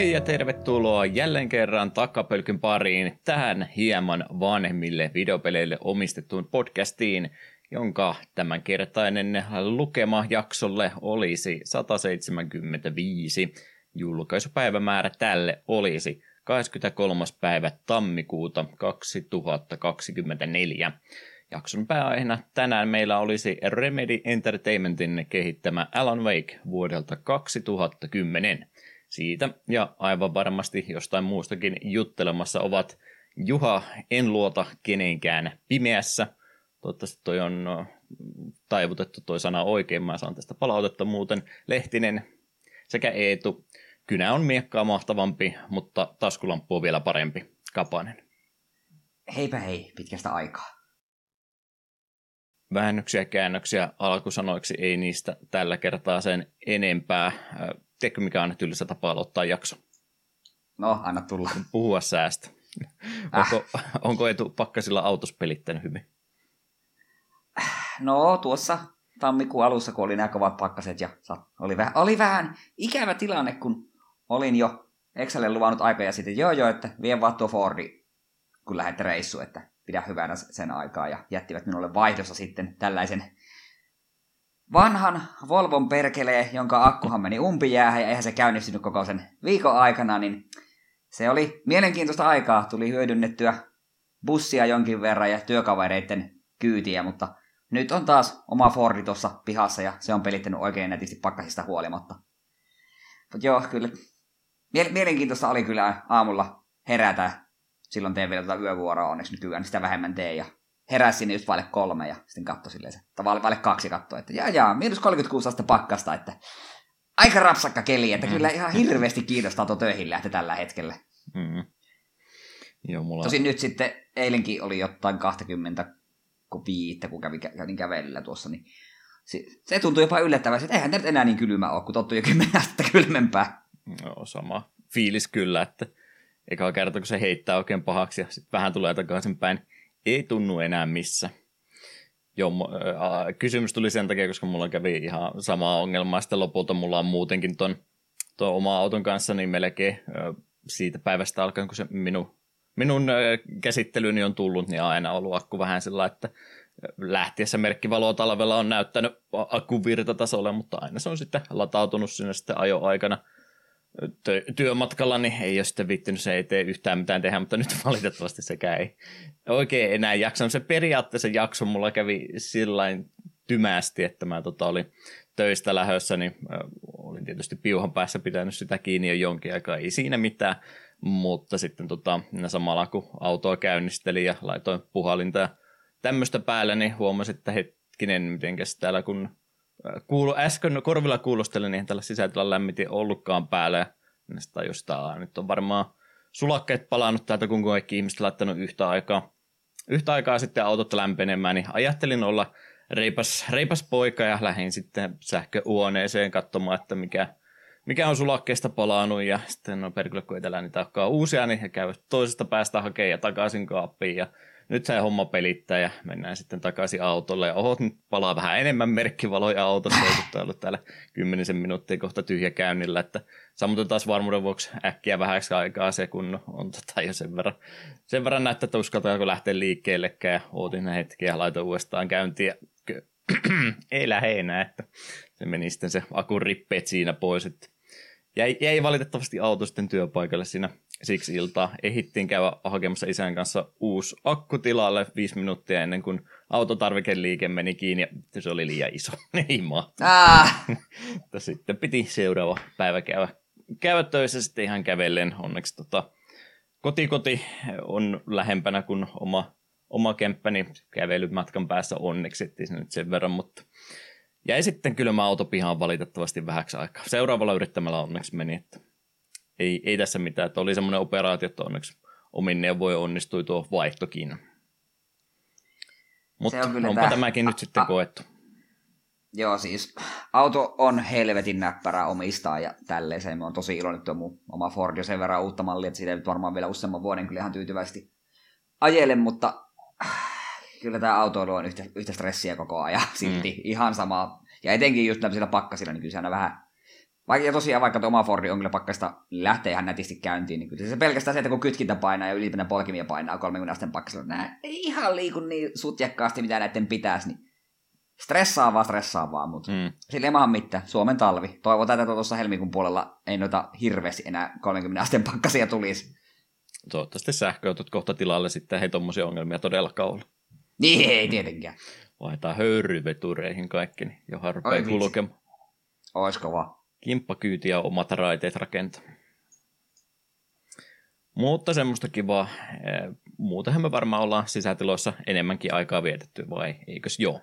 hei ja tervetuloa jälleen kerran takapölkyn pariin tähän hieman vanhemmille videopeleille omistettuun podcastiin, jonka tämänkertainen lukema jaksolle olisi 175. Julkaisupäivämäärä tälle olisi 23. päivä tammikuuta 2024. Jakson pääaiheena tänään meillä olisi Remedy Entertainmentin kehittämä Alan Wake vuodelta 2010. Siitä ja aivan varmasti jostain muustakin juttelemassa ovat Juha En luota kenenkään pimeässä. Toivottavasti toi on taivutettu toi sana oikein, mä saan tästä palautetta muuten. Lehtinen sekä Eetu. Kynä on miekkaa mahtavampi, mutta taskulamppu on vielä parempi. Kapanen. Heipä hei, pitkästä aikaa väännöksiä ja käännöksiä alkusanoiksi, ei niistä tällä kertaa sen enempää. Tiedätkö, mikä on tylsä tapa aloittaa jakso? No, anna tulla. Puhua säästä. Äh. Onko, onko Etu Pakkasilla autos pelittänyt hyvin? No, tuossa tammikuun alussa, kun oli nämä kovat pakkaset ja oli vähän, oli vähän ikävä tilanne, kun olin jo Excelille luvannut aikoja sitten, joo joo, että vie vaan tuo Fordi, kun lähdette reissuun, että pidä hyvänä sen aikaa ja jättivät minulle vaihdossa sitten tällaisen vanhan Volvon perkelee, jonka akkuhan meni umpijäähän ja eihän se käynnistynyt koko sen viikon aikana, niin se oli mielenkiintoista aikaa. Tuli hyödynnettyä bussia jonkin verran ja työkavereiden kyytiä, mutta nyt on taas oma Fordi tuossa pihassa ja se on pelittänyt oikein netisti pakkasista huolimatta. Mutta joo, kyllä. Mielenkiintoista oli kyllä aamulla herätä silloin teen vielä tuota yövuoroa, onneksi nykyään sitä vähemmän teen, ja heräsin sinne just vaille kolme, ja sitten katsoi silleen se, tai vaille, vaille kaksi katsoi, että jaa jaa, miinus 36 astetta pakkasta, että aika rapsakka keli, että mm. kyllä ihan hirveästi kiinnostaa tuo töihin lähtö tällä hetkellä. Mm. Joo, mulla... Tosin nyt sitten eilenkin oli jotain 20 viittä, kun kävin, kävin kävellä tuossa, niin se, se tuntui jopa yllättävää, että eihän nyt enää niin kylmä ole, kun tottuu jo kymmenen astetta kylmempää. Joo, sama fiilis kyllä, että eka kerta, kun se heittää oikein pahaksi ja sitten vähän tulee takaisin päin, ei tunnu enää missä. Joo, kysymys tuli sen takia, koska mulla kävi ihan sama ongelma, ja sitten lopulta mulla on muutenkin ton, ton oma auton kanssa, niin melkein siitä päivästä alkaen, kun se minun, minun käsittelyni on tullut, niin aina ollut akku vähän sillä, että lähtiessä merkkivaloa talvella on näyttänyt akun virtatasolle, mutta aina se on sitten latautunut sinne sitten ajoaikana aikana työmatkalla, niin ei ole sitten vittinyt, se ei tee yhtään mitään tehdä, mutta nyt valitettavasti sekään ei oikein enää jaksanut. Se periaatteessa jakso mulla kävi sillain tymästi, että mä tota, olin töistä lähössä, niin olin tietysti piuhan päässä pitänyt sitä kiinni jo jonkin aikaa, ei siinä mitään, mutta sitten tota, samalla kun autoa käynnistelin ja laitoin puhalinta ja tämmöistä päälle, niin huomasin, että hetkinen, mitenkäs täällä kun kuulu, äsken korvilla kuulostelin, niin tällä sisätilan lämmitin ollutkaan päällä. Ja jostain, nyt on varmaan sulakkeet palannut täältä, kun kaikki ihmiset laittanut yhtä aikaa, yhtä aikaa sitten autot lämpenemään, niin ajattelin olla reipas, reipas poika ja lähdin sitten sähköuoneeseen katsomaan, että mikä, mikä on sulakkeesta palannut. Ja sitten no perkele, kun etelä niitä uusia, niin he käyvät toisesta päästä hakemaan ja takaisin kaappiin. Ja nyt se homma pelittää ja mennään sitten takaisin autolle. Ja ohot, nyt palaa vähän enemmän merkkivaloja autossa, kun ollut täällä kymmenisen minuuttia kohta tyhjä käynnillä, että sammutan taas varmuuden vuoksi äkkiä vähäksi aikaa se, kun on tota jo sen verran, sen verran näyttää, että uskaltaako lähteä liikkeellekään ja ootin hetkiä ja laitoin uudestaan käyntiin ja ei lähde enää, että se meni sitten se akun rippeet siinä pois, että jäi, jäi valitettavasti auto sitten työpaikalle siinä siksi iltaa. Ehittiin käydä hakemassa isän kanssa uusi akku tilalle viisi minuuttia ennen kuin autotarvikeliike meni kiinni ja se oli liian iso. Ei ah. sitten piti seuraava päivä käydä, käydä töissä sitten ihan kävellen. Onneksi tota, kotikoti on lähempänä kuin oma, oma kämppäni kävelymatkan päässä onneksi, ettei se nyt sen verran, mutta Jäi sitten kylmä auto pihaan valitettavasti vähäksi aikaa. Seuraavalla yrittämällä onneksi meni, että ei, ei tässä mitään. Että oli semmoinen operaatio, että onneksi omin neuvoin onnistui tuo vaihtokin. Mutta on onpa tämä... tämäkin nyt sitten koettu. Joo, siis auto on helvetin näppärä omistaa ja tälleen se on tosi iloinen, että mun oma Ford jo sen verran uutta mallia, että siitä ei varmaan vielä useamman vuoden kyllä ihan tyytyväisesti ajelen, mutta kyllä tämä autoilu on yhtä, yhtä stressiä koko ajan silti. Mm. Ihan sama. Ja etenkin just tämmöisillä pakkasilla, niin kyllä se aina vähän, ja tosiaan vaikka tuo oma Fordi on kyllä pakkasta lähtee ihan nätisti käyntiin, niin kyllä se pelkästään se, että kun kytkintä painaa ja ylipäätään polkimia painaa 30 asteen pakkasella, nämä ei ihan liiku niin sutjakkaasti, mitä näiden pitäisi, niin stressaavaa, stressaavaa, mutta mm. sillä ei mitään. Suomen talvi. Toivotaan, että tuossa helmikuun puolella ei noita hirveästi enää 30 asteen pakkasia tulisi. Toivottavasti sähköautot kohta tilalle sitten ei tuommoisia ongelmia todellakaan ole. Niin, ei tietenkään. Vaihtaa höyryvetureihin kaikki, niin johon rupeaa kulkemaan. Ois kova. Kimppakyyti ja omat raiteet rakentaa. Mutta semmoista kivaa. Muutenhan me varmaan ollaan sisätiloissa enemmänkin aikaa vietetty, vai eikös joo?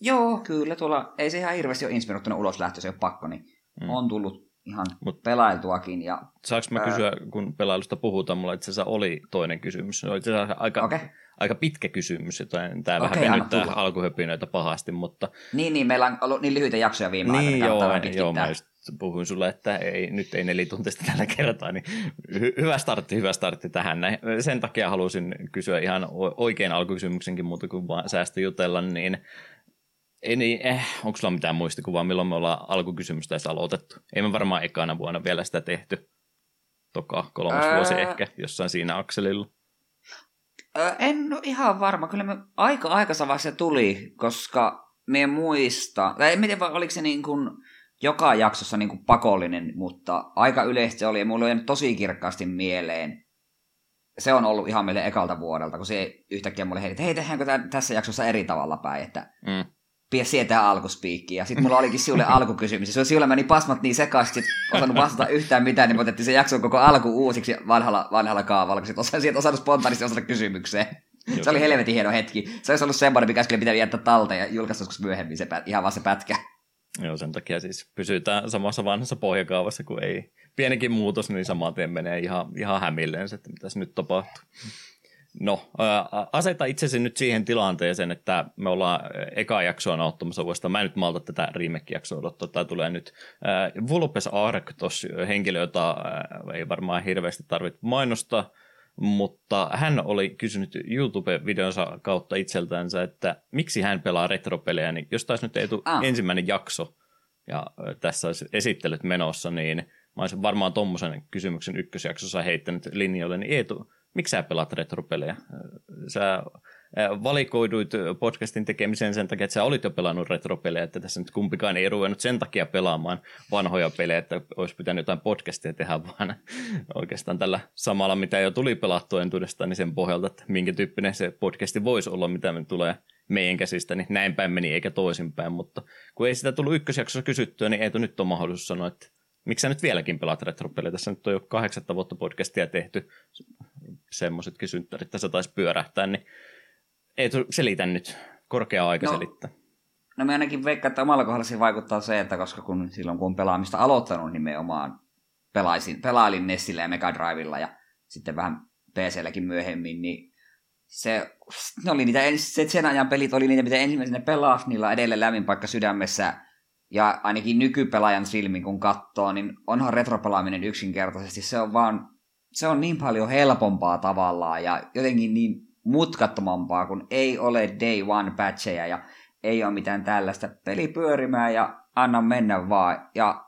Joo, kyllä. Tuolla ei se ihan hirveästi ole inspiroittunut ulos lähtö, se ole pakko, niin mm. on tullut ihan Mut, pelailtuakin. Ja, saanko mä ää... kysyä, kun pelailusta puhutaan, mulla itse asiassa oli toinen kysymys. Se oli itse asiassa aika, okay. Aika pitkä kysymys, joten tämä okay, vähän venyttää alkuhöpinöitä pahasti, mutta... Niin, niin, meillä on ollut niin lyhyitä jaksoja viime niin, aikoina. Joo, joo, mä just puhuin sulle, että ei, nyt ei nelituntista tällä kertaa, niin hy- hyvä startti, hyvä startti tähän. Näin. Sen takia halusin kysyä ihan oikein alkukysymyksenkin muuta kuin vaan säästä jutella, niin ei niin, eh, onko sulla mitään muistikuvaa, milloin me ollaan alkukysymystä edes aloitettu? Ei me varmaan ekana vuonna vielä sitä tehty. Toka kolmas vuosi ehkä, jossain siinä akselilla. Ää, en ole ihan varma. Kyllä me aika aikaisessa vaiheessa tuli, koska me muista, tai en tiedä, oliko se niin kuin joka jaksossa niin kuin pakollinen, mutta aika yleisesti oli, ja mulla oli tosi kirkkaasti mieleen. Se on ollut ihan meille ekalta vuodelta, kun se yhtäkkiä mulle heitti, että hei, tehdäänkö tässä jaksossa eri tavalla päin, että mm pidä sietää alkuspiikkiä. Sitten mulla olikin sinulle alkukysymys. Se sinulle meni pasmat niin sekaisin, että osannut vastata yhtään mitään, niin me otettiin se jakso koko alku uusiksi vanhalla, vanhalla kaavalla, kun sitten osa, sieltä osannut spontaanisti osata kysymykseen. Joo, se oli helvetin hieno hetki. Se olisi ollut semmoinen, mikä kyllä pitää jättää talteen ja julkaista joskus myöhemmin se, ihan vaan se pätkä. Joo, sen takia siis pysytään samassa vanhassa pohjakaavassa, kun ei pienikin muutos, niin saman tien menee ihan, ihan hämilleen, että mitä nyt tapahtuu. No, aseta itsesi nyt siihen tilanteeseen, että me ollaan eka jaksoa nauttamassa vuodesta. Mä en nyt malta tätä remake-jaksoa odottaa. Tämä tulee nyt äh, Vulpes Arctos, henkilö, jota äh, ei varmaan hirveästi tarvitse mainostaa, mutta hän oli kysynyt YouTube-videonsa kautta itseltänsä, että miksi hän pelaa retropelejä, niin jos taisi nyt ei tule ah. ensimmäinen jakso, ja tässä olisi esittelyt menossa, niin mä olisin varmaan tuommoisen kysymyksen ykkösjaksossa heittänyt linjoille, niin Eetu, miksi sä pelaat retropelejä? Sä valikoiduit podcastin tekemiseen sen takia, että sä olit jo pelannut retropelejä, että tässä nyt kumpikaan ei ruvennut sen takia pelaamaan vanhoja pelejä, että olisi pitänyt jotain podcastia tehdä, vaan oikeastaan tällä samalla, mitä jo tuli pelattua entuudestaan, niin sen pohjalta, että minkä tyyppinen se podcasti voisi olla, mitä me tulee meidän käsistä, niin näin päin meni eikä toisinpäin, mutta kun ei sitä tullut ykkösjaksossa kysyttyä, niin ei nyt ole mahdollisuus sanoa, että miksi sä nyt vieläkin pelaat retropelejä? Tässä nyt on jo kahdeksatta vuotta podcastia tehty, semmoisetkin synttärit tässä taisi pyörähtää, niin ei selitä nyt. Korkea aika no, selittää. No me ainakin veikkaan, että omalla kohdalla se vaikuttaa se, että koska kun silloin kun on pelaamista aloittanut nimenomaan pelaisin, pelailin Nessillä ja Mega Drivella ja sitten vähän PClläkin myöhemmin, niin se, ne oli niitä, se, sen ajan pelit oli niitä, mitä ensimmäisenä pelasi, niillä on edelleen lämmin paikka sydämessä, ja ainakin nykypelaajan silmin kun katsoo, niin onhan retropelaaminen yksinkertaisesti, se on vaan, se on niin paljon helpompaa tavallaan ja jotenkin niin mutkattomampaa, kun ei ole day one patcheja ja ei ole mitään tällaista. Peli pyörimään ja anna mennä vaan. Ja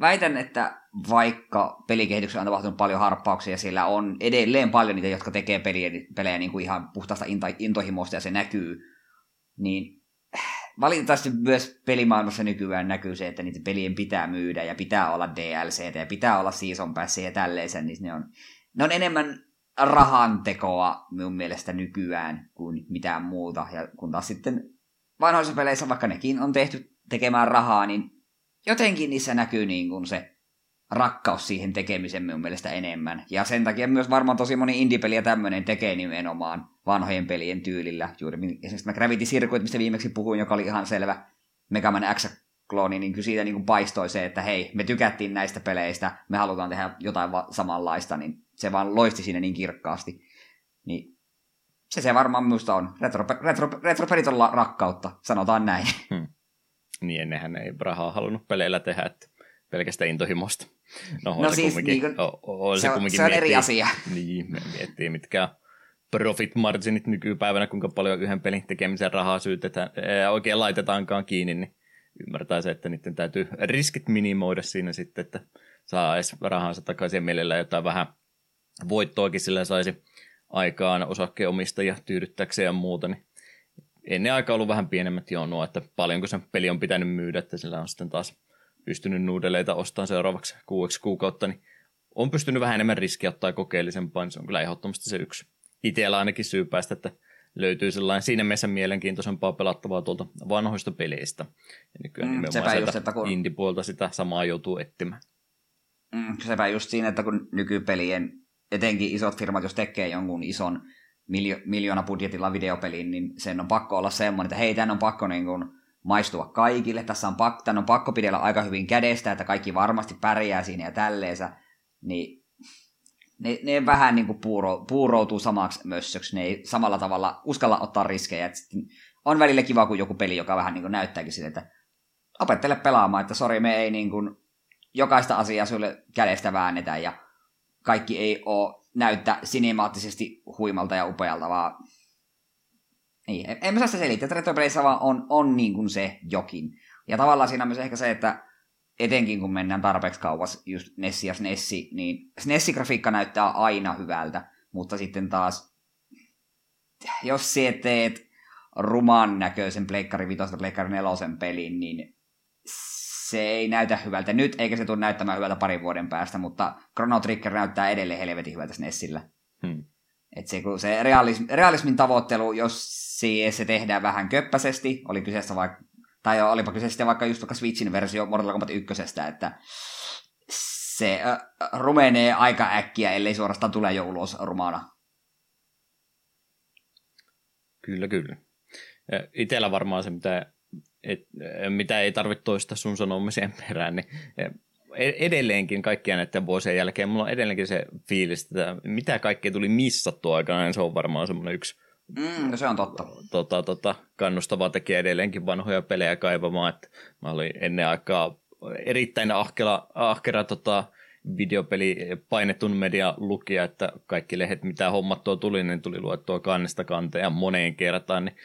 väitän, että vaikka pelikehityksessä on tapahtunut paljon harppauksia, siellä on edelleen paljon niitä, jotka tekee pelejä, pelejä niin kuin ihan puhtaasta intohimosta ja se näkyy, niin valitettavasti myös pelimaailmassa nykyään näkyy se, että niitä pelien pitää myydä ja pitää olla DLC ja pitää olla season pass ja tälleen, niin ne on, ne on enemmän rahantekoa minun mielestä nykyään kuin mitään muuta. Ja kun taas sitten vanhoissa peleissä, vaikka nekin on tehty tekemään rahaa, niin jotenkin niissä näkyy niin kuin se rakkaus siihen tekemiseen minun mielestä enemmän. Ja sen takia myös varmaan tosi moni ja tämmöinen tekee nimenomaan vanhojen pelien tyylillä. Juuri esimerkiksi mä Gravity Circuit, mistä viimeksi puhuin, joka oli ihan selvä Mega Man X-klooni, niin kyllä siitä niin kuin paistoi se, että hei, me tykättiin näistä peleistä, me halutaan tehdä jotain va- samanlaista, niin se vaan loisti siinä niin kirkkaasti. Niin se se varmaan minusta on. Retro, retro, retropelit on rakkautta, sanotaan näin. Hmm. Niin, ennenhän ei rahaa halunnut peleillä tehdä, että pelkästään intohimosta. No, no siis niin kuin, o, o, se, se, on, se on eri asia. Niin, me miettii mitkä profit marginit nykypäivänä, kuinka paljon yhden pelin tekemisen rahaa syytetään, ja oikein laitetaankaan kiinni, niin ymmärtää se, että niiden täytyy riskit minimoida siinä sitten, että saa edes rahansa takaisin ja mielellään jotain vähän voittoakin sillä saisi aikaan osakkeenomistajia tyydyttäkseen ja muuta, niin ennen aikaa ollut vähän pienemmät jonoa, että paljonko se peli on pitänyt myydä, että sillä on sitten taas pystynyt nuudeleita ostamaan seuraavaksi kuueksi kuukautta, niin on pystynyt vähän enemmän riskiä ottaa kokeellisempaa, niin se on kyllä ehdottomasti se yksi itsellä ainakin syy päästä, että löytyy sellainen siinä mielessä mielenkiintoisempaa pelattavaa tuolta vanhoista peleistä. Ja nykyään mm, nimenomaan just, että kun... indie-puolta sitä samaa joutuu etsimään. Mm, sepä just siinä, että kun nykypelien, etenkin isot firmat, jos tekee jonkun ison miljo- miljoona budjetilla videopeliin, niin sen on pakko olla semmoinen, että hei, tämän on pakko niin kuin maistua kaikille, tässä on pakko, tämän on pakko pidellä aika hyvin kädestä, että kaikki varmasti pärjää siinä ja tälleensä, niin ne, ne vähän niin kuin puuro, puuroutuu samaksi mössöksi, ne ei samalla tavalla uskalla ottaa riskejä. Et on välillä kiva, kun joku peli, joka vähän niin kuin näyttääkin siltä, että opettele pelaamaan, että sori, me ei niin kuin jokaista asiaa sulle kädestä väännetä ja kaikki ei ole näyttää sinemaattisesti huimalta ja upealta, vaan niin, en mä saa sitä selittää, että vaan on, on niin kuin se jokin. Ja tavallaan siinä on myös ehkä se, että etenkin kun mennään tarpeeksi kauas, just Nessi ja Snessi, niin Snessi-grafiikka näyttää aina hyvältä, mutta sitten taas, jos sä teet ruman näköisen Pleikkari 5 Pleikkari 4 pelin, niin se ei näytä hyvältä nyt, eikä se tule näyttämään hyvältä parin vuoden päästä, mutta Chrono Trigger näyttää edelleen helvetin hyvältä Nessillä. Hmm. Et se, kun se realism, realismin tavoittelu, jos se, se tehdään vähän köppäisesti, oli kyseessä vaikka, tai olipa kyseessä sitten vaikka just vaikka Switchin versio Mortal Kombat 1, että se äh, rumenee aika äkkiä, ellei suorastaan tule jo ulos rumana. Kyllä, kyllä. Itellä varmaan se, mitä et, mitä ei tarvitse toista sun sanomiseen perään, niin e, edelleenkin kaikkia näiden vuosien jälkeen mulla on edelleenkin se fiilis, että mitä kaikkea tuli missattua aikana, niin se on varmaan semmoinen yksi Mm, no se on totta. Tota, tota, kannustava tekijä edelleenkin vanhoja pelejä kaivamaan. Että mä olin ennen aikaa erittäin ahkera, ahkera tota, videopeli painetun media lukija, että kaikki lehdet, mitä hommattua tuli, niin tuli luettua kannesta kanteen moneen kertaan, niin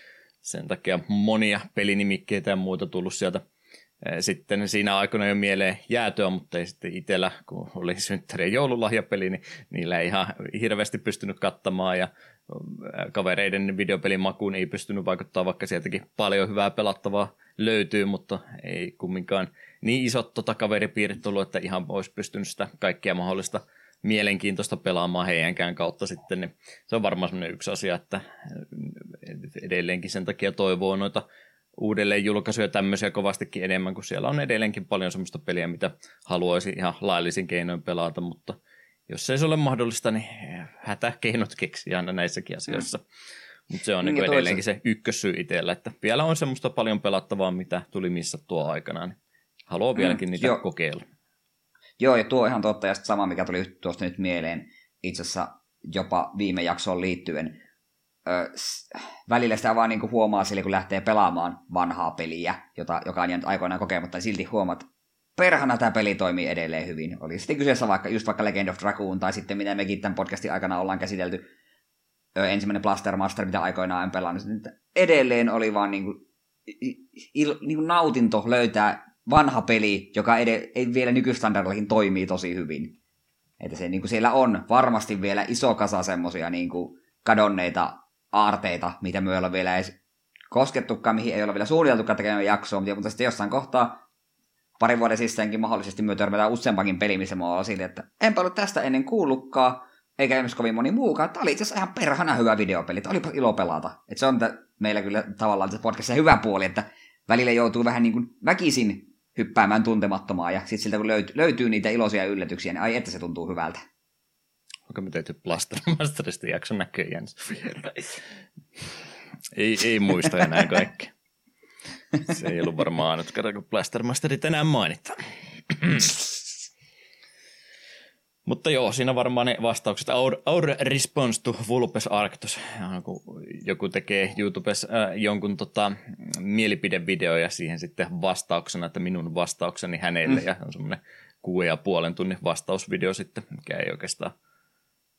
sen takia monia pelinimikkeitä ja muuta tullut sieltä sitten siinä aikana jo mieleen jäätöä, mutta ei sitten itsellä, kun oli synttäri ja joululahjapeli, niin niillä ei ihan hirveästi pystynyt kattamaan ja kavereiden videopelimakuun ei pystynyt vaikuttaa, vaikka sieltäkin paljon hyvää pelattavaa löytyy, mutta ei kumminkaan niin isot tota kaveripiirit ollut, että ihan olisi pystynyt sitä kaikkia mahdollista mielenkiintoista pelaamaan heidänkään kautta sitten, niin se on varmaan yksi asia, että edelleenkin sen takia toivoo noita uudelleen julkaisuja tämmöisiä kovastikin enemmän, kun siellä on edelleenkin paljon semmoista peliä, mitä haluaisi ihan laillisin keinoin pelata, mutta jos ei se ole mahdollista, niin hätäkeinot keksiä aina näissäkin asioissa. Mm. Mutta se on niin edelleenkin se ykkössy itsellä, että vielä on semmoista paljon pelattavaa, mitä tuli missä tuo aikana, niin haluaa mm, vieläkin niitä jo. kokeilla. Joo, ja tuo on ihan totta, ja sama, mikä tuli tuosta nyt mieleen, itse asiassa jopa viime jaksoon liittyen, välillä sitä vaan niinku huomaa sille, kun lähtee pelaamaan vanhaa peliä, jota, joka on jäänyt aikoinaan kokematta, silti huomaat, perhana tämä peli toimii edelleen hyvin. Oli sitten kyseessä vaikka, just vaikka Legend of Dragoon, tai sitten mitä mekin tämän podcastin aikana ollaan käsitelty, ö, ensimmäinen Blaster Master, mitä aikoinaan en pelannut, edelleen oli vaan niinku, il, niinku nautinto löytää vanha peli, joka ed- ei vielä nykystandardillakin toimii tosi hyvin. Että se, niin kuin siellä on varmasti vielä iso kasa semmosia niin kuin kadonneita aarteita, mitä me ole vielä edes koskettukaan, mihin ei ole vielä suunniteltukaan tekemään jaksoa, mutta sitten jossain kohtaa parin vuoden sisäänkin mahdollisesti me törmätään useampakin peli, missä mä oon että enpä ollut tästä ennen kuullutkaan, eikä esimerkiksi kovin moni muukaan. Tämä oli itse asiassa ihan perhana hyvä videopeli, tämä olipa ilo pelata. Et se on meillä kyllä tavallaan tässä podcastissa hyvä puoli, että välillä joutuu vähän niin kuin väkisin hyppäämään tuntemattomaan, ja sitten siltä kun löytyy, löytyy niitä iloisia yllätyksiä, niin ai että se tuntuu hyvältä. Onko me tehty Blaster Masterista jakson näköjään? ei, ei muista enää kaikki. Se ei ollut varmaan ainut kerran, kun Blaster Masterit tänään mainitaan. Mutta joo, siinä varmaan ne vastaukset. Our, our response to Vulpes Arctos. Kun joku tekee YouTubessa äh, jonkun tota, mielipidevideo ja siihen sitten vastauksena, että minun vastaukseni hänelle. Mm. Ja on semmoinen kuuden ja puolen tunnin vastausvideo sitten, mikä ei oikeastaan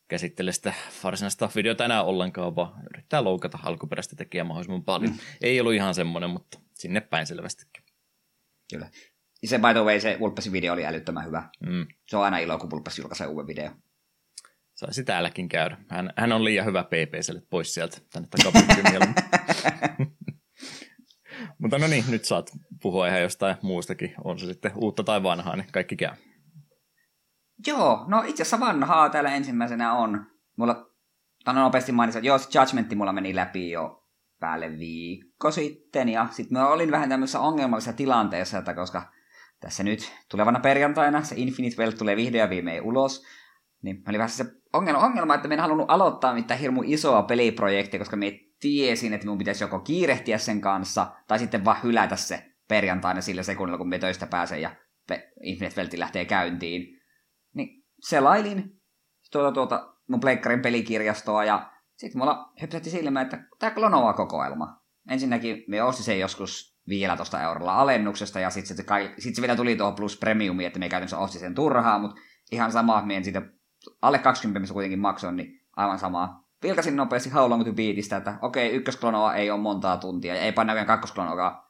käsittele sitä varsinaista videota enää ollenkaan, vaan yrittää loukata alkuperäistä tekijää mahdollisimman paljon. Mm. Ei ollut ihan semmoinen, mutta sinne päin selvästikin. Kyllä. Se by the way, se Vulppesin video oli älyttömän hyvä. Mm. Se on aina ilo, kun Vulpes julkaisee uuden video. Saisi täälläkin käydä. Hän, hän on liian hyvä PPClle pois sieltä tänne takapenkille. Mutta no niin, nyt saat puhua ihan jostain muustakin. On se sitten uutta tai vanhaa, niin kaikki käy. Joo, no itse asiassa vanhaa täällä ensimmäisenä on. Mulla, tänne nopeasti mainitsin, että joo, Judgmentti mulla meni läpi jo päälle viikko sitten. Ja sitten mä olin vähän tämmöisessä ongelmallisessa tilanteessa, että koska tässä nyt tulevana perjantaina se Infinite Wealth tulee vihdoin ja viimein ulos, niin oli vähän se ongelma, ongelma että en halunnut aloittaa mitään hirmu isoa peliprojektia, koska me tiesin, että mun pitäisi joko kiirehtiä sen kanssa, tai sitten vaan hylätä se perjantaina sillä sekunnilla, kun me töistä pääsen ja Infinite Wealth lähtee käyntiin. Selailin tuota, tuota mun pleikkarin pelikirjastoa, ja sitten mulla hypsähti silmä, että tämä Klonoa-kokoelma. Ensinnäkin me ostin sen joskus 15 eurolla alennuksesta, ja sitten se, sit se vielä tuli tuohon plus premiumi, että me käytännössä ostin sen turhaa, mutta ihan sama, mien siitä alle 20 missä kuitenkin maksoin, niin aivan sama. Vilkasin nopeasti How Long Beatistä, että okei, okay, ykkösklonoa ei ole montaa tuntia, ja ei panna vielä kakkosklonoa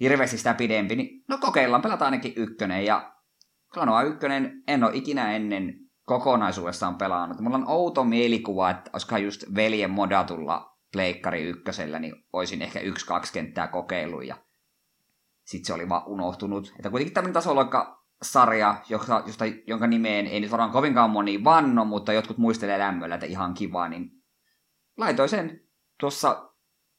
hirveästi sitä pidempi, niin no kokeillaan, pelataan ainakin ykkönen, ja Klonoa ykkönen en ole ikinä ennen kokonaisuudessaan pelannut. Mulla on outo mielikuva, että olisikohan just veljen modatulla pleikkari ykkösellä, niin olisin ehkä yksi-kaksi kenttää kokeillut, ja sitten se oli vaan unohtunut. Että kuitenkin tämmöinen tasoloikka sarja, josta, josta, jonka nimeen ei nyt varmaan kovinkaan moni vanno, mutta jotkut muistelee lämmöllä, että ihan kiva, niin laitoin sen tuossa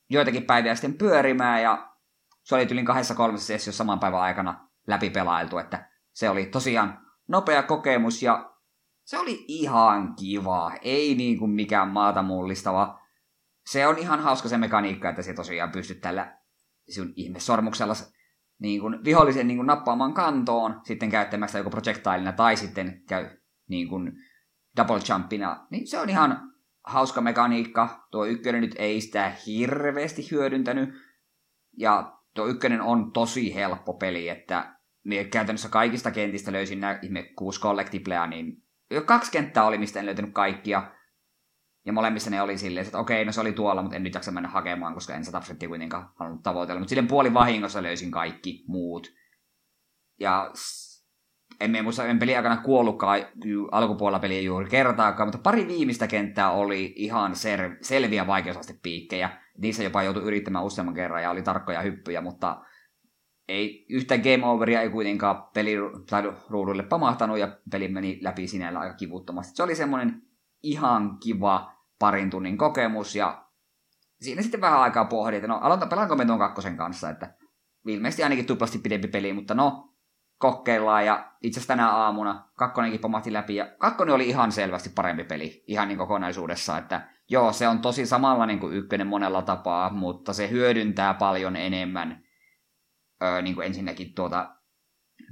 joitakin päiviä sitten pyörimään, ja se oli tylin kahdessa kolmessa sessiossa saman päivän aikana läpipelailtu, että se oli tosiaan nopea kokemus, ja se oli ihan kiva, ei niin kuin mikään maata mullistava. Se on ihan hauska se mekaniikka, että se tosiaan pystyt tällä sun ihmesormuksella niin kuin vihollisen niin kuin nappaamaan kantoon, sitten käyttämästä joko projectilina tai sitten käy niin kuin double jumpina, niin se on ihan hauska mekaniikka. Tuo ykkönen nyt ei sitä hirveästi hyödyntänyt, ja tuo ykkönen on tosi helppo peli, että käytännössä kaikista kentistä löysin nämä ihme kuusi collectiblea, niin kaksi kenttää oli, mistä en löytänyt kaikkia, ja molemmissa ne oli silleen, että okei, no se oli tuolla, mutta en nyt jaksa mennä hakemaan, koska en 100 prosenttia kuitenkaan halunnut tavoitella. Mutta silleen puoli vahingossa löysin kaikki muut. Ja en muista, en peli aikana kuollutkaan alkupuolella peliä juuri kertaakaan, mutta pari viimeistä kenttää oli ihan ser- selviä vaikeusastepiikkejä. Niissä jopa joutui yrittämään useamman kerran ja oli tarkkoja hyppyjä, mutta ei yhtä game overia ei kuitenkaan peliruudulle pamahtanut ja peli meni läpi sinällä aika kivuttomasti. Se oli semmoinen ihan kiva parin tunnin kokemus ja siinä sitten vähän aikaa pohdin, että no aloita, pelaanko me tuon kakkosen kanssa, että ilmeisesti ainakin tuplasti pidempi peli, mutta no, kokeillaan ja itse asiassa tänä aamuna kakkonenkin pomahti läpi ja kakkonen oli ihan selvästi parempi peli ihan niin kokonaisuudessa, että joo, se on tosi samalla niin kuin ykkönen monella tapaa, mutta se hyödyntää paljon enemmän öö, niin kuin ensinnäkin tuota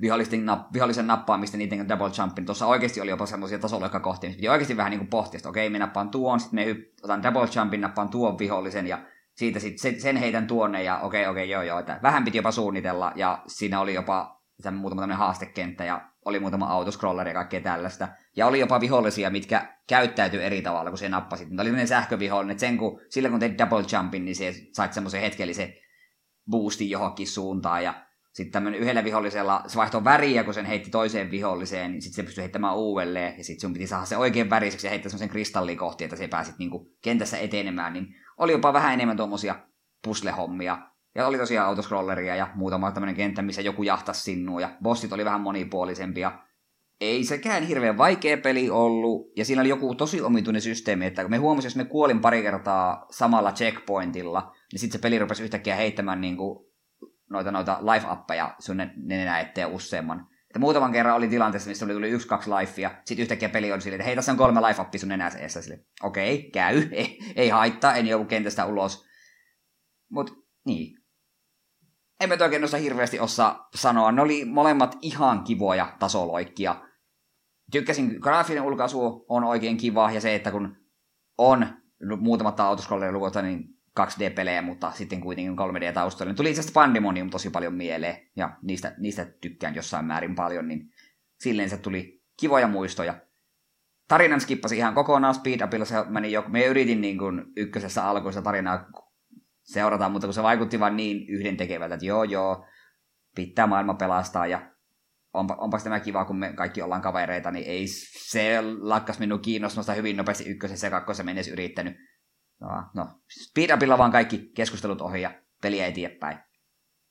vihollisten, napp, vihollisen nappaamista niiden double jumpin. Tuossa oikeasti oli jopa semmoisia kohtia, missä piti oikeasti vähän niin kuin pohtia, että okei, minä nappaan tuon, sitten me otan double jumpin, nappaan tuon vihollisen ja siitä sitten sen heitän tuonne ja okei, okei, joo, joo. Että vähän piti jopa suunnitella ja siinä oli jopa muutama tämmöinen haastekenttä ja oli muutama autoscroller ja kaikkea tällaista. Ja oli jopa vihollisia, mitkä käyttäytyi eri tavalla, kun se nappasit. Tämä oli tämmöinen sähkövihollinen, että sen kun, sillä kun teit double jumpin, niin se sait semmoisen hetkellisen boostin johonkin suuntaan ja sitten tämmöinen yhdellä vihollisella, se vaihtoi väriä, kun sen heitti toiseen viholliseen, niin sitten se pystyi heittämään uudelleen, ja sitten sun piti saada se oikein väriseksi ja heittää semmoisen kristalliin kohti, että se pääsit niinku kentässä etenemään, niin oli jopa vähän enemmän tuommoisia puslehommia. Ja oli tosiaan autoscrolleria ja muutama tämmöinen kenttä, missä joku jahtasi sinua, ja bossit oli vähän monipuolisempia. Ei sekään hirveän vaikea peli ollut, ja siinä oli joku tosi omituinen systeemi, että kun me huomasimme, jos me kuolin pari kertaa samalla checkpointilla, niin sitten se peli rupesi yhtäkkiä heittämään niin kuin noita, noita life-appeja sun nenä eteen useamman. Että muutaman kerran oli tilanteessa, missä tuli yksi, kaksi lifea, sitten yhtäkkiä peli on silleen, että hei, tässä on kolme life appia sun nenässä eessä. Sille, okei, okay, käy, ei, ei haittaa, en joudu kentästä ulos. Mut niin. En mä oikein noista hirveästi osaa sanoa. Ne oli molemmat ihan kivoja tasoloikkia. Tykkäsin, graafinen ulkaisu on oikein kiva, ja se, että kun on muutamat autoscrolleja lukuta, niin 2D-pelejä, mutta sitten kuitenkin 3D-taustalla. Tuli itse asiassa Pandemonium tosi paljon mieleen, ja niistä, niistä tykkään jossain määrin paljon, niin silleen se tuli kivoja muistoja. Tarinan skippasi ihan kokonaan Speed Upilla, se meni jo, me yritin niin kuin ykkösessä alkuissa tarinaa seurata, mutta kun se vaikutti vain niin yhden tekevältä, että joo joo, pitää maailma pelastaa ja onpa, onpas tämä kiva, kun me kaikki ollaan kavereita, niin ei se lakkas minun kiinnostamasta hyvin nopeasti ykkösessä ja kakkosessa mennessä yrittänyt. No, no speedupilla vaan kaikki keskustelut ohi ja peli eteenpäin.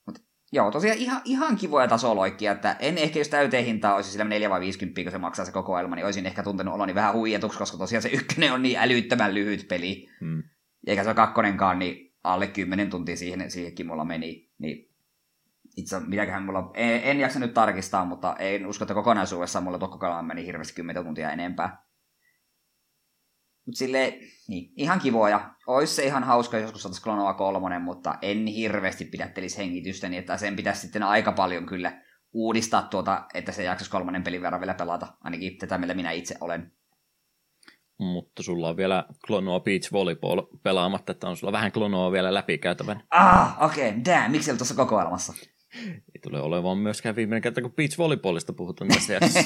Mut, joo, tosiaan ihan, ihan kivoja tasoloikkia, että en ehkä jos täyteen hintaa olisi sillä 4 vai 50, kun se maksaa se kokoelma, niin olisin ehkä tuntenut oloni vähän huijatuksi, koska tosiaan se ykkönen on niin älyttömän lyhyt peli. Hmm. Eikä se kakkonenkaan, niin alle 10 tuntia siihen, siihenkin mulla meni. Niin itse mitäköhän mulla, en, en jaksa nyt tarkistaa, mutta en usko, että kokonaisuudessaan mulla tokkokalaan meni hirveästi 10 tuntia enempää. Mutta sille niin, ihan kivoja. Ois se ihan hauska, joskus saataisiin Klonoa kolmonen, mutta en hirveästi pidättelisi hengitystä, niin että sen pitäisi sitten aika paljon kyllä uudistaa tuota, että se jaksaisi kolmannen pelin verran vielä pelata, ainakin tätä, millä minä itse olen. Mutta sulla on vielä Klonoa Beach Volleyball pelaamatta, että on sulla vähän Klonoa vielä läpikäytävän. Ah, okei, okay. damn, miksi tuossa kokoelmassa? Ei tule olemaan myöskään viimeinen kerta, kun Beach Volleyballista puhutaan tässä.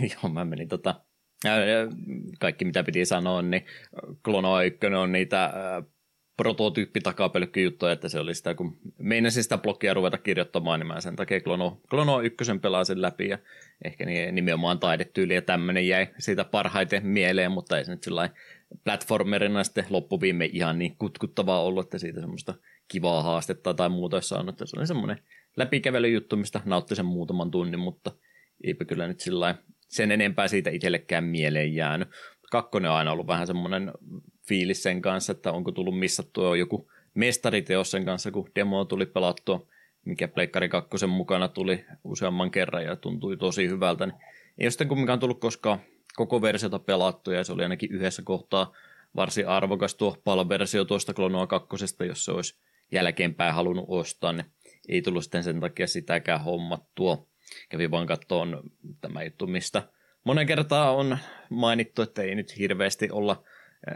Joo, mä menin tota, kaikki mitä piti sanoa, niin Klonoa 1 on niitä prototyyppi juttuja, että se oli sitä, kun meinasin sitä blogia ruveta kirjoittamaan, niin mä sen takia Klono, Klono 1 pelasin läpi ja ehkä niin, nimenomaan taidetyyli ja tämmöinen jäi siitä parhaiten mieleen, mutta ei se nyt sillä platformerina sitten loppuviime ihan niin kutkuttavaa ollut, että siitä semmoista kivaa haastetta tai muuta olisi saanut, että se oli semmoinen läpikävelyjuttu, mistä nautti sen muutaman tunnin, mutta eipä kyllä nyt sillä sen enempää siitä itsellekään mieleen jäänyt. Kakkonen on aina ollut vähän semmoinen fiilis sen kanssa, että onko tullut missattua joku mestariteos sen kanssa, kun demo tuli pelattua, mikä Pleikkari kakkosen mukana tuli useamman kerran ja tuntui tosi hyvältä. Niin ei ole sitten kumminkaan tullut koskaan koko versiota pelattua ja se oli ainakin yhdessä kohtaa varsin arvokas tuo PAL-versio tuosta Klonoa kakkosesta, jos se olisi jälkeenpäin halunnut ostaa, niin ei tullut sitten sen takia sitäkään hommattua. Kävi vaan katsoa tämä juttu, mistä monen kertaa on mainittu, että ei nyt hirveästi olla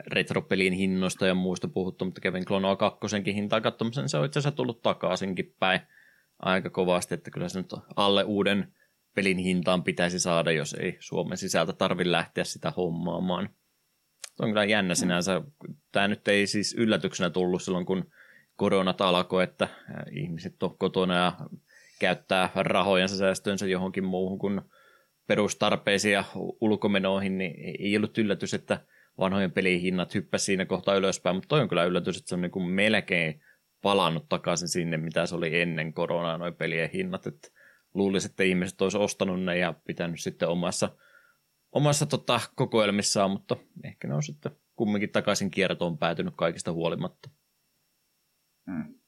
retropelin hinnoista ja muista puhuttu, mutta kävin Klonoa kakkosenkin hintaa katsomassa, se on itse asiassa tullut takaisinkin päin aika kovasti, että kyllä se nyt alle uuden pelin hintaan pitäisi saada, jos ei Suomen sisältä tarvi lähteä sitä hommaamaan. Se on kyllä jännä sinänsä. Tämä nyt ei siis yllätyksenä tullut silloin, kun koronat alkoi, että ihmiset on kotona ja käyttää rahojensa säästönsä johonkin muuhun kuin perustarpeisiin ja ulkomenoihin, niin ei ollut yllätys, että vanhojen pelin hinnat hyppäsi siinä kohtaa ylöspäin, mutta toi on kyllä yllätys, että se on niin kuin melkein palannut takaisin sinne, mitä se oli ennen koronaa, noin pelien hinnat, että luulisi, että ihmiset olisi ostanut ne ja pitänyt sitten omassa, omassa tota, kokoelmissaan, mutta ehkä ne on sitten kumminkin takaisin kiertoon päätynyt kaikista huolimatta. Hmm.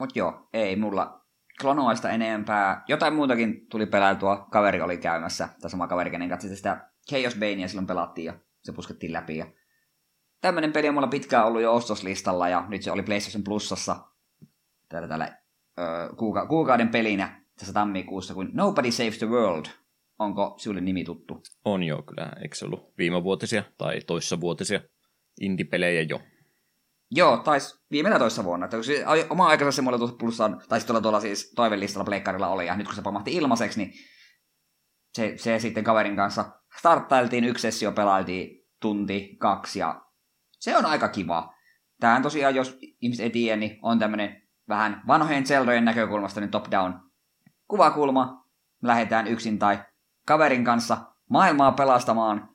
Mutta joo, ei mulla klonoista enempää. Jotain muutakin tuli peläiltua. Kaveri oli käymässä, tai sama kaveri, kenen katsi sitä Chaos Banea silloin pelattiin ja se puskettiin läpi. Ja tämmönen peli on mulla pitkään ollut jo ostoslistalla ja nyt se oli PlayStation Plusassa täällä, täällä öö, kuuka- kuukauden pelinä tässä tammikuussa kuin Nobody Saves the World. Onko sinulle nimi tuttu? On joo, kyllä. Eikö se ollut viimevuotisia tai toissavuotisia indie-pelejä jo? Joo, taisi viimeinen toissa vuonna. Että oma aikansa se mulla tuossa plussaan, tai sitten tuolla siis toivelistalla pleikkarilla oli, ja nyt kun se pamahti ilmaiseksi, niin se, se sitten kaverin kanssa starttailtiin, yksi sessio pelailtiin tunti, kaksi, ja se on aika kiva. Tämähän tosiaan, jos ihmiset ei tiedä, niin on tämmöinen vähän vanhojen Zeldojen näkökulmasta niin top-down kuvakulma. Lähdetään yksin tai kaverin kanssa maailmaa pelastamaan.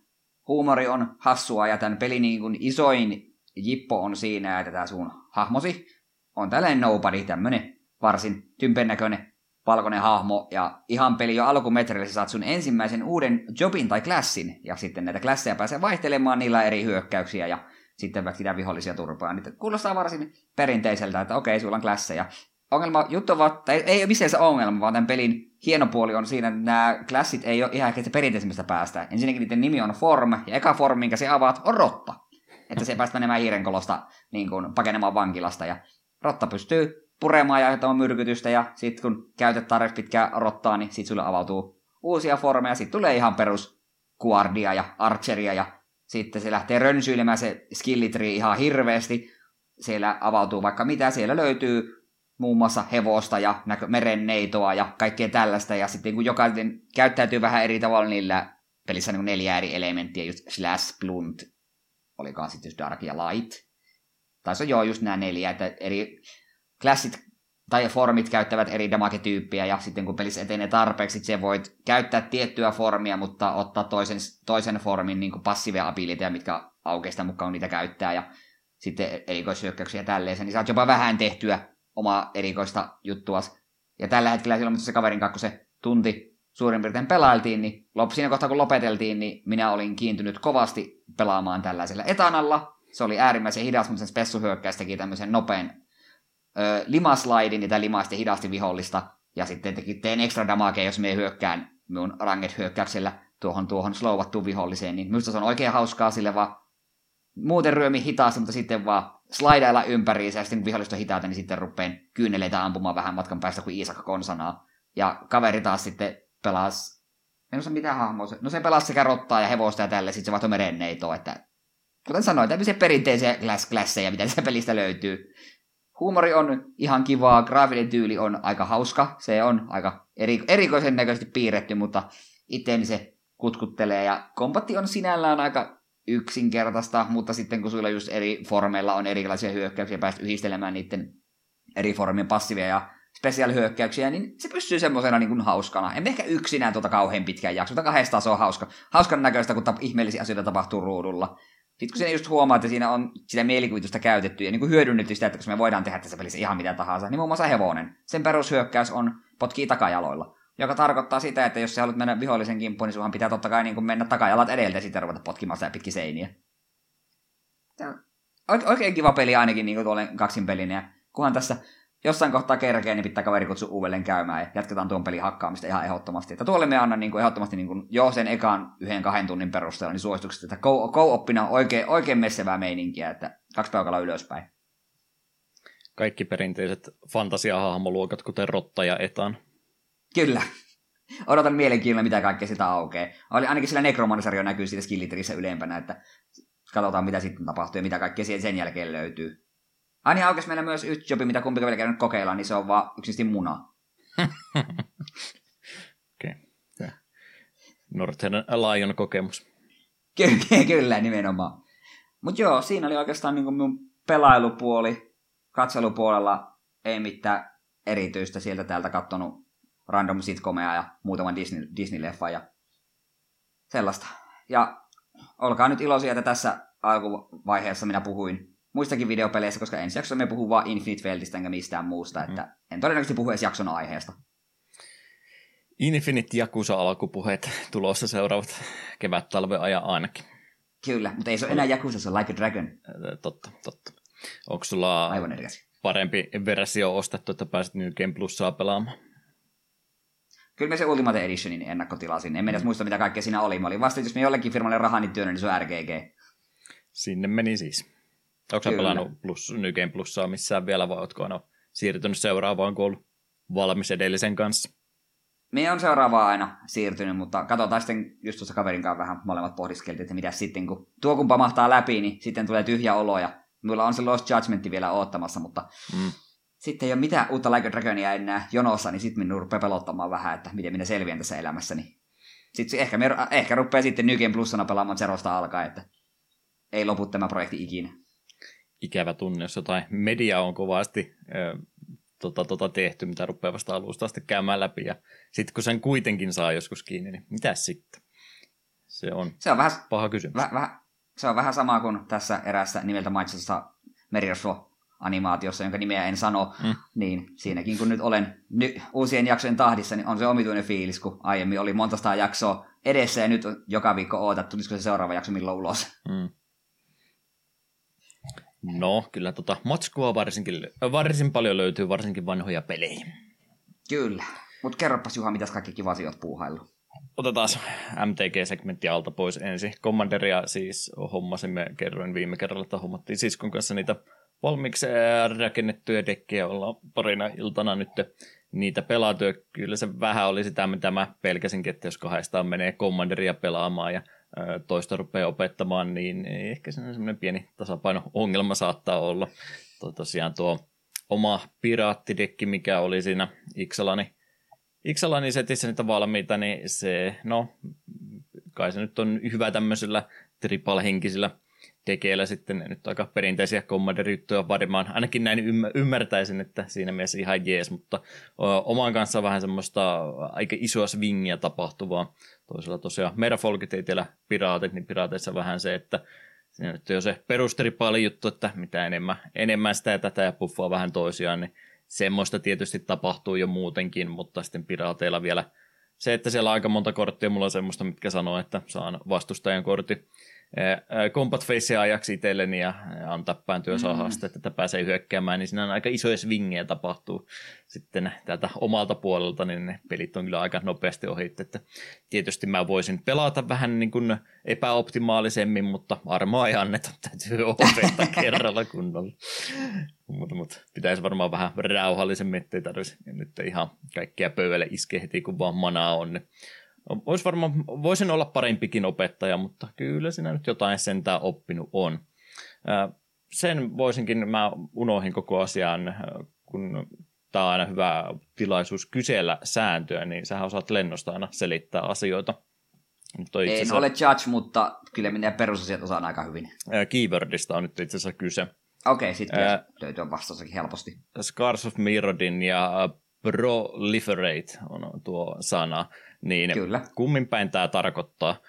Huumori on hassua ja tämän pelin niin kuin isoin jippo on siinä, että tämä sun hahmosi on tällainen nobody, tämmönen varsin tympen näköinen valkoinen hahmo, ja ihan peli jo alkumetrillä saat sun ensimmäisen uuden jobin tai klassin, ja sitten näitä klasseja pääsee vaihtelemaan, niillä eri hyökkäyksiä, ja sitten sitä vihollisia turpaa. Niin kuulostaa varsin perinteiseltä, että okei, sulla on klasseja. Ongelma, juttu on, tai ei ole missään se ongelma, vaan tämän pelin hieno puoli on siinä, että nämä klassit ei ole ihan ehkä perinteisemmästä päästä. Ensinnäkin niiden nimi on Form, ja eka Form, minkä se avaat, on Rotta. Että se päästä menemään hiirenkolosta niin kuin, pakenemaan vankilasta. Ja Rotta pystyy puremaan ja aiheuttamaan myrkytystä, ja sitten kun käytät tarpeeksi pitkää rottaa, niin sitten sulle avautuu uusia formeja, sitten tulee ihan perus kuardia ja archeria, ja sitten se lähtee rönsyilemään se skillitri ihan hirveästi. Siellä avautuu vaikka mitä, siellä löytyy muun muassa hevosta ja näkö- merenneitoa ja kaikkea tällaista, ja sitten kun jokainen käyttäytyy vähän eri tavalla niillä pelissä niin neljä eri elementtiä, just slash, blunt, olikaan sitten dark ja light. Tai se on joo just nämä neljä, että eri klassit tai formit käyttävät eri damage-tyyppiä, ja sitten kun pelissä etenee tarpeeksi, se voit käyttää tiettyä formia, mutta ottaa toisen, toisen formin niin passive abilityjä, mitkä aukeista mukaan niitä käyttää, ja sitten erikoishyökkäyksiä tälleen, niin saat jopa vähän tehtyä omaa erikoista juttua. Ja tällä hetkellä silloin, se kaverin kun se tunti suurin piirtein pelailtiin, niin siinä kohtaa kun lopeteltiin, niin minä olin kiintynyt kovasti pelaamaan tällaisella etanalla. Se oli äärimmäisen hidas, mutta sen spessuhyökkäys teki tämmöisen nopean ö, limaslaidin, ja tämä limasti hidasti vihollista. Ja sitten teki, teen extra damagea, jos me hyökkään minun ranget hyökkäyksellä tuohon, tuohon slowattuun viholliseen. Niin minusta se on oikein hauskaa, sille vaan muuten ryömi hitaasti, mutta sitten vaan slaidailla ympäri, ja sitten kun viholliset on hitaita, niin sitten rupeen kyyneleitä ampumaan vähän matkan päästä kuin Iisak konsanaa. Ja kaveri taas sitten pelasi, en osaa mitään hahmoa, no se pelasi sekä rottaa ja hevosta ja tälle, sitten se vaihtoi merenneitoa, että kuten sanoin, tämmöisiä perinteisiä glass mitä se pelistä löytyy. Huumori on ihan kivaa, graafinen tyyli on aika hauska, se on aika eri, erikoisen näköisesti piirretty, mutta itteeni se kutkuttelee. Ja kompatti on sinällään aika yksinkertaista, mutta sitten kun sulla just eri formeilla on erilaisia hyökkäyksiä, päästä yhdistelemään niiden eri formien passiivia ja special-hyökkäyksiä, niin se pysyy semmoisena niin kuin hauskana. En ehkä yksinään tuota kauhean pitkään jakso, mutta kahdesta se on hauska. Hauskan näköistä, kun tap- ihmeellisiä asioita tapahtuu ruudulla. Sitten kun se just huomaa, että siinä on sitä mielikuvitusta käytetty ja niin kuin hyödynnetty sitä, että koska me voidaan tehdä tässä pelissä ihan mitä tahansa, niin muun muassa hevonen. Sen perushyökkäys on potkii takajaloilla. Joka tarkoittaa sitä, että jos sä haluat mennä vihollisen kimppuun, niin sunhan pitää totta kai niin kuin mennä takajalat edeltä ja sitten ruveta potkimaan sitä pitkin seiniä. Oikein kiva peli ainakin niin kuin tuolle kaksin pelin. Ja kunhan tässä jossain kohtaa kerkee, niin pitää kaveri kutsua uudelleen käymään ja jatketaan tuon pelin hakkaamista ihan ehdottomasti. Että tuolle me annan niin kuin ehdottomasti niin kuin jo sen ekan yhden kahden tunnin perusteella niin suositukset, että co-oppina oikein, oikein messevää meininkiä, että kaksi peukalla ylöspäin. Kaikki perinteiset fantasiahahmoluokat, kuten Rotta ja Etan. Kyllä. Odotan mielenkiinnolla, mitä kaikkea sitä aukeaa. Oli ainakin sillä Necromancerio näkyy siitä skillitrissä ylempänä, että katsotaan mitä sitten tapahtuu ja mitä kaikkea sen jälkeen löytyy. Aini aukesi meillä myös yksi jobi, mitä kumpikaan vielä käynyt kokeilla, niin se on vaan yksisesti muna. Okei. Okay. Northern Lion kokemus. Kyllä, kyllä nimenomaan. Mutta joo, siinä oli oikeastaan niin minun pelailupuoli. Katselupuolella ei mitään erityistä sieltä täältä kattonut random sitcomeja ja muutaman Disney, Disney-leffa ja sellaista. Ja olkaa nyt iloisia, että tässä alkuvaiheessa minä puhuin muistakin videopeleissä, koska ensi jaksossa me puhuu vain Infinite Veldistä enkä mistään muusta, että mm. en todennäköisesti puhu edes jakson aiheesta. Infinite Jakusa alkupuheet tulossa seuraavat kevät-talven ajan ainakin. Kyllä, mutta ei se ole enää Jakusa, se on Like a Dragon. Totta, totta. Onko sulla Aivan parempi versio ostettu, että pääset New Game Plusaa pelaamaan? Kyllä me se Ultimate Editionin ennakkotilasin. En edes muista, mitä kaikkea siinä oli. Mä olin vasta, jos me jollekin firmalle rahani työnä, niin se on RGG. Sinne meni siis. Onko sä pelannut plus, New Game Plusaa missään vielä, vai ootko aina siirtynyt seuraavaan, kun ollut valmis edellisen kanssa? Me on seuraavaa aina siirtynyt, mutta katsotaan sitten just tuossa kaverin kanssa vähän molemmat pohdiskeltiin, että mitä sitten, kun tuo kun pamahtaa läpi, niin sitten tulee tyhjä olo ja mulla on se Lost Judgmentti vielä oottamassa, mutta mm. sitten ei ole mitään uutta Like Dragonia enää jonossa, niin sitten minun rupeaa pelottamaan vähän, että miten minä selviän tässä elämässäni. Sitten ehkä, me, ehkä rupeaa sitten New Game Plusana pelaamaan Zerosta alkaen, että ei lopu tämä projekti ikinä ikävä tunne, jos jotain media on kovasti ö, tota, tota tehty, mitä rupeaa vasta alusta asti käymään läpi. Ja sitten kun sen kuitenkin saa joskus kiinni, niin mitä sitten? Se on, se on vähän, paha kysymys. Väh, väh, se on vähän sama kuin tässä erässä nimeltä mainitsussa Merirosvo animaatiossa, jonka nimeä en sano, mm. niin siinäkin kun nyt olen ny, uusien jaksojen tahdissa, niin on se omituinen fiilis, kun aiemmin oli monta jaksoa edessä ja nyt joka viikko ootat, tulisiko se seuraava jakso milloin ulos. Mm. No, kyllä tota matskua varsinkin, varsin paljon löytyy, varsinkin vanhoja pelejä. Kyllä. Mutta kerropas Juha, mitäs kaikki kiva oot puuhailu. Otetaan MTG-segmentti alta pois ensin. Commanderia siis hommasimme, kerroin viime kerralla, että hommattiin siskon kanssa niitä valmiiksi rakennettuja dekkejä, ollaan parina iltana nyt niitä pelattu. Kyllä se vähän oli sitä, mitä mä pelkäsinkin, että jos kahdestaan menee Commanderia pelaamaan ja toista rupeaa opettamaan, niin ehkä semmoinen pieni tasapaino-ongelma saattaa olla. Tuo tosiaan tuo oma piraattidekki, mikä oli siinä Ixalani, Ixalani setissä niitä valmiita, niin se, no, kai se nyt on hyvä tämmöisellä triple-henkisillä tekeillä sitten nyt aika perinteisiä Commander-juttuja varmaan. Ainakin näin ymmärtäisin, että siinä mielessä ihan jees, mutta oman kanssa vähän semmoista aika isoa swingia tapahtuvaa. Toisella tosiaan Merfolkit ei tiedä piraatit, niin piraateissa vähän se, että siinä nyt on jo se perusteripaali juttu, että mitä enemmän, enemmän sitä ja tätä ja puffaa vähän toisiaan, niin semmoista tietysti tapahtuu jo muutenkin, mutta sitten piraateilla vielä se, että siellä on aika monta korttia, mulla on semmoista, mitkä sanoo, että saan vastustajan kortti combat face ajaksi itselleni ja antaa pääntyä saa mm. että pääsee hyökkäämään, niin siinä on aika isoja swingejä tapahtuu sitten täältä omalta puolelta, niin ne pelit on kyllä aika nopeasti ohi. Että tietysti mä voisin pelata vähän niin kuin epäoptimaalisemmin, mutta armoa ei anneta, täytyy opettaa kerralla kunnolla. mutta, mutta pitäisi varmaan vähän rauhallisemmin, ettei tarvitsisi nyt ihan kaikkia pöydälle iskeä heti, kun vaan manaa on. Niin Vois varmaan, voisin olla parempikin opettaja, mutta kyllä sinä nyt jotain sentään oppinut on. Sen voisinkin, mä unohin koko asian, kun tämä on aina hyvä tilaisuus kysellä sääntöä, niin sähän osaat lennosta aina selittää asioita. Mutta en asiassa... ole judge, mutta kyllä minä perusasiat osaan aika hyvin. Keywordista on nyt itse asiassa kyse. Okei, okay, sitten ää, löytyy vastaussakin helposti. Scars of Mirrodin ja proliferate on tuo sana, niin Kyllä. kummin päin tämä tarkoittaa,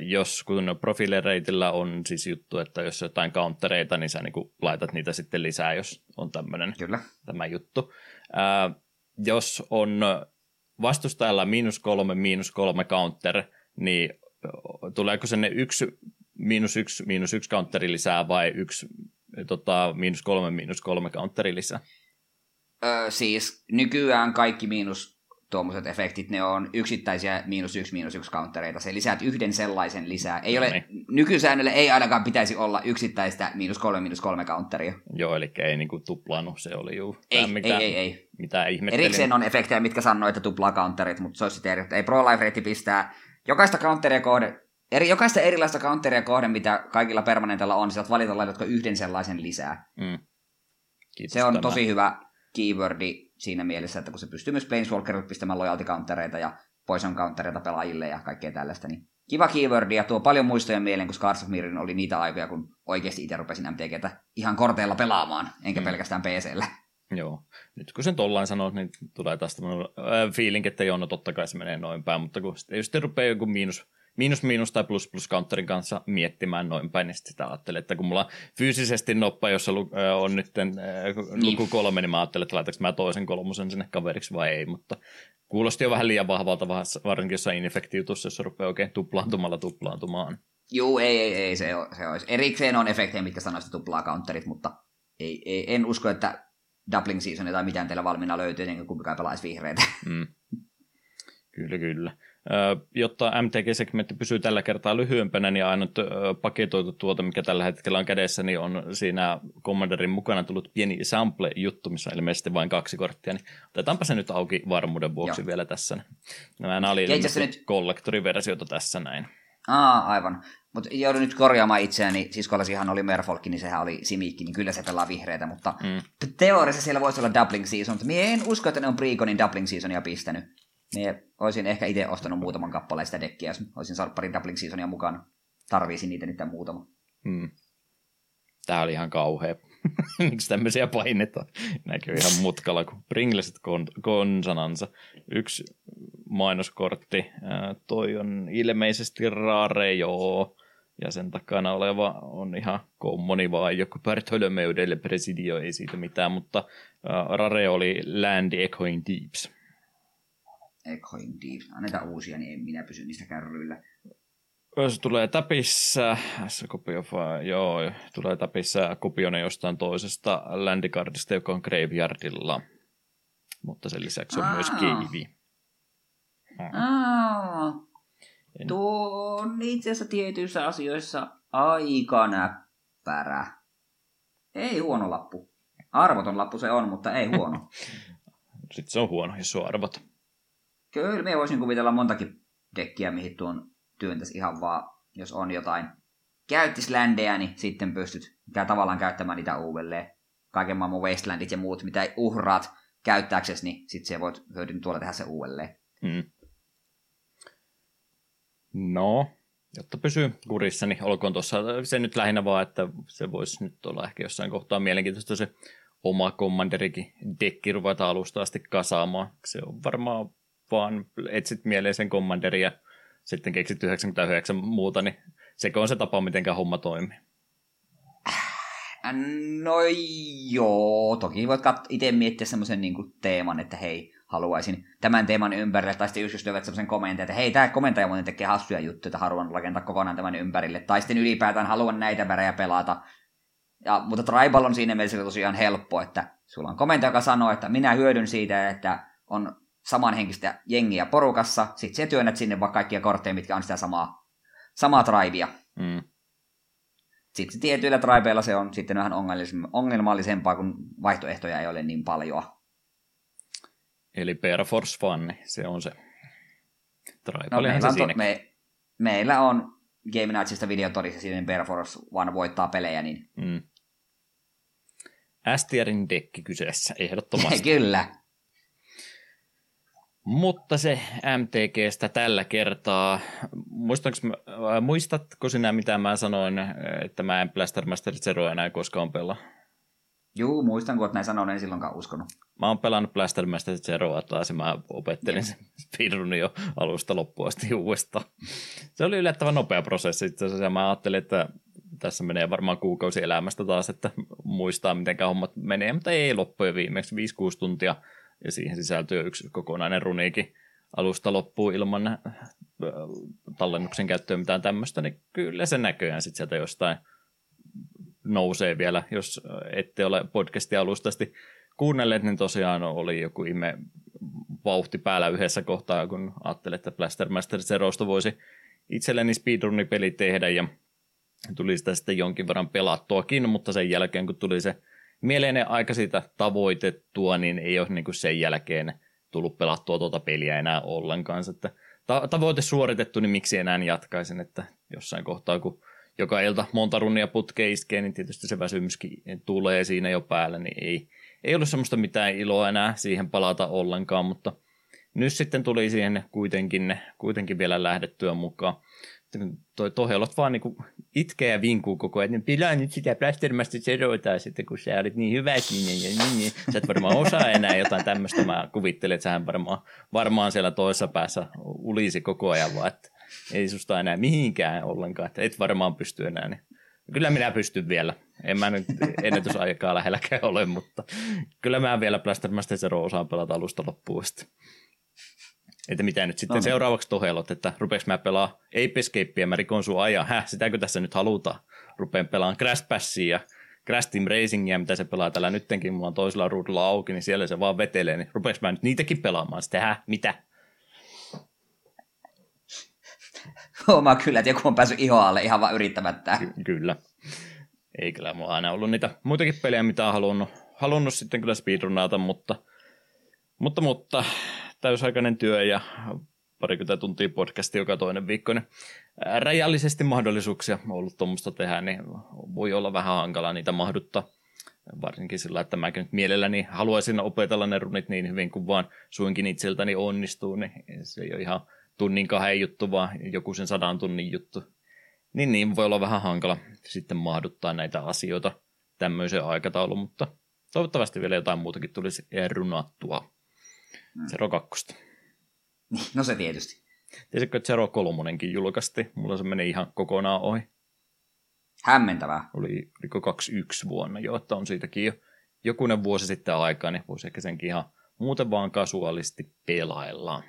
jos kun profilereitillä on siis juttu, että jos jotain countereita, niin sä niin laitat niitä sitten lisää, jos on tämmöinen Kyllä. tämä juttu. Ää, jos on vastustajalla miinus kolme, miinus kolme counter, niin tuleeko sinne yksi miinus yksi, miinus yksi counteri lisää vai yksi tota, miinus kolme, miinus kolme counteri lisää? Öö, siis nykyään kaikki miinus tuommoiset efektit, ne on yksittäisiä miinus yksi, miinus yksi countereita. Se lisäät yhden sellaisen lisää. Ei ole, niin. nykysäännölle ei ainakaan pitäisi olla yksittäistä miinus kolme, miinus kolme counteria. Joo, eli ei niinku tuplannut, se oli juu. Ei, mitä, ei, ei, ei. Mitä ihmettelin. Erikseen on efektejä, mitkä sanoo, että tuplaa counterit, mutta se olisi sitten eri. Ei Pro Life Rate pistää jokaista counteria kohde, eri, jokaista erilaista counteria kohde, mitä kaikilla permanentilla on, sieltä valita laitatko yhden sellaisen lisää. Mm. Kiitos se on tämä. tosi hyvä keywordi siinä mielessä, että kun se pystyy myös Planeswalkerille pistämään loyalty countereita ja poison countereita pelaajille ja kaikkea tällaista, niin kiva keywordi ja tuo paljon muistoja mieleen, kun Scars of Mirren oli niitä aikoja, kun oikeasti itse rupesin MTGtä ihan korteilla pelaamaan, enkä mm. pelkästään PCllä. Joo. Nyt kun sen tollain sanoo, niin tulee taas tämmöinen fiilinki, että joo, no totta kai se menee noin päin, mutta kun sitten rupeaa joku miinus miinus miinus tai plus plus counterin kanssa miettimään noin päin, niin sitä ajattelin, että kun mulla fyysisesti noppa, jossa on nyt niin. luku kolme, niin mä ajattelin, että laitanko mä toisen kolmosen sinne kaveriksi vai ei, mutta kuulosti jo vähän liian vahvalta, varsinkin jossain infektiutussa, jos rupeaa oikein tuplaantumalla tuplaantumaan. Joo, ei, ei, ei se, se olisi. Erikseen on efektejä, mitkä sanoisivat tuplaa counterit, mutta ei, ei, en usko, että doubling season tai mitään teillä valmiina löytyy, ennen kuin kumpikaan pelaisi vihreitä. Mm. Kyllä, kyllä jotta MTG-segmentti pysyy tällä kertaa lyhyempänä, niin ainut paketoitu tuote, mikä tällä hetkellä on kädessä, niin on siinä Commanderin mukana tullut pieni sample-juttu, missä on ilmeisesti vain kaksi korttia, niin otetaanpa se nyt auki varmuuden vuoksi Joo. vielä tässä. Nämä oli nyt... kollektoriversiota tässä näin. Aa, aivan. Mutta joudun nyt korjaamaan itseäni, siskollasihan oli Merfolkki, niin sehän oli Simikki, niin kyllä se pelaa vihreitä, mutta mm. teoriassa siellä voisi olla doubling season, mutta minä en usko, että ne on Preconin doubling seasonia pistänyt. Niin olisin ehkä itse ostanut muutaman kappaleen sitä dekkiä, jos olisin saanut parin doubling seasonia mukaan. Tarviisin niitä nyt muutama. Hmm. Tämä oli ihan kauhea. Miksi tämmöisiä painetaan? Näkyy ihan mutkalla kuin Pringlesit kon- konsonansa. Yksi mainoskortti. Toi on ilmeisesti rare, joo. Ja sen takana oleva on ihan kommoni vai joku Bertolömeudelle presidio, ei siitä mitään, mutta rare oli Land Echoing Deeps. Echoing Deep. Anneta uusia, niin en minä pysy niistä kärryillä. Se tulee täpissä, se kopio, joo, tulee täpissä kopiona jostain toisesta Landicardista, joka on Graveyardilla. Mutta sen lisäksi on Aa. myös Keivi. En... Tuo on itse asiassa tietyissä asioissa aika näppärä. Ei huono lappu. Arvoton lappu se on, mutta ei huono. Sitten se on huono, jos se on arvoton. Kyllä, me voisin kuvitella montakin dekkiä, mihin tuon työntäisi ihan vaan, jos on jotain käyttis ländejä, niin sitten pystyt tavallaan käyttämään niitä uudelleen. Kaiken maailman Wastelandit ja muut, mitä uhraat käyttääksesi, niin sitten se voit hyödyn tuolla tehdä se uudelleen. Hmm. No, jotta pysyy kurissa, niin olkoon tuossa se nyt lähinnä vaan, että se voisi nyt olla ehkä jossain kohtaa mielenkiintoista se oma Commanderikin dekki ruveta alusta asti kasaamaan. Se on varmaan vaan etsit mieleen sen Commanderin ja sitten keksit 99 muuta, niin sekö on se tapa, miten homma toimii. No joo, toki voit itse miettiä semmoisen niin teeman, että hei, haluaisin tämän teeman ympärille, tai sitten just löyvät semmoisen kommentin, että hei, tämä komentaja muuten tekee hassuja juttuja, että haluan rakentaa kokonaan tämän ympärille, tai sitten ylipäätään haluan näitä värejä pelata. Ja, mutta Tribal on siinä mielessä tosiaan helppo, että sulla on komentaja, joka sanoo, että minä hyödyn siitä, että on samanhenkistä jengiä porukassa, sitten se työnnät sinne vaikka kaikkia kortteja, mitkä on sitä samaa, samaa tribea. Mm. Sitten tietyillä tribeilla se on sitten vähän ongelmallisempaa, kun vaihtoehtoja ei ole niin paljon. Eli Perforce Fun, se on se. no, meillä, on to, me, meillä on Game Nightsista videotodissa siinä Perforce One voittaa pelejä, niin... Mm. Astierin dekki kyseessä, ehdottomasti. Kyllä. Mutta se MTGstä tällä kertaa, äh, muistatko sinä mitä mä sanoin, että mä en Blaster Master Zero enää koskaan pelaa? Juu, muistan, kun olet näin sanonut, en silloinkaan uskonut. Mä oon pelannut Blaster Master Zeroa taas ja mä opettelin sen speedrunin jo alusta loppuun asti uudestaan. Se oli yllättävän nopea prosessi itse asiassa mä ajattelin, että tässä menee varmaan kuukausi elämästä taas, että muistaa miten hommat menee, mutta ei loppujen viimeksi 5-6 tuntia ja siihen sisältyy yksi kokonainen runiikin alusta loppuun ilman äh, tallennuksen käyttöä mitään tämmöistä, niin kyllä se näköjään sitten sieltä jostain nousee vielä, jos ette ole podcastia alustasti kuunnelleet, niin tosiaan oli joku ihme vauhti päällä yhdessä kohtaa, kun ajattelin, että Blaster Master Zerosta voisi itselleni speedrunipeli tehdä, ja tuli sitä sitten jonkin verran pelattuakin, mutta sen jälkeen, kun tuli se mieleinen aika siitä tavoitettua, niin ei ole niin kuin sen jälkeen tullut pelattua tuota peliä enää ollenkaan. Että ta- tavoite suoritettu, niin miksi enää jatkaisin, että jossain kohtaa, kun joka ilta monta runnia putke iskee, niin tietysti se väsymyskin tulee siinä jo päällä, niin ei, ei ollut semmoista mitään iloa enää siihen palata ollenkaan, mutta nyt sitten tuli siihen kuitenkin, kuitenkin vielä lähdettyä mukaan toi Tohelot vaan niinku itkee ja vinkuu koko ajan, että pilaa nyt sitä plastermasta seroita sitten, kun sä olit niin hyvä siinä ja niin, niin. Sä et varmaan osaa enää jotain tämmöistä. Mä kuvittelen, että sähän varmaan, varmaan siellä toisessa päässä ulisi koko ajan vaan, että ei susta enää mihinkään ollenkaan, että et varmaan pysty enää. Niin. Kyllä minä pystyn vielä. En mä nyt ennätysaikaa lähelläkään ole, mutta kyllä mä vielä Blastermaster Zero osaan pelata alusta loppuun että mitä nyt sitten no, seuraavaksi tohelot, että rupeeks mä pelaa Ape Escapea, mä rikon sun ajan. Häh, sitäkö tässä nyt halutaan? Rupeen pelaan Crash Passia ja Crash Team Racingia, mitä se pelaa tällä nyttenkin, mulla on toisella ruudulla auki, niin siellä se vaan vetelee, niin rupeeks mä nyt niitäkin pelaamaan sitten, häh, mitä? Huomaa kyllä, että joku on päässyt ihoalle ihan vaan yrittämättä. Ky- kyllä. Ei kyllä, mulla aina ollut niitä muitakin pelejä, mitä on halunnut, halunnut sitten kyllä speedrunata, mutta, mutta, mutta täysaikainen työ ja parikymmentä tuntia podcasti joka toinen viikko, niin rajallisesti mahdollisuuksia on ollut tuommoista tehdä, niin voi olla vähän hankala niitä mahduttaa. Varsinkin sillä, että mä nyt mielelläni haluaisin opetella ne runit niin hyvin kuin vaan suinkin itseltäni onnistuu, niin se ei ole ihan tunnin kahden juttu, vaan joku sen sadan tunnin juttu. Niin, niin voi olla vähän hankala sitten mahduttaa näitä asioita tämmöiseen aikatauluun, mutta toivottavasti vielä jotain muutakin tulisi runattua. Mm. Zero 2. No se tietysti. Tiesitkö, että Zero 3 julkaisti? Mulla se meni ihan kokonaan ohi. Hämmentävää. Oli, oliko 21 vuonna jo, että on siitäkin jo jokunen vuosi sitten aikaa, niin voisi ehkä senkin ihan muuten vaan kasuaalisti pelailla.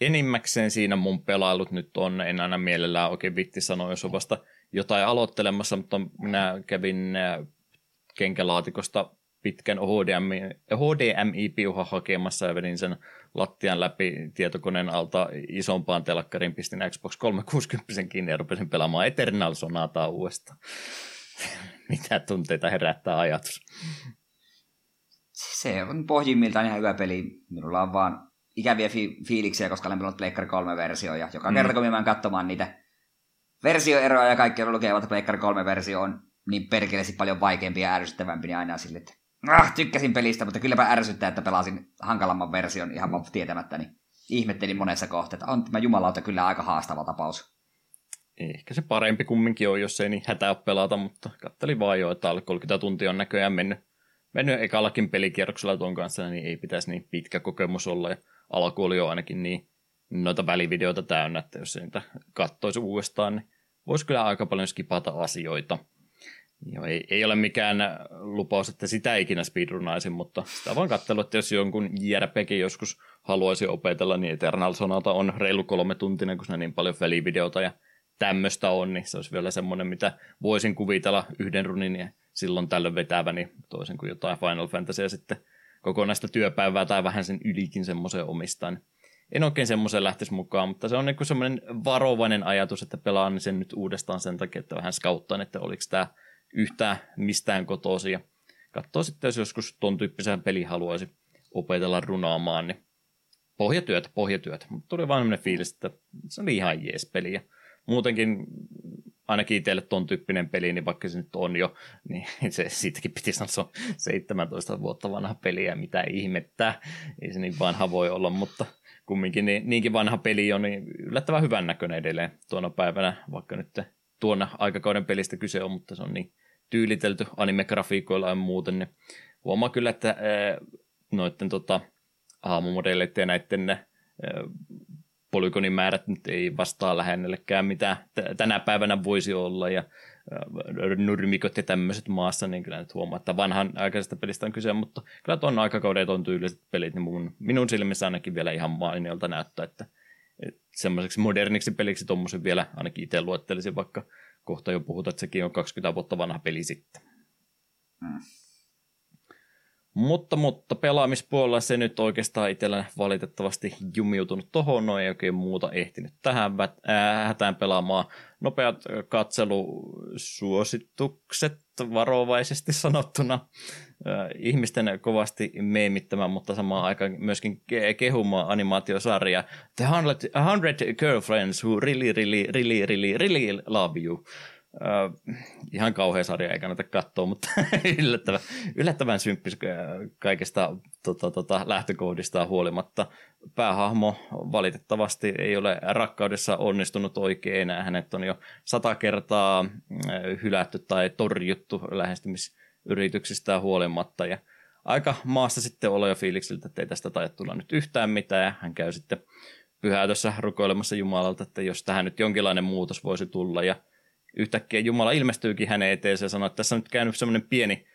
Enimmäkseen siinä mun pelailut nyt on, en aina mielellään oikein vitti sanoa, jos on vasta jotain aloittelemassa, mutta minä kävin äh, kenkälaatikosta pitkän HDMI, HDMI-piuhan hakemassa ja vedin sen lattian läpi tietokoneen alta isompaan telkkarin, pistin Xbox 360 kiinni ja rupesin pelaamaan Eternal Sonataa uudestaan. Mitä tunteita herättää ajatus? Se on pohjimmiltaan ihan hyvä peli. Minulla on vaan ikäviä fi- fiiliksiä, koska olen pelannut Pleikkari 3 versio ja joka mm. kerta kun mä katsomaan niitä versioeroja ja kaikki lukevat, että Pleikkari 3 versio on niin perkeleesti paljon vaikeampi ja ärsyttävämpi, niin aina sille, että ah, tykkäsin pelistä, mutta kylläpä ärsyttää, että pelasin hankalamman version ihan vaan tietämättäni. ihmettelin monessa kohtaa, että on tämä jumalauta kyllä aika haastava tapaus. Ehkä se parempi kumminkin on, jos ei niin hätää pelata, mutta kattelin vaan jo, että alle 30 tuntia on näköjään mennyt, mennyt ekallakin pelikierroksella tuon kanssa, niin ei pitäisi niin pitkä kokemus olla. Ja alku oli jo ainakin niin noita välivideoita täynnä, että jos niitä katsoisi uudestaan, niin voisi kyllä aika paljon skipata asioita. Joo, ei, ei ole mikään lupaus, että sitä ikinä speedrunaisin, mutta sitä vaan katselu, että jos jonkun JRPG joskus haluaisi opetella, niin Eternal Sonata on reilu kolme tuntinen, kun se niin paljon välivideota ja tämmöistä on, niin se olisi vielä semmoinen, mitä voisin kuvitella yhden runin ja silloin tällöin vetäväni, toisin kuin jotain Final Fantasya sitten kokonaista työpäivää tai vähän sen ylikin semmoisen omistaan. En oikein semmoisen lähtisi mukaan, mutta se on niin semmoinen varovainen ajatus, että pelaan sen nyt uudestaan sen takia, että vähän skauttaan, että oliko tämä yhtään mistään kotosi. Ja katsoo sitten, jos joskus ton tyyppisen peli haluaisi opetella runaamaan, niin pohjatyötä, pohjatyötä. Mutta tuli vaan sellainen fiilis, että se oli ihan jees peli. Ja muutenkin ainakin itselle ton tyyppinen peli, niin vaikka se nyt on jo, niin se siitäkin piti sanoa, se on 17 vuotta vanha peli ja mitä ihmettä. Ei se niin vanha voi olla, mutta kumminkin niin, niinkin vanha peli on niin yllättävän hyvän näköinen edelleen tuona päivänä, vaikka nyt tuona aikakauden pelistä kyse on, mutta se on niin tyylitelty anime-grafiikoilla ja muuten, niin huomaa kyllä, että noiden tota, aamumodelleiden ja näiden polygonimäärät määrät nyt ei vastaa lähennellekään mitä tänä päivänä voisi olla ja nurmikot ja tämmöiset maassa, niin kyllä nyt huomaa, että vanhan aikaisesta pelistä on kyse, mutta kyllä tuon aikakauden on tyyliset pelit, niin mun, minun silmissä ainakin vielä ihan mainiolta näyttää, että semmoiseksi moderniksi peliksi tuommoisen vielä ainakin itse luettelisin, vaikka kohta jo puhutaan, että sekin on 20 vuotta vanha peli sitten. Hmm. Mutta, mutta pelaamispuolella se nyt oikeastaan itsellä valitettavasti jumiutunut tohon, no ei oikein muuta ehtinyt tähän äh, hätään pelaamaan. Nopeat katselusuositukset varovaisesti sanottuna. Ihmisten kovasti meemittämään, mutta samaan aikaan myöskin kehumaan animaatiosarja The 100, 100 Girlfriends Who Really, Really, Really, Really, Really Love You. Uh, ihan kauhea sarja, ei kannata katsoa, mutta yllättävän, yllättävän symppis kaikesta tota, tota, lähtökohdista huolimatta. Päähahmo valitettavasti ei ole rakkaudessa onnistunut oikein enää. Hänet on jo sata kertaa hylätty tai torjuttu lähestymisyrityksistä huolimatta. Ja aika maassa sitten olla jo fiiliksiltä, että ei tästä taida tulla nyt yhtään mitään. Ja hän käy sitten pyhätössä rukoilemassa Jumalalta, että jos tähän nyt jonkinlainen muutos voisi tulla. Ja yhtäkkiä Jumala ilmestyykin hänen eteensä ja sanoi, että tässä on nyt käynyt semmoinen pieni,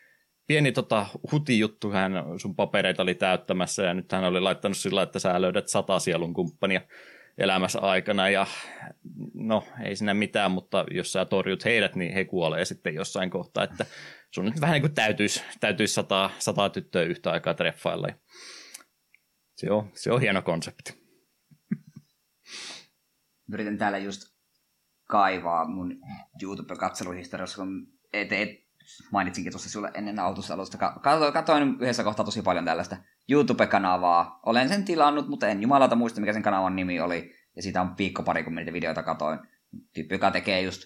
pieni tota, hutijuttu, hän sun papereita oli täyttämässä ja nyt hän oli laittanut sillä, että sä löydät sata sielun kumppania elämässä aikana ja no ei siinä mitään, mutta jos sä torjut heidät, niin he kuolee sitten jossain kohtaa, että sun nyt vähän niin kuin täytyisi, täytyisi sata, sata tyttöä yhtä aikaa treffailla. Se on, se on hieno konsepti. Yritän täällä just kaivaa mun YouTube-katseluhistoriassa, kun et, et, mainitsinkin tuossa sulle ennen autossa alusta. Katoin, katoin yhdessä kohtaa tosi paljon tällaista YouTube-kanavaa. Olen sen tilannut, mutta en jumalata muista, mikä sen kanavan nimi oli. Ja siitä on viikko pari, kun niitä videoita katoin. Tyyppi, joka tekee just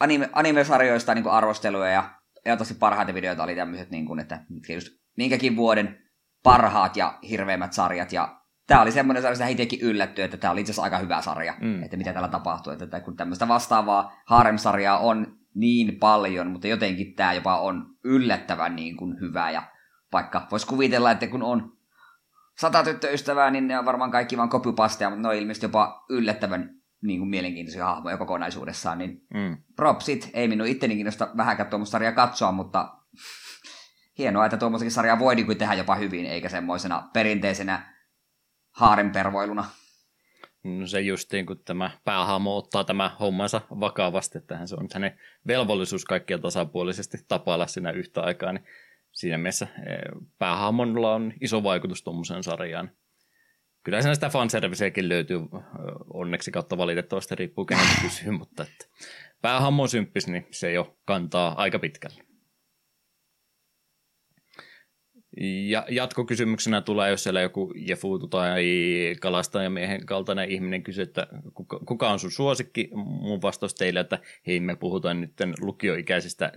anime, anime-sarjoista niin arvosteluja ja, ja tosi parhaita videoita oli tämmöiset, niin kuin, että mitkä just minkäkin vuoden parhaat ja hirveimmät sarjat ja tämä oli semmoinen sarja, että itsekin yllätty, että tämä oli itse asiassa aika hyvä sarja, mm. että mitä täällä tapahtuu. Että kun tämmöistä vastaavaa harem-sarjaa on niin paljon, mutta jotenkin tämä jopa on yllättävän niin kuin hyvä. Ja vaikka voisi kuvitella, että kun on sata tyttöystävää, niin ne on varmaan kaikki vaan copypasteja, mutta ne on ilmeisesti jopa yllättävän niin kuin mielenkiintoisia hahmoja kokonaisuudessaan. Niin mm. propsit, ei minun itteni kiinnosta vähäkään tuommoista sarjaa katsoa, mutta hienoa, että tuommoisakin sarjaa voi niin kuin tehdä jopa hyvin, eikä semmoisena perinteisenä haarenpervoiluna. No se justiin, kun tämä päähahmo ottaa tämä hommansa vakavasti, että se on hänen velvollisuus kaikkia tasapuolisesti tapailla siinä yhtä aikaa, niin siinä mielessä eh, päähahmolla on iso vaikutus tuommoiseen sarjaan. Kyllä siinä sitä fanserviceäkin löytyy onneksi kautta valitettavasti, riippuu kenen kysyy, mutta että päähahmo on symppis, niin se jo kantaa aika pitkälle. Ja jatkokysymyksenä tulee, jos siellä joku Jefuutu tai kalastajamiehen kaltainen ihminen kysyy, että kuka, kuka on sun suosikki? Mun vastaus teille, että hei me puhutaan nyt lukioikäisistä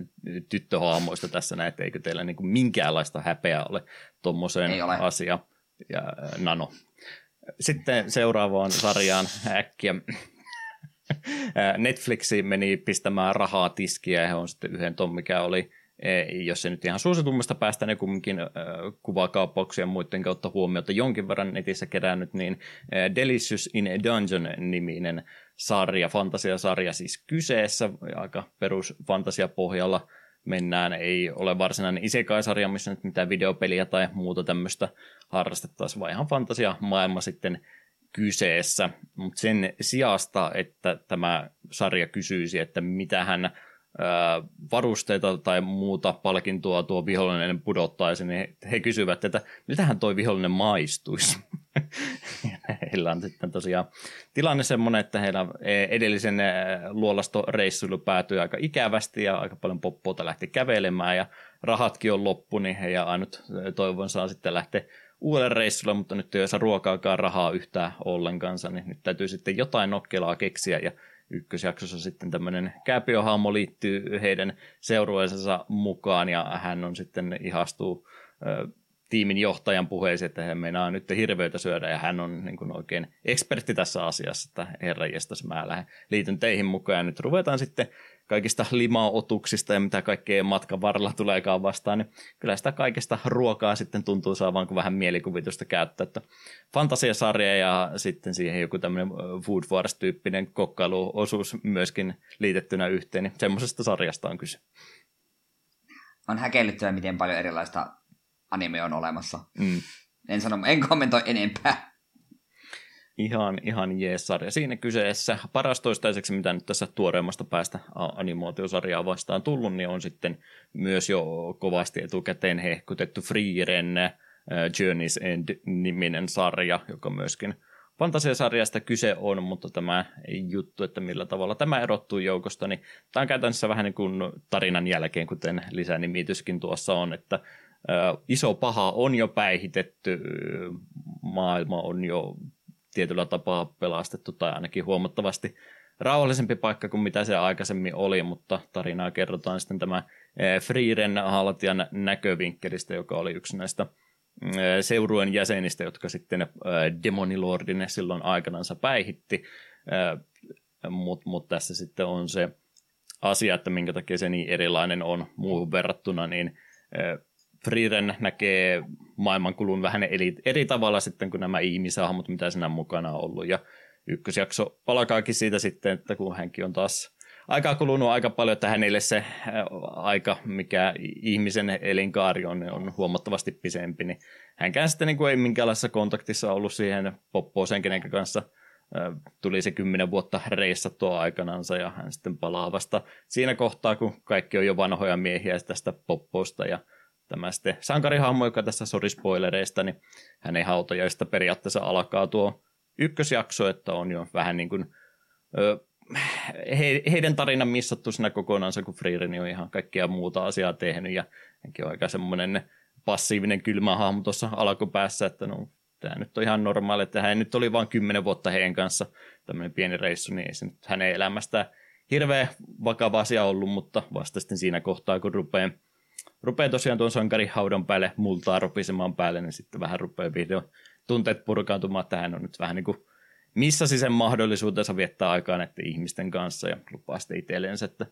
tyttöhaamoista tässä näin, että eikö teillä niin kuin minkäänlaista häpeää ole tuommoiseen asiaan. Ja Nano. Sitten seuraavaan sarjaan äkkiä. Netflixi meni pistämään rahaa tiskiä ja he on sitten yhden ton, mikä oli jos se nyt ihan suositummasta päästä, ne kumminkin kuvakauppauksia muiden kautta huomiota jonkin verran netissä kerännyt, niin Delicious in a Dungeon-niminen sarja, fantasiasarja siis kyseessä, aika perus fantasiapohjalla mennään, ei ole varsinainen isekai-sarja, missä nyt mitään videopeliä tai muuta tämmöistä harrastettaisiin, vaan ihan fantasia maailma sitten kyseessä, mutta sen sijasta, että tämä sarja kysyisi, että mitä hän varusteita tai muuta palkintoa tuo vihollinen pudottaisi, niin he kysyvät, että miltähän toi vihollinen maistuisi. heillä on sitten tosiaan tilanne semmoinen, että heillä edellisen luolastoreissuilu päätyi aika ikävästi ja aika paljon poppoota lähti kävelemään ja rahatkin on loppu, niin heidän ainut toivonsa on sitten lähteä uudelle reissulle, mutta nyt ei saa ruokaakaan rahaa yhtään ollenkaan, niin nyt täytyy sitten jotain nokkelaa keksiä ja ykkösjaksossa sitten tämmöinen kääpiohahmo liittyy heidän seurueensa mukaan ja hän on sitten ihastuu tiimin johtajan puheeseen, että hän meinaa nyt hirveitä syödä ja hän on niin kuin oikein ekspertti tässä asiassa, että herra jestas, mä lähden, liityn teihin mukaan ja nyt ruvetaan sitten kaikista limaotuksista ja mitä kaikkea matkan varrella tuleekaan vastaan, niin kyllä sitä kaikesta ruokaa sitten tuntuu saavan kuin vähän mielikuvitusta käyttää. Että fantasiasarja ja sitten siihen joku tämmöinen Food Wars-tyyppinen kokkailuosuus myöskin liitettynä yhteen, niin semmoisesta sarjasta on kyse. On häkellyttävä, miten paljon erilaista anime on olemassa. Mm. En sano, en kommentoi enempää ihan, ihan jees sarja siinä kyseessä. Paras toistaiseksi, mitä nyt tässä tuoreemmasta päästä animaatiosarjaa vastaan tullut, niin on sitten myös jo kovasti etukäteen hehkutettu Freeren uh, Journey's End-niminen sarja, joka myöskin fantasiasarjasta kyse on, mutta tämä juttu, että millä tavalla tämä erottuu joukosta, niin tämä on käytännössä vähän niin kuin tarinan jälkeen, kuten lisänimityskin tuossa on, että iso paha on jo päihitetty, maailma on jo tietyllä tapaa pelastettu tai ainakin huomattavasti rauhallisempi paikka kuin mitä se aikaisemmin oli, mutta tarinaa kerrotaan sitten tämä Freeren haltijan näkövinkkelistä, joka oli yksi näistä seurueen jäsenistä, jotka sitten eh, Demonilordin silloin aikanansa päihitti, mutta mut tässä sitten on se asia, että minkä takia se niin erilainen on muuhun verrattuna, niin Freeren näkee maailmankulun vähän eri, eri tavalla sitten kuin nämä ihmishahmot, mitä siinä mukana on ollut. Ja ykkösjakso palkaakin siitä sitten, että kun hänkin on taas aikaa kulunut aika paljon, että hänelle se aika, mikä ihmisen elinkaari on, on huomattavasti pisempi, niin hänkään sitten niin kuin ei minkäänlaisessa kontaktissa ollut siihen poppooseen, kenen kanssa tuli se kymmenen vuotta reissattua aikanansa ja hän sitten palaa vasta siinä kohtaa, kun kaikki on jo vanhoja miehiä tästä poppoosta ja tämä sitten sankarihahmo, joka tässä sori spoilereista, niin hänen hautajaista periaatteessa alkaa tuo ykkösjakso, että on jo vähän niin kuin ö, he, heidän tarinan missattu siinä kokonaansa, kun Freerin on ihan kaikkea muuta asiaa tehnyt ja hänkin on aika semmoinen passiivinen kylmä hahmo tuossa alkupäässä, että no, tämä nyt on ihan normaali, että hän nyt oli vain kymmenen vuotta heidän kanssa tämmöinen pieni reissu, niin ei se nyt hänen elämästään hirveän vakava asia ollut, mutta vasta sitten siinä kohtaa, kun rupeaa rupeaa tosiaan tuon sankarihaudan päälle multaa ropisemaan päälle, niin sitten vähän rupeaa video tunteet purkautumaan, että hän on nyt vähän niin kuin missasi sen mahdollisuutensa viettää aikaa näiden ihmisten kanssa ja lupaa sitten itsellensä, että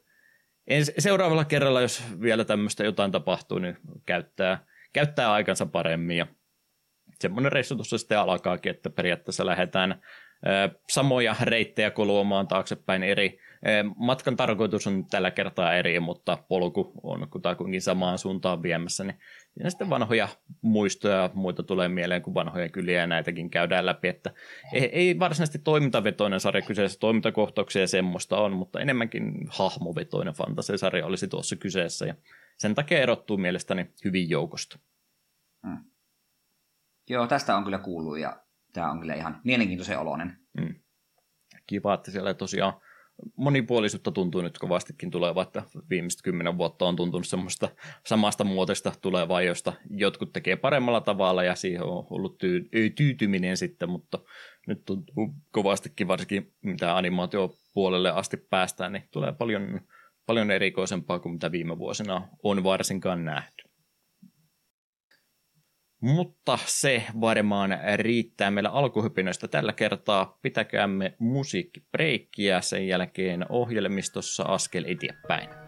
ens, seuraavalla kerralla, jos vielä tämmöistä jotain tapahtuu, niin käyttää, käyttää aikansa paremmin ja semmoinen reissu tuossa sitten alkaakin, että periaatteessa lähdetään samoja reittejä kuluamaan taaksepäin eri. Matkan tarkoitus on tällä kertaa eri, mutta polku on kutakuinkin samaan suuntaan viemässä. Niin ja sitten vanhoja muistoja ja muita tulee mieleen, kun vanhoja kyliä ja näitäkin käydään läpi. Että ei, ei varsinaisesti toimintavetoinen sarja kyseessä, toimintakohtauksia ja semmoista on, mutta enemmänkin hahmovetoinen fantasiasarja olisi tuossa kyseessä. Ja sen takia erottuu mielestäni hyvin joukosta. Hmm. Joo, tästä on kyllä kuullut ja tämä on kyllä ihan mielenkiintoisen oloinen. Mm. Kiva, että siellä tosiaan monipuolisuutta tuntuu nyt kovastikin tuleva, että viimeiset kymmenen vuotta on tuntunut semmoista samasta muotoista tulevaa, josta jotkut tekee paremmalla tavalla ja siihen on ollut tyy- tyytyminen sitten, mutta nyt tuntuu kovastikin varsinkin mitä animaatiopuolelle asti päästään, niin tulee paljon, paljon erikoisempaa kuin mitä viime vuosina on varsinkaan nähty. Mutta se varmaan riittää meillä alkuhypinöistä tällä kertaa. Pitäkäämme musiikkibreikkiä sen jälkeen ohjelmistossa askel eteenpäin.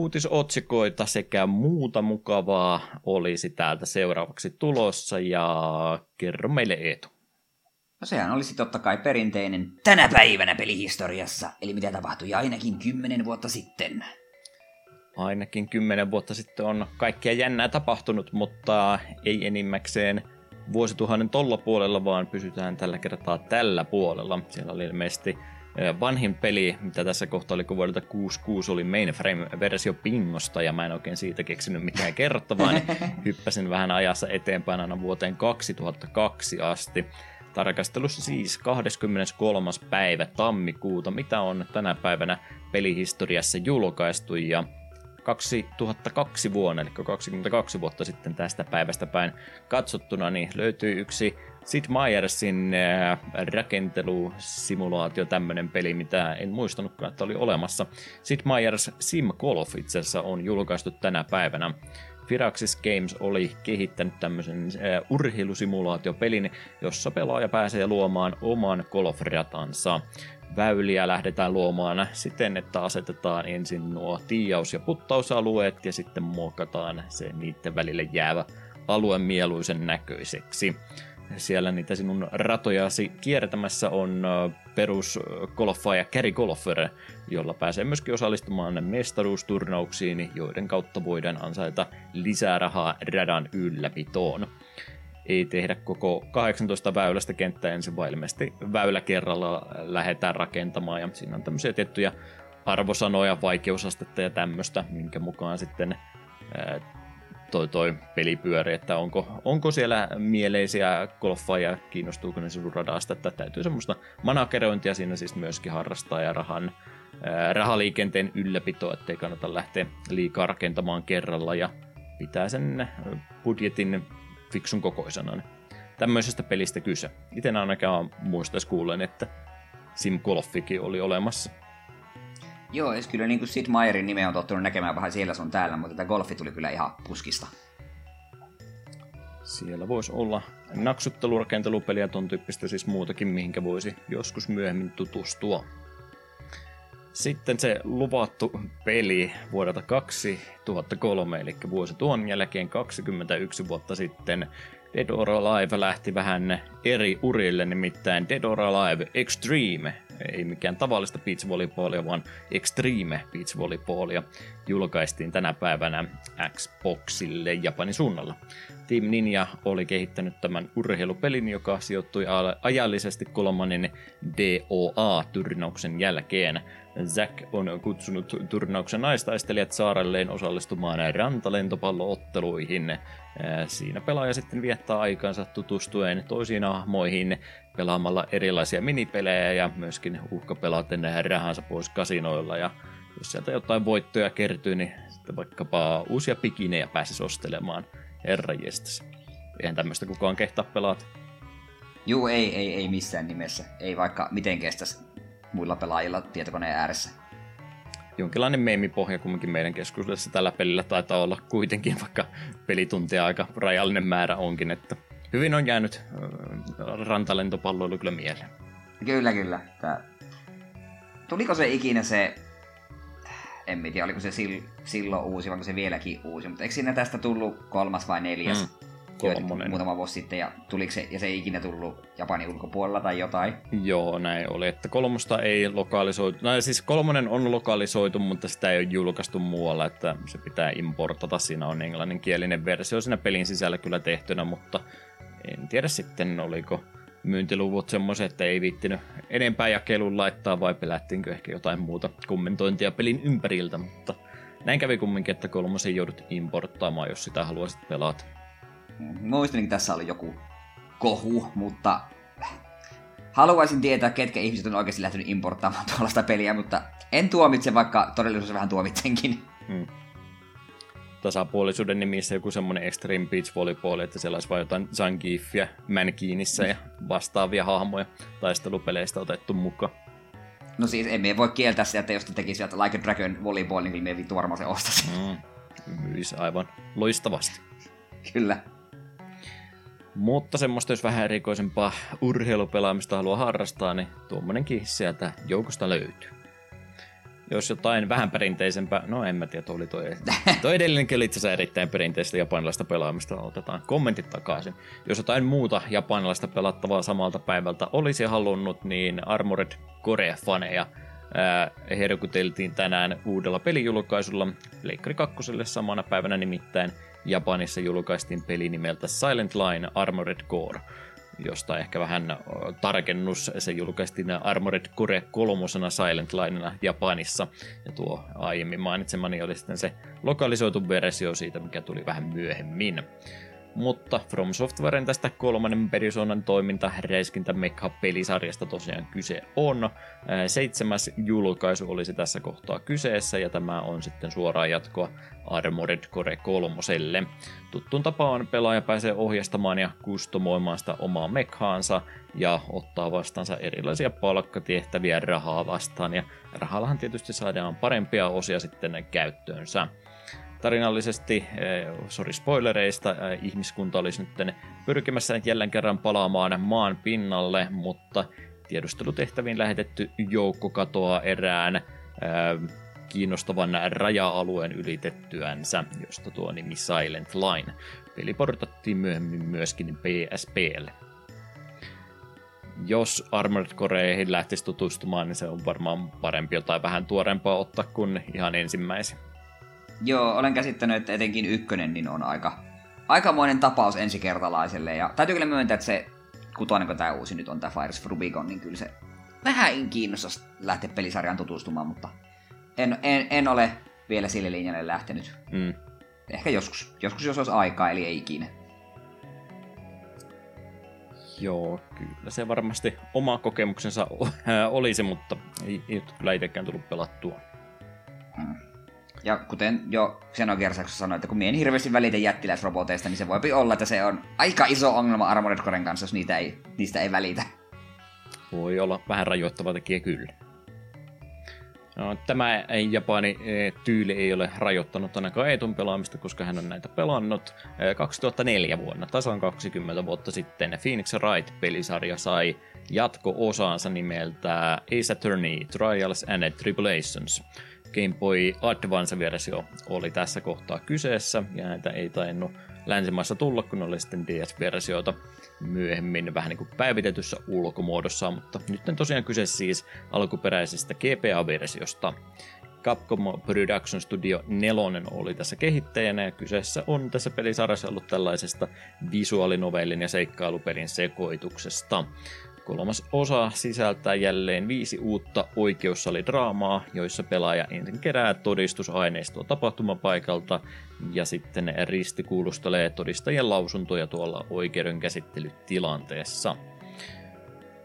uutisotsikoita sekä muuta mukavaa olisi täältä seuraavaksi tulossa ja kerro meille Eetu. No sehän olisi totta kai perinteinen tänä päivänä pelihistoriassa, eli mitä tapahtui ainakin kymmenen vuotta sitten. Ainakin kymmenen vuotta sitten on kaikkea jännää tapahtunut, mutta ei enimmäkseen vuosituhannen tolla puolella, vaan pysytään tällä kertaa tällä puolella. Siellä oli ilmeisesti vanhin peli, mitä tässä kohtaa oli vuodelta 66, oli mainframe-versio Pingosta, ja mä en oikein siitä keksinyt mitään kertovaa, niin hyppäsin vähän ajassa eteenpäin aina vuoteen 2002 asti. Tarkastelussa siis 23. päivä tammikuuta, mitä on tänä päivänä pelihistoriassa julkaistu, ja 2002 vuonna, eli 22 vuotta sitten tästä päivästä päin katsottuna, niin löytyy yksi Sid Meiersin äh, rakentelusimulaatio, tämmöinen peli, mitä en muistanutkaan, että oli olemassa. Sid Meier's Sim Golf itse asiassa on julkaistu tänä päivänä. Firaxis Games oli kehittänyt tämmöisen äh, urheilusimulaatiopelin, jossa pelaaja pääsee luomaan oman golfratansa. Väyliä lähdetään luomaan siten, että asetetaan ensin nuo tiiaus- ja puttausalueet ja sitten muokataan se niiden välille jäävä alue mieluisen näköiseksi siellä niitä sinun ratojasi kiertämässä on perus golfa ja carry golfer, jolla pääsee myöskin osallistumaan mestaruusturnauksiin, joiden kautta voidaan ansaita lisää rahaa radan ylläpitoon. Ei tehdä koko 18 väylästä kenttää ensin, vaan ilmeisesti väylä kerralla lähdetään rakentamaan, ja siinä on tämmöisiä tiettyjä arvosanoja, vaikeusastetta ja tämmöistä, minkä mukaan sitten toi, toi pelipyöri, että onko, onko siellä mieleisiä golfaajia, kiinnostuuko ne sinun radasta, että täytyy semmoista manakerointia siinä siis myöskin harrastaa ja rahan, ää, rahaliikenteen ylläpito, ettei kannata lähteä liikaa rakentamaan kerralla ja pitää sen budjetin fiksun kokoisena. Tämmöisestä pelistä kyse. Itse ainakaan muistais kuulen, että Sim Golfikin oli olemassa. Joo, jos kyllä niin kuin Sid Meierin nimeä on tottunut näkemään vähän siellä sun täällä, mutta tämä golfi tuli kyllä ihan puskista. Siellä voisi olla naksuttelurakentelupeliä ton tyyppistä siis muutakin, mihinkä voisi joskus myöhemmin tutustua. Sitten se luvattu peli vuodelta 2003, eli vuosi tuon jälkeen 21 vuotta sitten, Dead or Alive lähti vähän eri urille, nimittäin Dead or Alive Extreme ei mikään tavallista beach volleyballia, vaan Extreme beach volleyballia julkaistiin tänä päivänä Xboxille Japanin suunnalla. Team Ninja oli kehittänyt tämän urheilupelin, joka sijoittui ajallisesti kolmannen DOA-tyrnauksen jälkeen. Zack on kutsunut turnauksen naistaistelijat saarelleen osallistumaan rantalentopallootteluihin. Siinä pelaaja sitten viettää aikansa tutustuen toisiin hahmoihin pelaamalla erilaisia minipelejä ja myöskin uhkapelaten rahansa pois kasinoilla. Ja jos sieltä jotain voittoja kertyy, niin sitten vaikkapa uusia pikinejä pääsisi ostelemaan herranjestas. Eihän tämmöistä kukaan kehtaa pelata. Juu, ei, ei, ei missään nimessä. Ei vaikka miten kestäisi muilla pelaajilla tietokoneen ääressä. Jonkinlainen meemipohja kumminkin meidän keskuudessa tällä pelillä taitaa olla kuitenkin, vaikka pelituntia aika rajallinen määrä onkin, että hyvin on jäänyt rantalentopalloilu kyllä mieleen. Kyllä, kyllä. Tää... Tuliko se ikinä se, en tiedä, oliko se silloin uusi, vai se vieläkin uusi, mutta eikö siinä tästä tullut kolmas vai neljäs? Mm kolmonen. muutama vuosi sitten, ja tuliko se, ja se ei ikinä tullut Japanin ulkopuolella tai jotain? Joo, näin oli, että kolmosta ei lokalisoitu, no siis kolmonen on lokalisoitu, mutta sitä ei ole julkaistu muualla, että se pitää importata, siinä on englanninkielinen versio siinä pelin sisällä kyllä tehtynä, mutta en tiedä sitten oliko myyntiluvut semmoiset, että ei viittinyt enempää jakelun laittaa vai pelättiinkö ehkä jotain muuta kommentointia pelin ympäriltä, mutta näin kävi kumminkin, että kolmosen joudut importtaamaan, jos sitä haluaisit pelata. Muistin, että tässä oli joku kohu, mutta haluaisin tietää, ketkä ihmiset on oikeasti lähtenyt importtaamaan tuollaista peliä, mutta en tuomitse, vaikka todellisuudessa vähän tuomitsenkin. Hmm. Tasapuolisuuden nimissä joku semmoinen Extreme Beach Volleyball, että siellä olisi vain jotain Zangiefia Mankiinissä ja vastaavia hahmoja taistelupeleistä otettu mukaan. No siis emme voi kieltää sitä, että jos te tekisivät Like a Dragon Volleyball, niin me vittu varmaan se ostaisi. Mm. Myisi aivan loistavasti. Kyllä. Mutta semmoista, jos vähän erikoisempaa urheilupelaamista haluaa harrastaa, niin tuommoinenkin sieltä joukosta löytyy. Jos jotain vähän perinteisempää, no en mä tiedä, oli toi, toi edellinenkin oli itse erittäin perinteistä japanilaista pelaamista, otetaan kommentit takaisin. Jos jotain muuta japanilaista pelattavaa samalta päivältä olisi halunnut, niin Armored Core-faneja herkuteltiin tänään uudella pelijulkaisulla, Leikkari 2 samana päivänä nimittäin – Japanissa julkaistiin peli nimeltä Silent Line Armored Core, josta ehkä vähän tarkennus. Se julkaistiin Armored Core kolmosena Silent Linena Japanissa. Ja tuo aiemmin mainitsemani oli sitten se lokalisoitu versio siitä, mikä tuli vähän myöhemmin. Mutta From Softwaren tästä kolmannen Persoonan toiminta räiskintä Mekha-pelisarjasta tosiaan kyse on. Seitsemäs julkaisu olisi tässä kohtaa kyseessä ja tämä on sitten suoraan jatkoa Armored Core 3. Tuttuun tapaan pelaaja pääsee ohjastamaan ja kustomoimaan sitä omaa mekhaansa ja ottaa vastaansa erilaisia palkkatehtäviä rahaa vastaan ja rahallahan tietysti saadaan parempia osia sitten käyttöönsä. Tarinallisesti, eh, sorry spoilereista, eh, ihmiskunta olisi nyt pyrkimässä jälleen kerran palaamaan maan pinnalle, mutta tiedustelutehtäviin lähetetty joukko katoaa erään eh, kiinnostavan raja-alueen ylitettyänsä, josta tuo nimi Silent Line. Peli portattiin myöhemmin myöskin PSPlle. Jos Armored Coreihin lähtisi tutustumaan, niin se on varmaan parempi jotain vähän tuorempaa ottaa kuin ihan ensimmäisen. Joo, olen käsittänyt, että etenkin ykkönen niin on aika, aikamoinen tapaus ensikertalaiselle. Ja täytyy kyllä myöntää, että se kutoinen, kun tämä uusi nyt on tämä Fires Rubicon, niin kyllä se vähän kiinnostaisi lähteä pelisarjaan tutustumaan, mutta en, en, en ole vielä sille linjalle lähtenyt. Mm. Ehkä joskus, joskus jos olisi aikaa, eli ei ikinä. Joo, kyllä se varmasti oma kokemuksensa olisi, mutta ei, ei kyllä itsekään tullut pelattua. Mm. Ja kuten jo Xenogears sanoi, että kun mie en hirveästi välitä jättiläisroboteista, niin se voi olla, että se on aika iso ongelma Armored Coren kanssa, jos niitä ei, niistä ei välitä. Voi olla vähän rajoittava tekijä kyllä. No, tämä Japani e, tyyli ei ole rajoittanut ainakaan Eetun pelaamista, koska hän on näitä pelannut. 2004 e, vuonna, tasan 20 vuotta sitten, Phoenix Wright-pelisarja sai jatko-osaansa nimeltä Ace Attorney Trials and Tribulations. Game Boy Advance-versio oli tässä kohtaa kyseessä, ja näitä ei tainnut länsimaissa tulla, kun oli sitten DS-versioita myöhemmin vähän niin kuin päivitetyssä ulkomuodossa, mutta nyt on tosiaan kyse siis alkuperäisestä GPA-versiosta. Capcom Production Studio 4 oli tässä kehittäjänä ja kyseessä on tässä pelisarjassa ollut tällaisesta visuaalinovellin ja seikkailupelin sekoituksesta. Kolmas osa sisältää jälleen viisi uutta oikeussalidraamaa, joissa pelaaja ensin kerää todistusaineistoa tapahtumapaikalta ja sitten ristikuulustelee todistajien lausuntoja tuolla oikeudenkäsittelytilanteessa.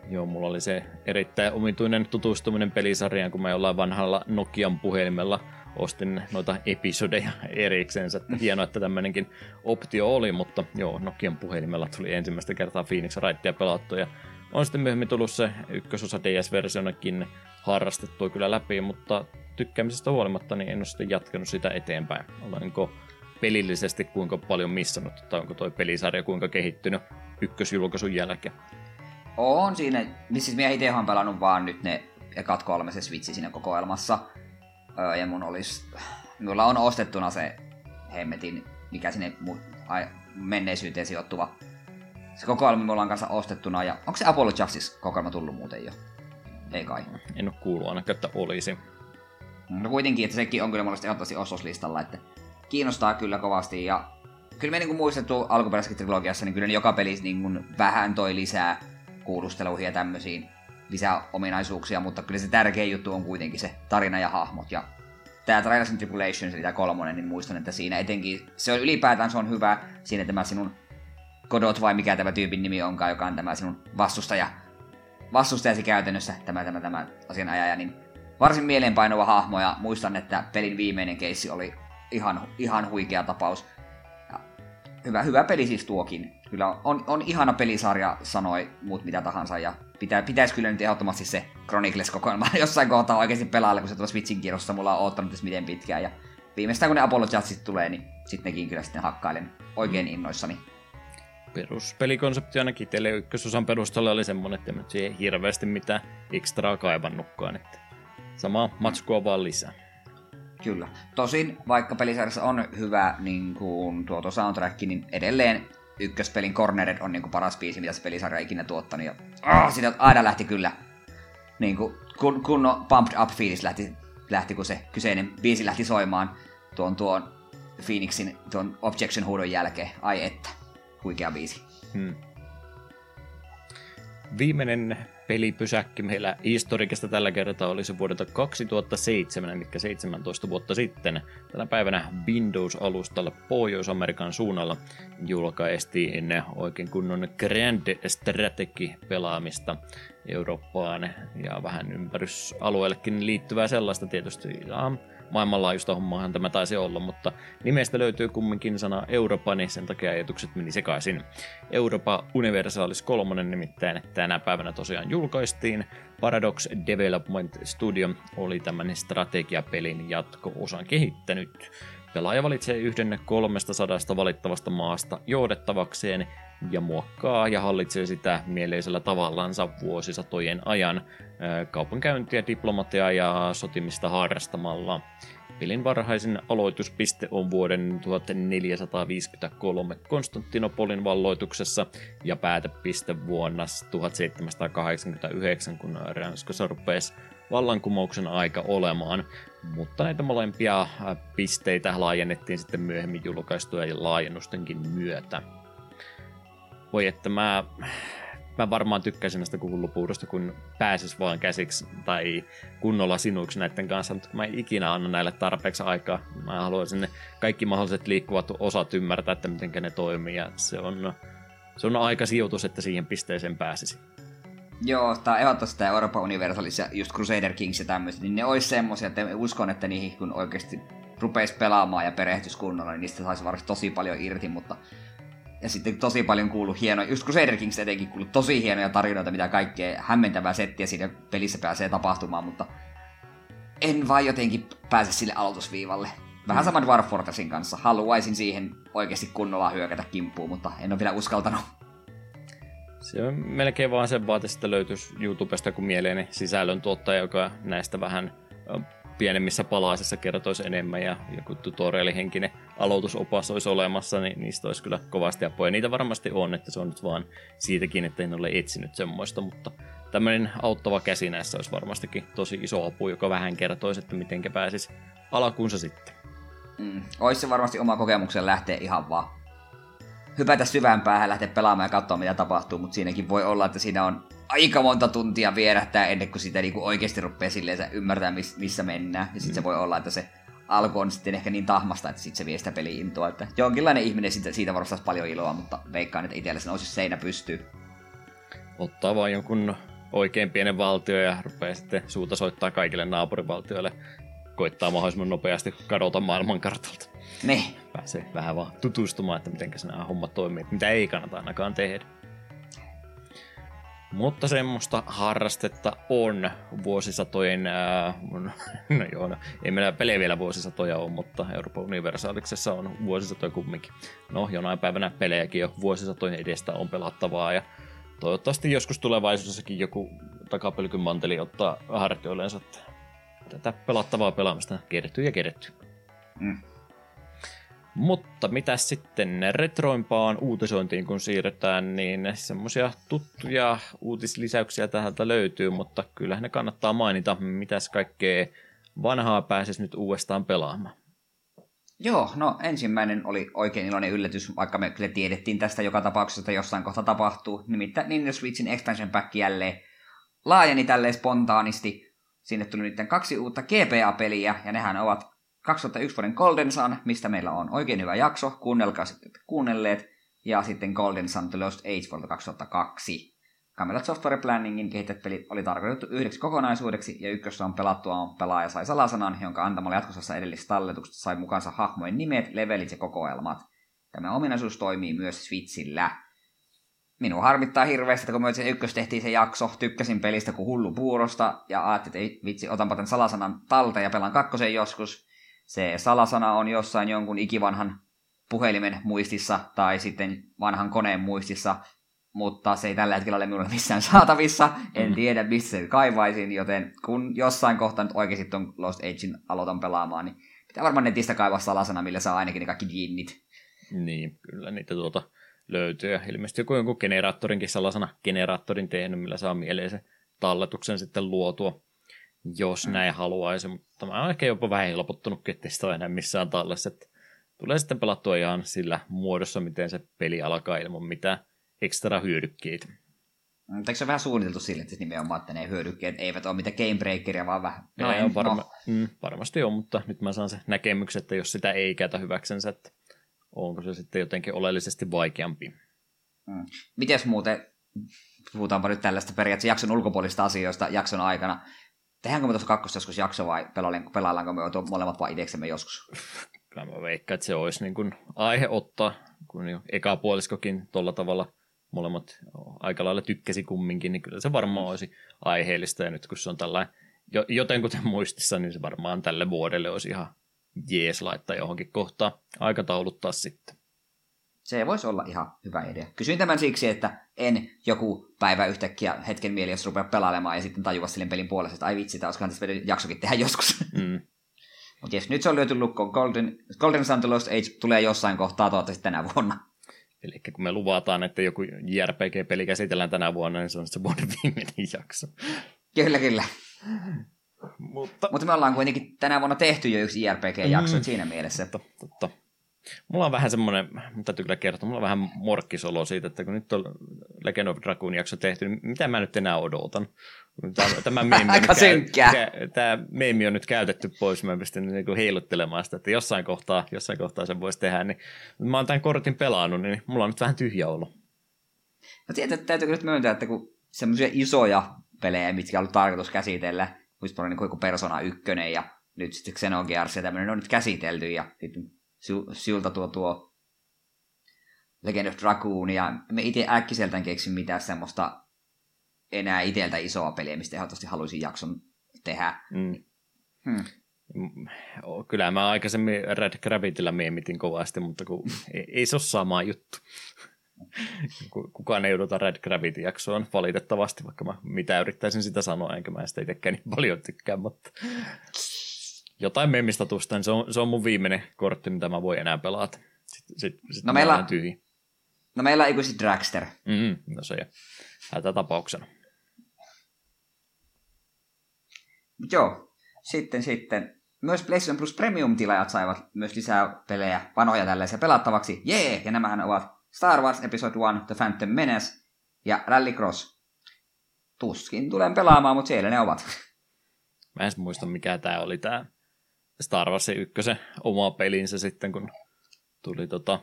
Joo, mulla oli se erittäin omituinen tutustuminen pelisarjaan, kun mä jollain vanhalla Nokian puhelimella ostin noita episodeja erikseen. Että hienoa, että tämmöinenkin optio oli, mutta joo, Nokian puhelimella tuli ensimmäistä kertaa Phoenix Wrightia pelattu ja on sitten myöhemmin tullut se ykkösosa DS-versionakin harrastettua kyllä läpi, mutta tykkäämisestä huolimatta niin en ole sitten jatkanut sitä eteenpäin. Olenko pelillisesti kuinka paljon missannut, tai onko toi pelisarja kuinka kehittynyt ykkösjulkaisun jälkeen? On siinä, siis minä itse olen pelannut vaan nyt ne ekat kolme se Switchi siinä kokoelmassa. Öö, ja mun olisi, minulla on ostettuna se hemmetin, mikä sinne menneisyyteen sijoittuva se kokoelma mulla on kanssa ostettuna. Ja onko se Apollo Justice kokoelma tullut muuten jo? Ei kai. En ole kuullut ainakaan, että olisi. No kuitenkin, että sekin on kyllä mulla ehdottomasti ostoslistalla, että kiinnostaa kyllä kovasti. Ja kyllä me niin muistettu alkuperäisessä trilogiassa, niin kyllä joka pelissä niin vähän toi lisää kuulusteluihin ja tämmöisiin lisää ominaisuuksia, mutta kyllä se tärkein juttu on kuitenkin se tarina ja hahmot. Ja tämä Trials and Tribulations, eli tämä kolmonen, niin muistan, että siinä etenkin, se on ylipäätään se on hyvä, siinä tämä sinun Godot vai mikä tämä tyypin nimi onkaan, joka on tämä sinun vastustaja, vastustajasi käytännössä, tämä, tämä, tämä asianajaja, niin varsin mieleenpainuva hahmo ja muistan, että pelin viimeinen keissi oli ihan, ihan huikea tapaus. Ja hyvä, hyvä peli siis tuokin. Kyllä on, on ihana pelisarja, sanoi muut mitä tahansa, ja pitä, pitäisi kyllä nyt ehdottomasti se Chronicles-kokoelma jossain kohtaa oikeasti pelaalle, kun se tuossa Switchin kierrossa mulla on ottanut miten pitkään, ja viimeistään kun ne Apollo Jutsit tulee, niin sitten nekin kyllä sitten hakkailen oikein innoissani peruspelikonsepti ainakin Tele ykkösosan perusteella oli semmonen, että en siihen hirveästi mitään ekstraa kaivannutkaan. Että sama matskua vaan lisää. Kyllä. Tosin, vaikka pelisarjassa on hyvä niin kuin tuo soundtrack, niin edelleen ykköspelin Cornered on niin kuin paras biisi, mitä se pelisarja ikinä tuottanut. Ja oh, sitä aina lähti kyllä niin kuin, kun, kun Pumped Up fiilis lähti, lähti, kun se kyseinen biisi lähti soimaan tuon, tuon Phoenixin tuon Objection huudon jälkeen. Ai että huikea biisi. Hmm. Viimeinen pelipysäkki meillä historikista tällä kertaa oli se vuodelta 2007, eli 17 vuotta sitten. Tänä päivänä Windows-alustalla Pohjois-Amerikan suunnalla julkaistiin oikein kunnon Grand Strategy-pelaamista Eurooppaan ja vähän ympärysalueellekin liittyvää sellaista tietysti. Ja maailmanlaajuista hommaahan tämä taisi olla, mutta nimestä löytyy kumminkin sana Europa, niin sen takia ajatukset meni sekaisin. Europa Universalis 3 nimittäin tänä päivänä tosiaan julkaistiin. Paradox Development Studio oli tämän strategiapelin jatko-osan kehittänyt. Pelaaja valitsee yhden 300 valittavasta maasta johdettavakseen ja muokkaa ja hallitsee sitä mieleisellä tavallansa vuosisatojen ajan kaupankäyntiä, diplomatiaa ja sotimista harrastamalla. Pelin varhaisin aloituspiste on vuoden 1453 Konstantinopolin valloituksessa ja päätepiste vuonna 1789, kun Ranskassa rupesi vallankumouksen aika olemaan. Mutta näitä molempia pisteitä laajennettiin sitten myöhemmin julkaistuja laajennustenkin myötä voi että mä, mä varmaan tykkäisin näistä kuulupuudosta, kun pääsis vaan käsiksi tai kunnolla sinuiksi näiden kanssa, mutta mä en ikinä anna näille tarpeeksi aikaa. Mä haluaisin ne kaikki mahdolliset liikkuvat osat ymmärtää, että miten ne toimii, ja se on, se on aika sijoitus, että siihen pisteeseen pääsisi. Joo, tämä ehdottomasti tämä Euroopan Universalis ja just Crusader Kings ja tämmöiset, niin ne olisi semmoisia, että uskon, että niihin kun oikeasti rupeisi pelaamaan ja perehtys kunnolla, niin niistä saisi varmasti tosi paljon irti, mutta ja sitten tosi paljon kuulu hienoja, just Crusader Kings etenkin kuulu tosi hienoja tarinoita, mitä kaikkea hämmentävää settiä siinä pelissä pääsee tapahtumaan, mutta en vaan jotenkin pääse sille aloitusviivalle. Vähän mm. sama Dwarf Fortressin kanssa. Haluaisin siihen oikeasti kunnolla hyökätä kimppuun, mutta en ole vielä uskaltanut. Se on melkein vaan sen vaate, että löytyisi YouTubesta kun mieleinen sisällöntuottaja, joka näistä vähän pienemmissä palasissa kertoisi enemmän ja joku tutorialihenkinen aloitusopas olisi olemassa, niin niistä olisi kyllä kovasti apua. Ja niitä varmasti on, että se on nyt vaan siitäkin, että en ole etsinyt semmoista, mutta tämmöinen auttava käsi näissä olisi varmastikin tosi iso apu, joka vähän kertoisi, että miten pääsisi alkuunsa sitten. Mm, olisi se varmasti oma kokemuksen lähteä ihan vaan hypätä syvään päähän, lähteä pelaamaan ja katsoa mitä tapahtuu, mutta siinäkin voi olla, että siinä on aika monta tuntia vierähtää ennen kuin sitä niinku oikeasti rupeaa silleen ymmärtää, missä mennään. Ja sitten mm. se voi olla, että se alku on sitten ehkä niin tahmasta, että sitten se vie sitä peliintoa. Että jonkinlainen ihminen siitä, siitä varustaisi paljon iloa, mutta veikkaan, että itsellä se nousi seinä pystyy. Ottaa vaan jonkun oikein pienen valtio ja rupeaa sitten suuta soittaa kaikille naapurivaltioille. Koittaa mahdollisimman nopeasti kadota maailmankartalta. Ne. Pääsee vähän vaan tutustumaan, että miten nämä hommat toimii, mitä ei kannata ainakaan tehdä. Mutta semmoista harrastetta on vuosisatojen, ää, no joo, no, ei meillä pelejä vielä vuosisatoja ole, mutta Euroopan Universaliksessa on vuosisatoja kumminkin. No, jonain päivänä pelejäkin jo vuosisatojen edestä on pelattavaa ja toivottavasti joskus tulevaisuudessakin joku takapölkyn manteli ottaa hartioilleensa tätä pelattavaa pelaamista keretty ja keretty. Mm. Mutta mitä sitten retroimpaan uutisointiin kun siirretään, niin semmoisia tuttuja uutislisäyksiä täältä löytyy, mutta kyllähän ne kannattaa mainita, mitäs kaikkea vanhaa pääsisi nyt uudestaan pelaamaan. Joo, no ensimmäinen oli oikein iloinen yllätys, vaikka me kyllä tiedettiin tästä joka tapauksessa, että jossain kohta tapahtuu. Nimittäin Nintendo Switchin expansion pack jälleen laajeni tälleen spontaanisti. Sinne tuli nyt kaksi uutta GPA-peliä, ja nehän ovat 2001 vuoden Golden Sun, mistä meillä on oikein hyvä jakso, kuunnelkaa sitten kuunnelleet, ja sitten Golden Sun The Lost Age vuodelta 2002. Camelot Software Planningin kehittäjät pelit oli tarkoitettu yhdeksi kokonaisuudeksi, ja ykkössä on pelattua pelaaja sai salasanan, jonka antamalla jatkossa edellisessä talletuksesta sai mukansa hahmojen nimet, levelit ja kokoelmat. Tämä ominaisuus toimii myös Switchillä. Minua harmittaa hirveästi, että kun me se ykkös tehtiin se jakso, tykkäsin pelistä kuin hullu puurosta, ja ajattelin, että vitsi, otanpa tämän salasanan talteen ja pelaan kakkosen joskus se salasana on jossain jonkun ikivanhan puhelimen muistissa tai sitten vanhan koneen muistissa, mutta se ei tällä hetkellä ole minulle missään saatavissa. En mm. tiedä, missä se kaivaisin, joten kun jossain kohtaa nyt oikeasti tuon Lost Agein aloitan pelaamaan, niin pitää varmaan netistä kaivaa salasana, millä saa ainakin ne kaikki jinnit. Niin, kyllä niitä tuota löytyy. Ja ilmeisesti joku jonkun generaattorinkin salasana generaattorin tehnyt, millä saa mieleen se talletuksen sitten luotua jos mm. näin haluaisi, mutta mä oon ehkä jopa vähän helpottunut, ettei sitä ole enää missään tallessa, että tulee sitten pelattua ihan sillä muodossa, miten se peli alkaa ilman mitään ekstra hyödykkeitä. Mutta eikö se vähän suunniteltu sille, että nimenomaan, että ne hyödykkeet eivät ole mitään gamebreakeria, vaan vähän... No, ei, on varma, no. mm, varmasti on, mutta nyt mä saan se näkemyksen, että jos sitä ei käytä hyväksensä, että onko se sitten jotenkin oleellisesti vaikeampi. Mm. Mites muuten, puhutaanpa nyt tällaista periaatteessa jakson ulkopuolista asioista jakson aikana, Tehdäänkö me tuossa kakkossa joskus jakso vai pelaillaanko me molemmat vai ideksemme joskus? Kyllä mä veikkaan, että se olisi niin kuin aihe ottaa, kun jo eka puoliskokin tuolla tavalla molemmat aika lailla tykkäsi kumminkin, niin kyllä se varmaan olisi aiheellista. Ja nyt kun se on tällainen jotenkuten muistissa, niin se varmaan tälle vuodelle olisi ihan jees laittaa johonkin kohtaan aikatauluttaa sitten. Se voisi olla ihan hyvä idea. Kysyin tämän siksi, että en joku päivä yhtäkkiä hetken mieli, jos rupeaa pelailemaan ja sitten tajua silleen pelin puolesta, että ai vitsi, tämä olisikohan tässä jaksokin tehdä joskus. Mm. Mutta jes, nyt se on lyöty lukkoon. Golden, Golden Sun Lost Age tulee jossain kohtaa toivottavasti tänä vuonna. Eli kun me luvataan, että joku JRPG-peli käsitellään tänä vuonna, niin se on se vuoden viimeinen jakso. Kyllä, kyllä. Mutta... Mutta me ollaan kuitenkin tänä vuonna tehty jo yksi JRPG-jakso mm. siinä mielessä. Totta, totta. Mulla on vähän semmoinen, täytyy kyllä kertoa, mulla on vähän morkkisolo siitä, että kun nyt on Legend of Dragoon jakso tehty, niin mitä mä nyt enää odotan? Tämä, tämä, meemi, Aika synkkää. tämä meemi on nyt käytetty pois, mä pystyn niin heiluttelemaan sitä, että jossain kohtaa, jossain kohtaa sen voisi tehdä, niin mä oon tämän kortin pelannut, niin mulla on nyt vähän tyhjä olo. No tietysti täytyy nyt myöntää, että kun semmoisia isoja pelejä, mitkä on ollut tarkoitus käsitellä, just niin kuin Persona 1 ja nyt sitten Xenogears ja tämmöinen on nyt käsitelty ja sitten siltä tuo tuo Legend of Dragoon, ja me itse äkkiseltään keksin mitään semmoista enää iteltä isoa peliä, mistä ehdottomasti haluaisin jakson tehdä. Mm. Hmm. Kyllä mä aikaisemmin Red Grabbitillä miemitin kovasti, mutta kun ei, ei se ole sama juttu. Kukaan ei odota Red Gravity jaksoon valitettavasti, vaikka mä mitä yrittäisin sitä sanoa, enkä mä sitä itsekään niin paljon tykkää, mutta jotain memistatusta, niin se on, se on mun viimeinen kortti, mitä mä voin enää pelata. Sitten, sit, sit no, meillä, tyhjä. no meillä on ikuisesti Dragster. Mm-hmm, no se hätä tapauksena. Joo, sitten sitten. Myös PlayStation Plus Premium-tilaajat saivat myös lisää pelejä, vanhoja tällaisia pelattavaksi. Jee! Ja nämähän ovat Star Wars Episode 1, The Phantom Menace ja Rallycross. tuskin tulen pelaamaan, mutta siellä ne ovat. Mä en muista, mikä tämä oli tämä Star Wars 1 oma pelinsä sitten, kun tuli tota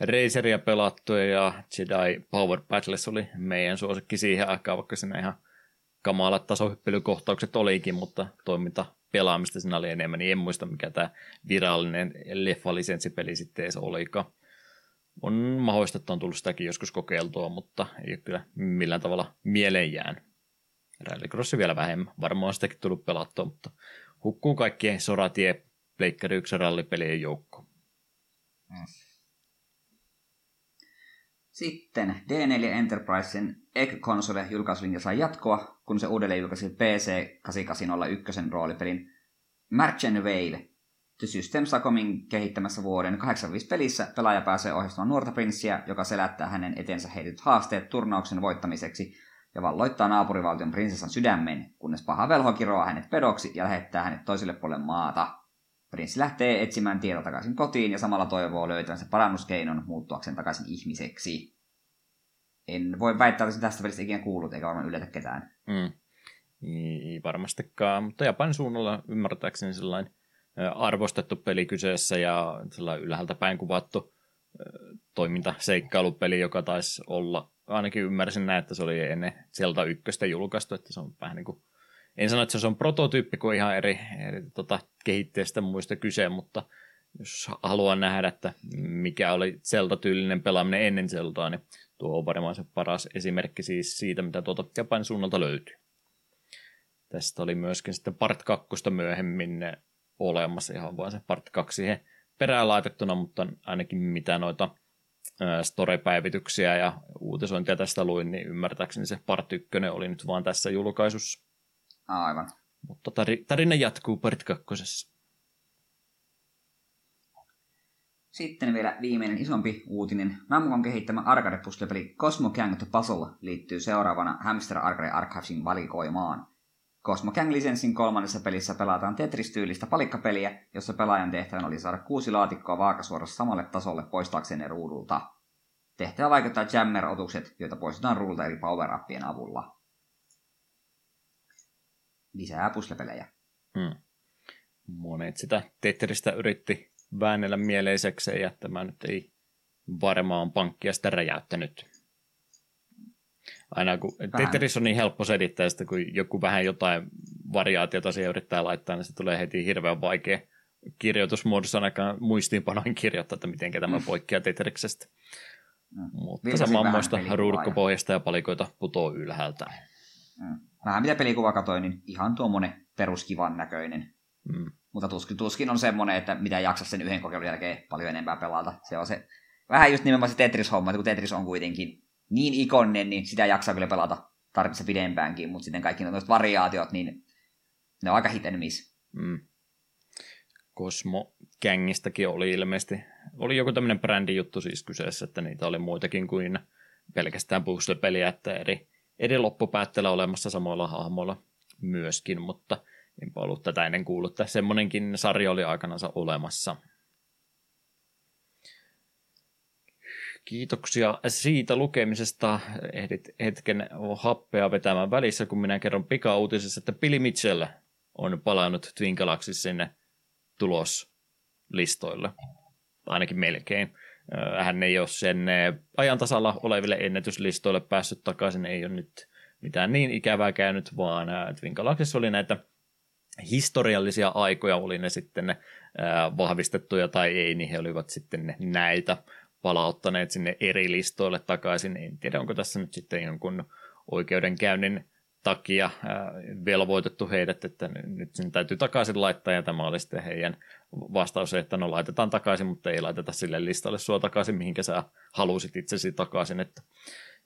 Razeria pelattua ja Jedi Power Battles oli meidän suosikki siihen aikaan, vaikka siinä ihan kamalat tasohyppelykohtaukset olikin, mutta toiminta pelaamista siinä oli enemmän, niin en muista mikä tämä virallinen leffalisenssipeli sitten edes olikaan. On mahdollista, että on tullut sitäkin joskus kokeiltua, mutta ei kyllä millään tavalla mieleen jäänyt. Rallycrossi vielä vähemmän. Varmaan sitäkin tullut pelattua, mutta hukkuu kaikkien soratie Pleikkari 1 rallipelien joukko. Mm. Sitten D4 Enterprisen Egg-konsole julkaisulinja sai jatkoa, kun se uudelleen julkaisi PC 8801 roolipelin Merchant Veil. The System Sacomin kehittämässä vuoden 85 pelissä pelaaja pääsee ohjastamaan nuorta prinssiä, joka selättää hänen etensä heityt haasteet turnauksen voittamiseksi ja valloittaa naapurivaltion prinsessan sydämen, kunnes paha velho kiroaa hänet pedoksi ja lähettää hänet toiselle puolelle maata. Prinssi lähtee etsimään tietä takaisin kotiin ja samalla toivoo löytävänsä parannuskeinon muuttuakseen takaisin ihmiseksi. En voi väittää, että tästä pelistä ikinä kuullut, eikä varmaan yllätä ketään. Mm. Ei varmastikaan, mutta Japanin suunnalla ymmärtääkseni sellainen arvostettu peli kyseessä ja ylhäältä päin kuvattu toimintaseikkailupeli, joka taisi olla, ainakin ymmärsin näin, että se oli ennen sieltä ykköstä julkaistu, että se on vähän niin kuin en sano, että se on prototyyppi kuin ihan eri, eri tota, kehitteestä muista kyse, mutta jos haluaa nähdä, että mikä oli Zelda-tyylinen pelaaminen ennen Zeldaa, niin tuo on varmaan se paras esimerkki siis siitä, mitä tuolta Japanin suunnalta löytyy. Tästä oli myöskin sitten part 2 myöhemmin olemassa, ihan vain se part 2 siihen perään laitettuna, mutta ainakin mitä noita story-päivityksiä ja uutisointia tästä luin, niin ymmärtääkseni se part 1 oli nyt vaan tässä julkaisussa. Aivan. Mutta tarina jatkuu part kakkosessa. Sitten vielä viimeinen isompi uutinen. Namcon kehittämä arcade peli Cosmo Gang The Puzzle liittyy seuraavana Hamster Arcade Archivesin valikoimaan. Cosmo Gang-lisenssin kolmannessa pelissä pelataan Tetris-tyylistä palikkapeliä, jossa pelaajan tehtävän oli saada kuusi laatikkoa vaakasuorassa samalle tasolle poistaakseen ne ruudulta. Tehtävä vaikuttaa jammer-otukset, joita poistetaan ruudulta eri power avulla lisää puslepelejä. Hmm. Monet sitä Tetristä yritti väännellä mieleisekseen ja tämä nyt ei varmaan pankkia sitä räjäyttänyt. Aina kun vähän. Tetris on niin helppo selittää, että kun joku vähän jotain variaatiota siihen yrittää laittaa, niin se tulee heti hirveän vaikea kirjoitusmuodossa ainakaan muistiinpanoin kirjoittaa, että miten tämä mm. poikkeaa Tetriksestä. Mm. Mutta samanmoista ruudukkopohjasta ja palikoita putoo ylhäältä. Mm vähän mitä pelikuva katsoin, niin ihan tuommoinen peruskivan näköinen. Mm. Mutta tuskin, tuskin on semmoinen, että mitä jaksa sen yhden kokeilun jälkeen paljon enempää pelata. Se on se vähän just nimenomaan se Tetris-homma, että kun Tetris on kuitenkin niin ikoninen, niin sitä jaksaa kyllä pelata tarvitse pidempäänkin, mutta sitten kaikki noista variaatiot, niin ne on aika hit and miss. Mm. Cosmo Gängistäkin oli ilmeisesti, oli joku tämmöinen brändijuttu siis kyseessä, että niitä oli muitakin kuin pelkästään puzzle-peliä, että eri eri loppupäätteellä olemassa samoilla hahmoilla myöskin, mutta enpä ollut tätä ennen kuullut, että semmoinenkin sarja oli aikanansa olemassa. Kiitoksia siitä lukemisesta. Ehdit hetken happea vetämään välissä, kun minä kerron pikauutisessa, että Billy Mitchell on palannut Twin Galaxy sinne tuloslistoille. Ainakin melkein. Hän ei ole sen ajan tasalla oleville ennätyslistoille päässyt takaisin, ei ole nyt mitään niin ikävää käynyt, vaan Twin Galaxy oli näitä historiallisia aikoja, oli ne sitten vahvistettuja tai ei, niin he olivat sitten näitä palauttaneet sinne eri listoille takaisin. En tiedä, onko tässä nyt sitten jonkun oikeudenkäynnin takia velvoitettu heidät, että nyt sen täytyy takaisin laittaa, ja tämä oli sitten heidän vastaus, että no laitetaan takaisin, mutta ei laiteta sille listalle sua takaisin, mihinkä sä halusit itsesi takaisin, että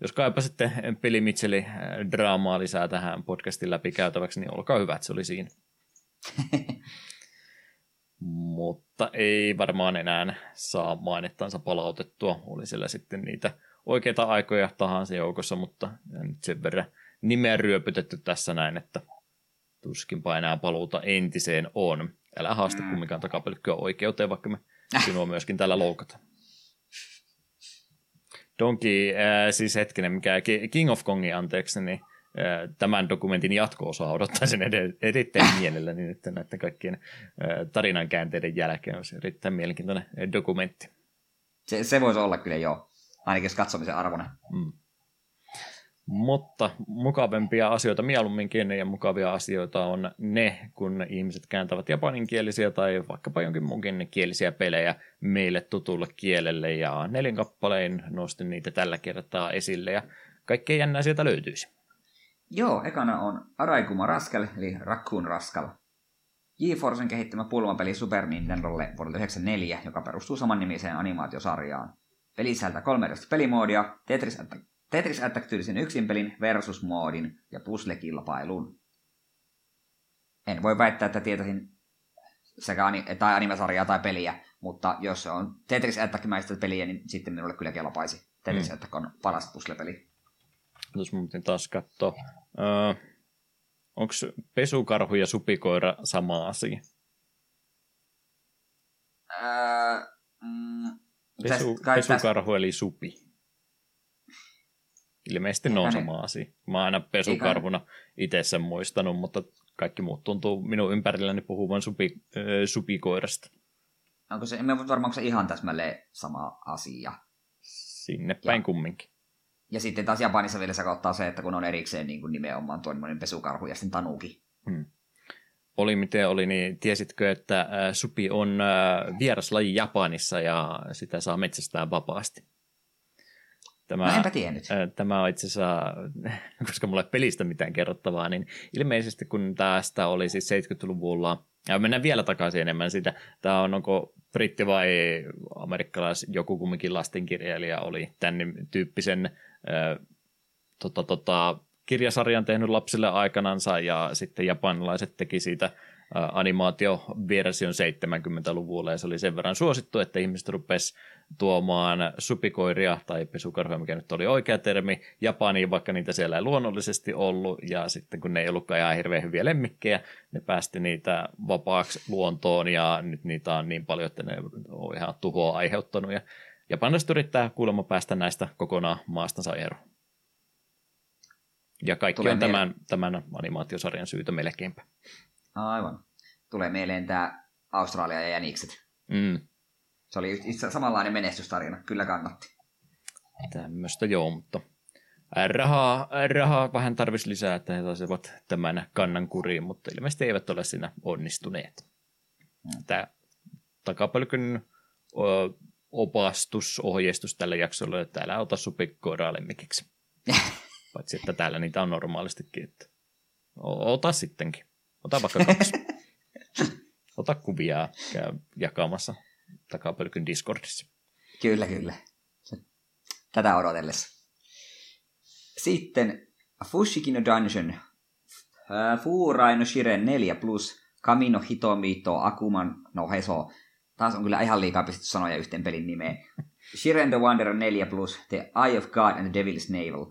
jos kaipasitte Peli Mitchellin draamaa lisää tähän podcastin läpi käytäväksi, niin olkaa hyvä, että se oli siinä. mutta ei varmaan enää saa mainettansa palautettua. Oli siellä sitten niitä oikeita aikoja tahansa joukossa, mutta nyt sen verran nimeä ryöpytetty tässä näin, että tuskinpa enää paluuta entiseen on. Älä haasta mm. kumminkaan takapelkkyä oikeuteen, vaikka me äh. sinua myöskin täällä loukata. Donkey, äh, siis hetkinen, mikä King of Kongi, anteeksi, niin tämän dokumentin jatko-osaa odottaisin erittäin mielelläni nyt näiden kaikkien tarinan käänteiden jälkeen. Olisi erittäin mielenkiintoinen dokumentti. Se, se voisi olla kyllä joo, ainakin jos katsomisen arvona. Mm. Mutta mukavempia asioita mieluumminkin ja mukavia asioita on ne, kun ihmiset kääntävät japaninkielisiä tai vaikkapa jonkin muunkin kielisiä pelejä meille tutulle kielelle ja nelin kappalein nostin niitä tällä kertaa esille ja kaikkea jännää sieltä löytyisi. Joo, ekana on Araikuma Rascal, eli Raccoon Rascal. GeForcen kehittämä pulmapeli Super Nintendolle vuodelta 1994, joka perustuu samannimiseen animaatiosarjaan. Peli sisältää kolme pelimoodia, Tetris Attack, Tetris Attack-tyylisen yksinpelin versus-moodin ja puzzle-kilpailun. En voi väittää, että tietäisin sekä ani- tai animesarjaa tai peliä, mutta jos se on Tetris Attack-mäistä peliä, niin sitten minulle kyllä kelpaisi. Tetris mm. Attack on paras puzzle-peli. Jos mun taas katsoa. Öö, Onko pesukarhu ja supikoira sama asia? Öö, mm, Pesu, pesukarhu eli supi. Ilmeisesti ne on sama asia. Mä oon aina pesukarhuna itse sen muistanut, mutta kaikki muut tuntuu minun ympärilläni puhuvan supi, äh, supikoirasta. Onko se, emme varmaan onko se ihan täsmälleen sama asia. Sinne päin ja. kumminkin. Ja sitten taas Japanissa vielä sekoittaa se, että kun on erikseen niin kuin nimenomaan tuo pesukarhu ja sitten tanuki. Hmm. Oli miten oli, niin tiesitkö, että äh, supi on äh, vieraslaji Japanissa ja sitä saa metsästää vapaasti? Tämä, no enpä tiennyt. Äh, tämä on itse asiassa, koska mulla ei pelistä mitään kerrottavaa, niin ilmeisesti kun tästä oli siis 70-luvulla, ja mennään vielä takaisin enemmän sitä, tämä on onko britti vai amerikkalais, joku kumminkin lastenkirjailija oli tämän tyyppisen tota, tota, kirjasarjan tehnyt lapsille aikanansa ja sitten japanilaiset teki siitä animaatioversion 70-luvulla ja se oli sen verran suosittu, että ihmiset rupes tuomaan supikoiria tai pesukarhoja, mikä nyt oli oikea termi, Japaniin, vaikka niitä siellä ei luonnollisesti ollut. Ja sitten kun ne ei ollutkaan ihan hirveän hyviä lemmikkejä, ne päästi niitä vapaaksi luontoon. Ja nyt niitä on niin paljon, että ne on ihan tuhoa aiheuttanut. Ja japanilaiset yrittää kuulemma päästä näistä kokonaan maastansa eroon. Ja kaikki Tulee on tämän, tämän animaatiosarjan syytä melkeinpä. Aivan. Tulee mieleen tämä Australia ja Jänikset. Mm. Se oli itse samanlainen menestystarina, kyllä kannatti. Tämmöistä joo, mutta rahaa, rahaa vähän tarvisi lisää, että he saisivat tämän kannan kuriin, mutta ilmeisesti eivät ole siinä onnistuneet. Mm. Tämä takapölkyn opastus, ohjeistus tällä jaksolla, että älä ota supikkoiraa lemmikiksi. Paitsi, että täällä niitä on normaalistikin. Että ota sittenkin. Ota vaikka kaksi. Ota kuvia käy jakamassa takapölkyn Discordissa. Kyllä, kyllä. Tätä odotellessa. Sitten Fushikino Dungeon. Fuuraino Shiren 4 plus Kamino Hitomito Akuman no Heso Taas on kyllä ihan liikaa pistetty sanoja yhteen pelin nimeen. Shiren the Wanderer 4 Plus, The Eye of God and the Devil's Navel.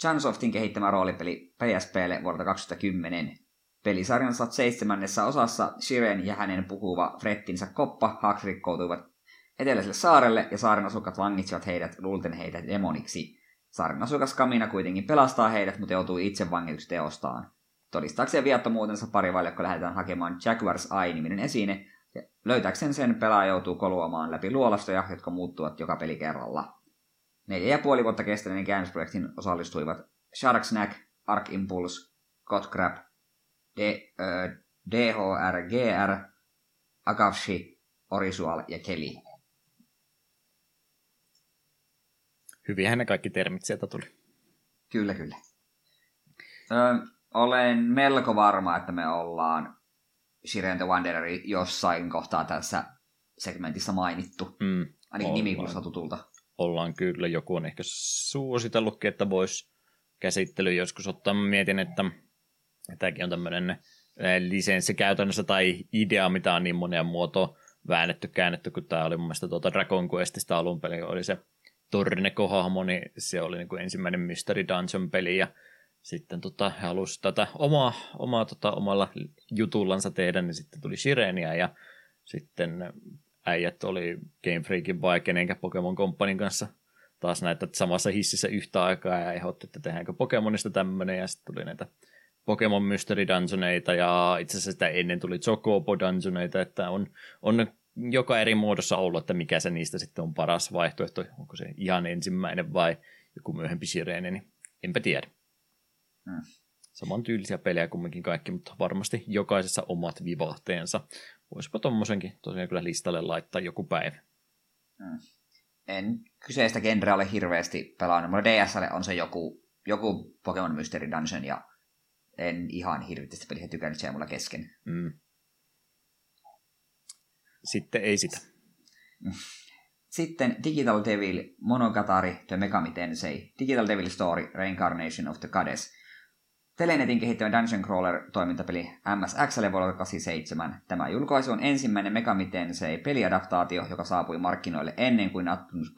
Chansoftin kehittämä roolipeli PSPlle vuodelta 2010. Pelisarjan seitsemännessä osassa Shiren ja hänen puhuva Frettinsä Koppa Haks rikkoutuivat eteläiselle saarelle ja saaren asukkaat vangitsivat heidät luulten heitä demoniksi. Saaren asukas Kamina kuitenkin pelastaa heidät, mutta joutuu itse vangituksi teostaan. Todistaakseen viattomuutensa pari valjakko lähdetään hakemaan Jaguar's Eye-niminen esine, Löytääkseen sen pelaaja joutuu koluamaan läpi luolastoja, jotka muuttuvat joka peli kerralla. Neljä ja puoli vuotta kestäneen käännösprojektin osallistuivat Shark Snack, Arc Impulse, Godcrab, D, äh, DHRGR, Akavshi, Orisual ja Kelly. Hyviä ne kaikki termit sieltä tuli. Kyllä, kyllä. Ö, olen melko varma, että me ollaan Shiren the Wandereri jossain kohtaa tässä segmentissä mainittu. Mm, Ainakin nimi kuulostaa tutulta. Ollaan kyllä. Joku on ehkä suositellutkin, että voisi käsittely joskus ottaa. Mä mietin, että tämäkin on tämmöinen eh, lisenssi käytännössä tai idea, mitä on niin monia muotoa väännetty, käännetty, kun tämä oli mun mielestä tuota Dragon Questista alun perin, oli se Torneko-hahmo, niin se oli niin kuin ensimmäinen Mystery Dungeon-peli, ja sitten tota, he halusivat tätä omaa, omaa tota, omalla jutullansa tehdä, niin sitten tuli Shirenia ja sitten äijät oli Game Freakin vai kenenkä Pokemon Companyn kanssa taas näitä samassa hississä yhtä aikaa ja ehdotti, että tehdäänkö Pokemonista tämmöinen ja sitten tuli näitä Pokemon Mystery Dungeoneita ja itse asiassa sitä ennen tuli Chocobo Dungeoneita, että on, on joka eri muodossa ollut, että mikä se niistä sitten on paras vaihtoehto, onko se ihan ensimmäinen vai joku myöhempi sireeni, niin enpä tiedä. Hmm. Saman tyylisiä pelejä kumminkin kaikki, mutta varmasti jokaisessa omat vivahteensa. Voisipa tommosenkin tosiaan kyllä listalle laittaa joku päivä. Hmm. En kyseistä genreä ole hirveästi pelannut. Mulla DSL on se joku, joku Pokemon Mystery Dungeon ja en ihan hirveästi peliä tykännyt, se mulla kesken. Mm. Sitten ei sitä. Sitten Digital Devil Monogatari The Megami Tensei Digital Devil Story Reincarnation of the Goddess Telenetin kehittämä Dungeon Crawler-toimintapeli MSXlle vuodelta 87. Tämä julkaisu on ensimmäinen Megami Tensei peliadaptaatio, joka saapui markkinoille ennen kuin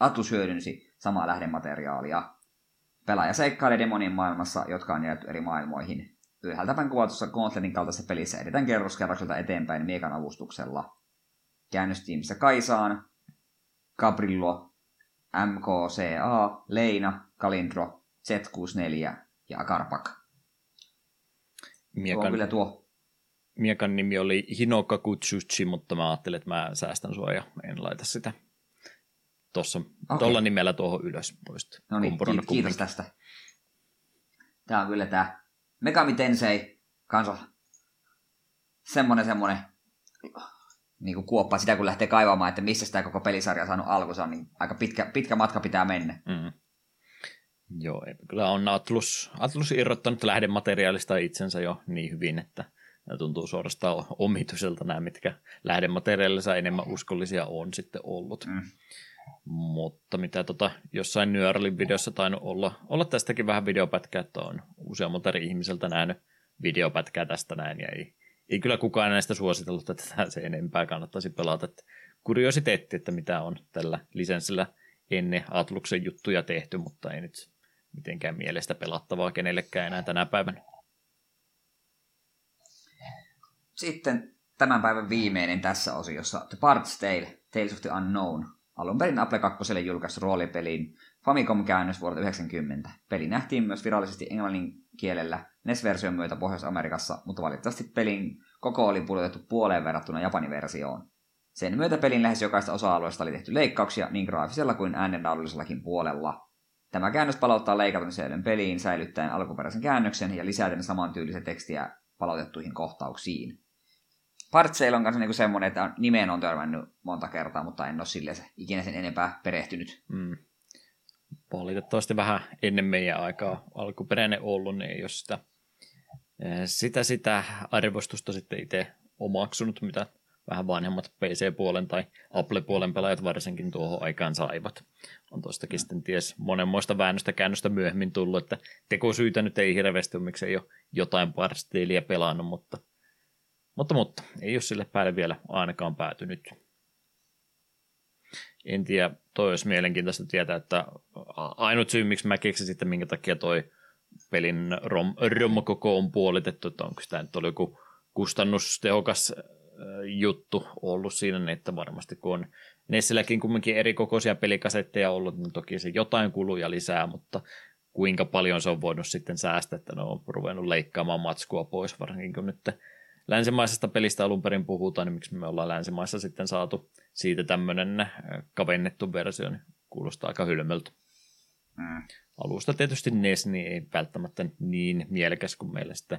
Atlus hyödynsi samaa lähdemateriaalia. Pelaaja seikkailee demonin maailmassa, jotka on jaettu eri maailmoihin. Ylhäältäpäin kuvatussa Gauntletin kaltaisessa pelissä edetään kerroskerrokselta eteenpäin miekan avustuksella. Käännöstiimissä Kaisaan, Cabrillo, MKCA, Leina, Kalindro, Z64 ja Karpak. Miekan, kyllä tuo. Miekan nimi oli Hinoka Kutsuchi, mutta mä ajattelin, että mä säästän sua ja en laita sitä tuossa okay. tuolla nimellä tuohon ylös. No niin, kiitos, kiitos tästä. Tämä on kyllä tämä Megami Tensei kanssa semmonen semmonen niin kuin kuoppa sitä, kun lähtee kaivamaan, että missä sitä koko pelisarja on saanut alkunsa, niin aika pitkä, pitkä matka pitää mennä. Mm. Joo, kyllä on Atlus, Atlus irrottanut lähdemateriaalista itsensä jo niin hyvin, että tuntuu suorastaan omituiselta nämä, mitkä lähdemateriaalissa enemmän uskollisia on sitten ollut. Mm. Mutta mitä tota, jossain Nyörlin videossa tainnut olla, olla tästäkin vähän videopätkää, että on useammalta eri ihmiseltä nähnyt videopätkää tästä näin, ja ei, ei kyllä kukaan näistä suositellut, että tähän se enempää kannattaisi pelata. Että kuriositeetti, että mitä on tällä lisenssillä ennen Atluksen juttuja tehty, mutta ei nyt mitenkään mielestä pelattavaa kenellekään enää tänä päivänä. Sitten tämän päivän viimeinen tässä osiossa, The Bard's Tale, Tales of the Unknown. Alun perin Apple 2 julkaistu roolipeliin Famicom-käännös vuodelta 90. Peli nähtiin myös virallisesti englannin kielellä NES-version myötä Pohjois-Amerikassa, mutta valitettavasti pelin koko oli pudotettu puoleen verrattuna Japanin versioon. Sen myötä pelin lähes jokaista osa-alueesta oli tehty leikkauksia niin graafisella kuin äänenlaadullisellakin puolella. Tämä käännös palauttaa leikatun peliin säilyttäen alkuperäisen käännöksen ja lisäten samantyylisen tekstiä palautettuihin kohtauksiin. Partseil on kanssa niinku semmoinen, että nimeen on törmännyt monta kertaa, mutta en ole sille ikinä sen enempää perehtynyt. Mm. Valitettavasti vähän ennen meidän aikaa alkuperäinen ollut, niin ei ole sitä, eh, sitä, sitä arvostusta sitten itse omaksunut, mitä vähän vanhemmat PC-puolen tai Apple-puolen pelaajat varsinkin tuohon aikaan saivat. On tuostakin mm. sitten ties monenmoista väännöstä käännöstä myöhemmin tullut, että tekosyitä nyt ei hirveästi ole, miksei ole jotain parsteiliä pelannut, mutta, mutta, mutta ei ole sille päälle vielä ainakaan päätynyt. En tiedä, toi olisi mielenkiintoista tietää, että ainut syy, miksi mä keksin sitten, minkä takia toi pelin rom, rommokoko on puolitettu, että onko tämä nyt oli joku kustannustehokas juttu ollut siinä, niin että varmasti kun on Nessilläkin kumminkin eri kokoisia pelikasetteja ollut, niin toki se jotain kuluja lisää, mutta kuinka paljon se on voinut sitten säästää, että ne on ruvennut leikkaamaan matskua pois, varsinkin kun nyt länsimaisesta pelistä alun perin puhutaan, niin miksi me ollaan länsimaissa sitten saatu siitä tämmöinen kavennettu versio, niin kuulostaa aika hylmöltä. Mm. Alusta tietysti NES niin ei välttämättä niin mielekäs kuin meillä sitten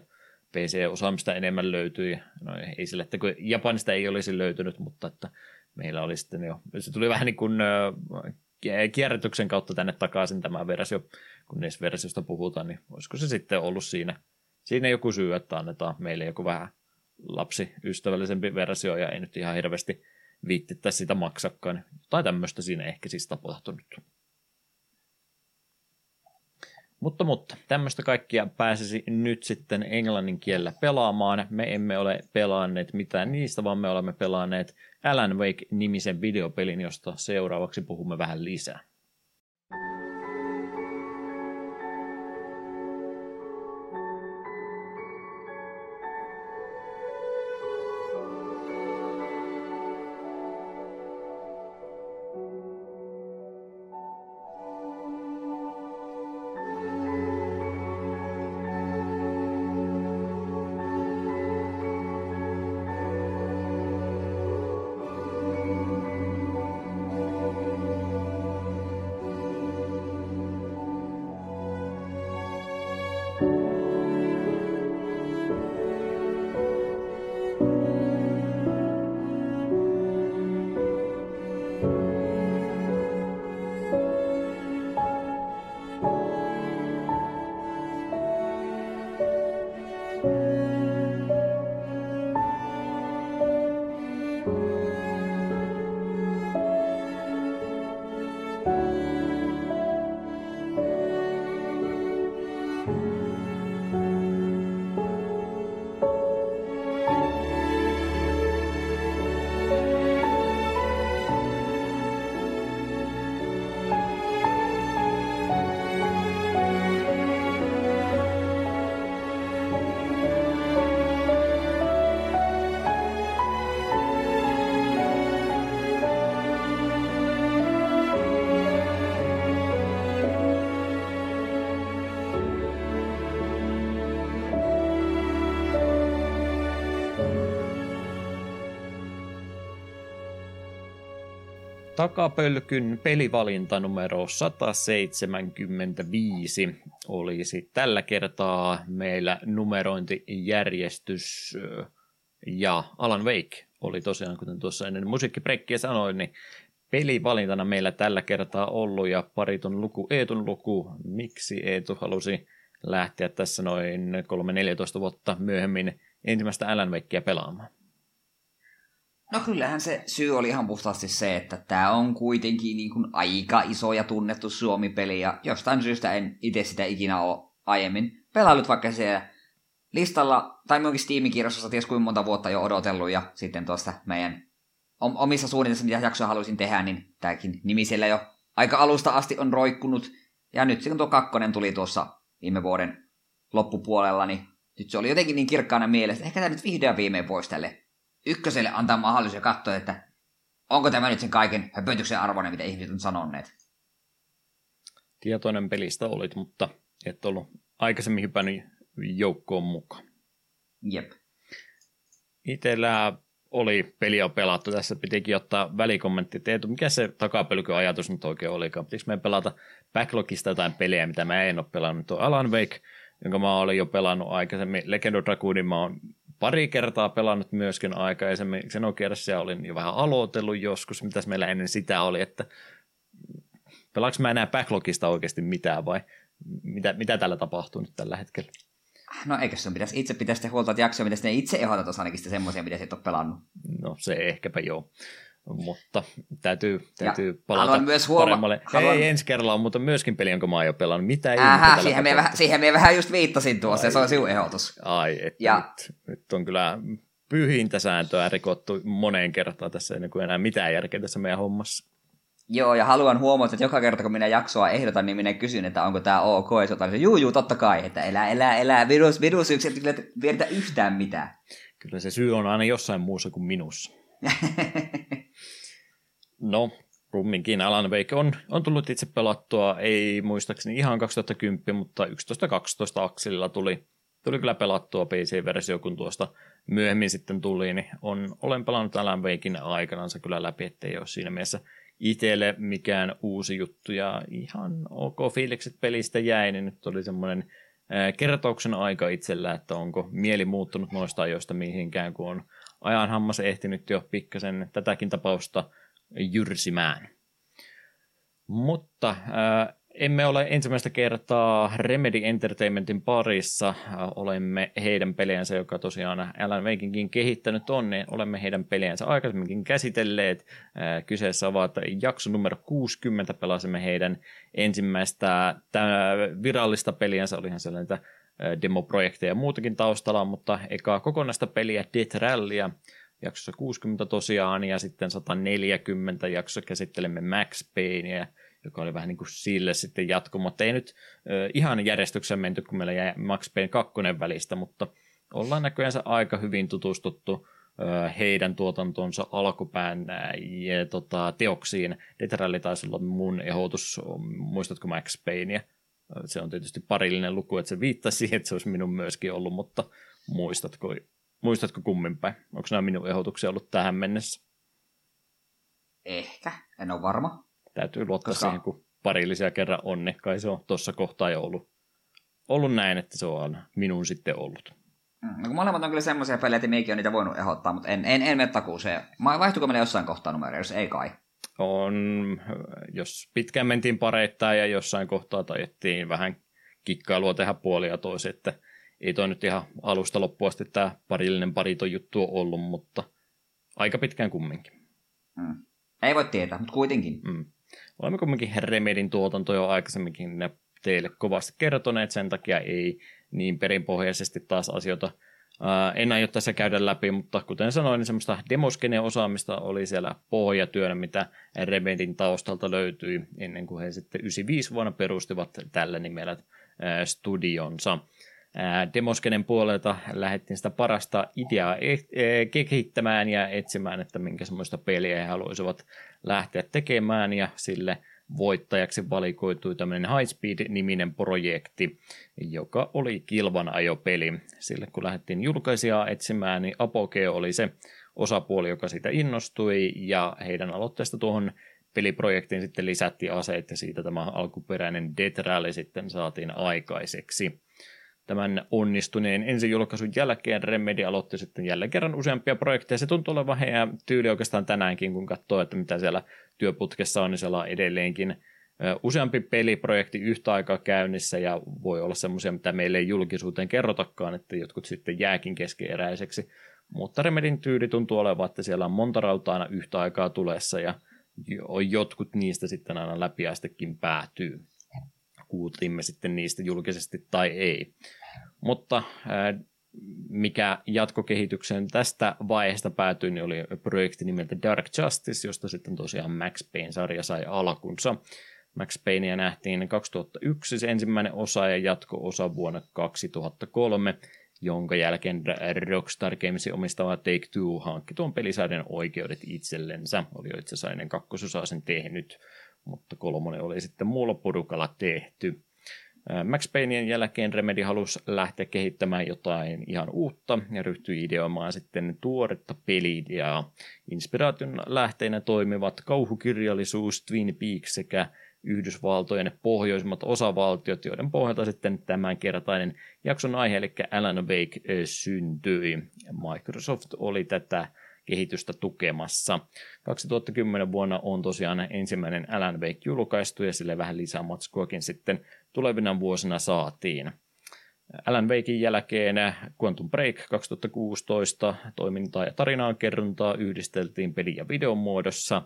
PC-osaamista enemmän löytyi. No ei sille, että kun Japanista ei olisi löytynyt, mutta että meillä oli sitten jo, se tuli vähän niin kuin kierrätyksen kautta tänne takaisin tämä versio, kun niistä versiosta puhutaan, niin olisiko se sitten ollut siinä, siinä joku syy, että annetaan meille joku vähän lapsiystävällisempi versio ja ei nyt ihan hirveästi viittittäisi sitä maksakaan. Tai tämmöistä siinä ehkä siis tapahtunut. Mutta, mutta tämmöistä kaikkia pääsisi nyt sitten englannin kielellä pelaamaan. Me emme ole pelanneet mitään niistä, vaan me olemme pelanneet Alan Wake-nimisen videopelin, josta seuraavaksi puhumme vähän lisää. Takapölkyn pelivalinta numero 175 olisi tällä kertaa meillä numerointijärjestys ja Alan Wake oli tosiaan, kuten tuossa ennen musiikkibrekkiä sanoin, niin pelivalintana meillä tällä kertaa ollut ja paritun luku Eetun luku. Miksi Eetu halusi lähteä tässä noin 3-14 vuotta myöhemmin ensimmäistä Alan Wakea pelaamaan? No kyllähän se syy oli ihan puhtaasti se, että tämä on kuitenkin niin kuin aika iso ja tunnettu Suomi-peli, ja jostain syystä en itse sitä ikinä ole aiemmin pelaillut, vaikka siellä listalla, tai minunkin Steam-kirjastossa ties kuinka monta vuotta jo odotellut, ja sitten tuosta meidän omissa suunnitelmissa, mitä jaksoa haluaisin tehdä, niin tämäkin nimi siellä jo aika alusta asti on roikkunut, ja nyt kun tuo kakkonen tuli tuossa viime vuoden loppupuolella, niin nyt se oli jotenkin niin kirkkaana mielessä, ehkä tämä nyt vihdoin viimein voisi tälle ykköselle antaa mahdollisuus ja katsoa, että onko tämä nyt sen kaiken höpötyksen arvoinen, mitä ihmiset on sanoneet. Tietoinen pelistä olit, mutta et ollut aikaisemmin hypännyt joukkoon mukaan. Jep. Itellä oli peliä pelattu. Tässä pitikin ottaa välikommentti. Teetu, mikä se takapelkö ajatus nyt oikein olikaan? Pitikö meidän pelata backlogista jotain pelejä, mitä mä en ole pelannut? Tuo Alan Wake, jonka mä olin jo pelannut aikaisemmin. Legend of Dragoonin mä oon pari kertaa pelannut myöskin aikaisemmin. Xenogearsia olin jo vähän aloitellut joskus, mitäs meillä ennen sitä oli, että pelaanko mä enää backlogista oikeasti mitään vai mitä, mitä tällä tapahtuu nyt tällä hetkellä? No eikö sun pitäisi itse pitää sitten huolta, että jaksoja, mitä ne itse ehdotat ainakin semmoisia, mitä et ole pelannut. No se ehkäpä joo. Mutta täytyy, täytyy ja palata haluan myös huoma- Haluan... Ei ensi kerralla, mutta myöskin peli, jonka mä oon jo pelannut. Mitä Ähä, siihen me, vähän, siihen me vähän just viittasin tuossa, Ai, se on sinun ehdotus. Ai, että ja... nyt, nyt, on kyllä pyhintä sääntöä rikottu moneen kertaan tässä ennen kuin enää mitään järkeä tässä meidän hommassa. Joo, ja haluan huomata, että joka kerta kun minä jaksoa ehdotan, niin minä kysyn, että onko tämä ok, ja se on juu, juu, totta kai, että elää, elää, elää, virus, virus, yksi, että kyllä yhtään mitään. Kyllä se syy on aina jossain muussa kuin minussa. No, kumminkin Alan Wake on, on tullut itse pelattua, ei muistaakseni ihan 2010, mutta 11-12 akselilla tuli, tuli kyllä pelattua PC-versio, kun tuosta myöhemmin sitten tuli, niin on, olen pelannut Alan Wakein aikanaan kyllä läpi, ettei ole siinä mielessä itselle mikään uusi juttu ja ihan ok fiilikset pelistä jäi, niin nyt oli semmoinen kertauksen aika itsellä, että onko mieli muuttunut noista ajoista mihinkään, kun on ajan hammas ehtinyt jo pikkasen tätäkin tapausta jyrsimään. Mutta äh, emme ole ensimmäistä kertaa Remedy Entertainmentin parissa. Olemme heidän peliänsä, joka tosiaan Alan Wakinkin kehittänyt on, niin olemme heidän peliänsä aikaisemminkin käsitelleet. Kyseessä ovat jakso numero 60, pelasimme heidän ensimmäistä virallista peliänsä, olihan sellainen demoprojekteja ja muutakin taustalla, mutta eka kokonaista peliä Death Rallya, jaksossa 60 tosiaan, ja sitten 140 jaksossa käsittelemme Max Payneä, joka oli vähän niin kuin sille sitten jatko, mutta ei nyt ihan järjestykseen menty, kun meillä jäi Max Payne 2 välistä, mutta ollaan näköjään aika hyvin tutustuttu heidän tuotantonsa alkupään ja, tota, teoksiin. Deteralli taisi olla mun ehdotus, muistatko Max Payneä? Se on tietysti parillinen luku, että se viittasi siihen, että se olisi minun myöskin ollut, mutta muistatko, muistatko kummin päin? Onko nämä minun ehdotuksia ollut tähän mennessä? Ehkä, en ole varma. Täytyy luottaa Koska... siihen, kun parillisia kerran on, niin kai se on tuossa kohtaa jo ollut, ollut näin, että se on minun sitten ollut. Mm, no kun molemmat on kyllä semmoisia pelejä, että minäkin on niitä voinut ehdottaa, mutta en, en, en mene takuuseen. Vaihtuuko meillä jossain kohtaa numero, jos ei kai? On, jos pitkään mentiin pareittain ja jossain kohtaa tajettiin vähän kikkailua tehdä puolia toisi, että ei toi nyt ihan alusta loppuun asti tämä parillinen parito juttu on ollut, mutta aika pitkään kumminkin. Mm. Ei voi tietää, mutta kuitenkin. Mm. Olemme kuitenkin Remedin tuotanto jo aikaisemminkin ne teille kovasti kertoneet, sen takia ei niin perinpohjaisesti taas asioita en aio tässä käydä läpi, mutta kuten sanoin, niin semmoista demoskene-osaamista oli siellä pohjatyönä, mitä Remedin taustalta löytyi ennen kuin he sitten 95 vuonna perustivat tällä nimellä studionsa. Demoskenen puolelta lähdettiin sitä parasta ideaa e, e, kehittämään ja etsimään, että minkä semmoista peliä he haluaisivat lähteä tekemään ja sille voittajaksi valikoitui tämmöinen High Speed-niminen projekti, joka oli kilvan ajopeli. Sille kun lähdettiin julkaisijaa etsimään, niin Apogee oli se osapuoli, joka siitä innostui ja heidän aloitteesta tuohon peliprojektiin sitten lisättiin aseet ja siitä tämä alkuperäinen Death Rally sitten saatiin aikaiseksi. Tämän onnistuneen ensijulkaisun jälkeen Remedy aloitti sitten jälleen kerran useampia projekteja. Se tuntuu olevan heidän tyyli oikeastaan tänäänkin, kun katsoo, että mitä siellä työputkessa on, niin siellä on edelleenkin useampi peliprojekti yhtä aikaa käynnissä ja voi olla semmoisia, mitä meille ei julkisuuteen kerrotakaan, että jotkut sitten jääkin keskeeräiseksi. Mutta Remedin tyyli tuntuu olevan, että siellä on monta rautaa aina yhtä aikaa tulessa ja jotkut niistä sitten aina läpiäistekin päätyy. Kuultiimme sitten niistä julkisesti tai ei. Mutta mikä jatkokehitykseen tästä vaiheesta päätyi, niin oli projekti nimeltä Dark Justice, josta sitten tosiaan Max Payne-sarja sai alkunsa. Max Paynea nähtiin 2001 se ensimmäinen osa ja jatko-osa vuonna 2003, jonka jälkeen Rockstar Gamesin omistava Take-Two hankki tuon pelisarjan oikeudet itsellensä. Oli jo itse asiassa ennen kakkososaa sen tehnyt, mutta kolmonen oli sitten muulla porukalla tehty. Max Paynein jälkeen Remedy halusi lähteä kehittämään jotain ihan uutta ja ryhtyi ideoimaan sitten tuoretta peliideaa. Inspiraation lähteinä toimivat kauhukirjallisuus, Twin Peaks sekä Yhdysvaltojen pohjoisimmat osavaltiot, joiden pohjalta sitten tämänkertainen jakson aihe, eli Alan Wake, syntyi. Microsoft oli tätä kehitystä tukemassa. 2010 vuonna on tosiaan ensimmäinen Alan Wake julkaistu ja sille vähän lisää matskuakin sitten tulevina vuosina saatiin. Alan Wakein jälkeen Quantum Break 2016 toimintaa ja tarinaa kerrontaa yhdisteltiin peli- ja videon muodossa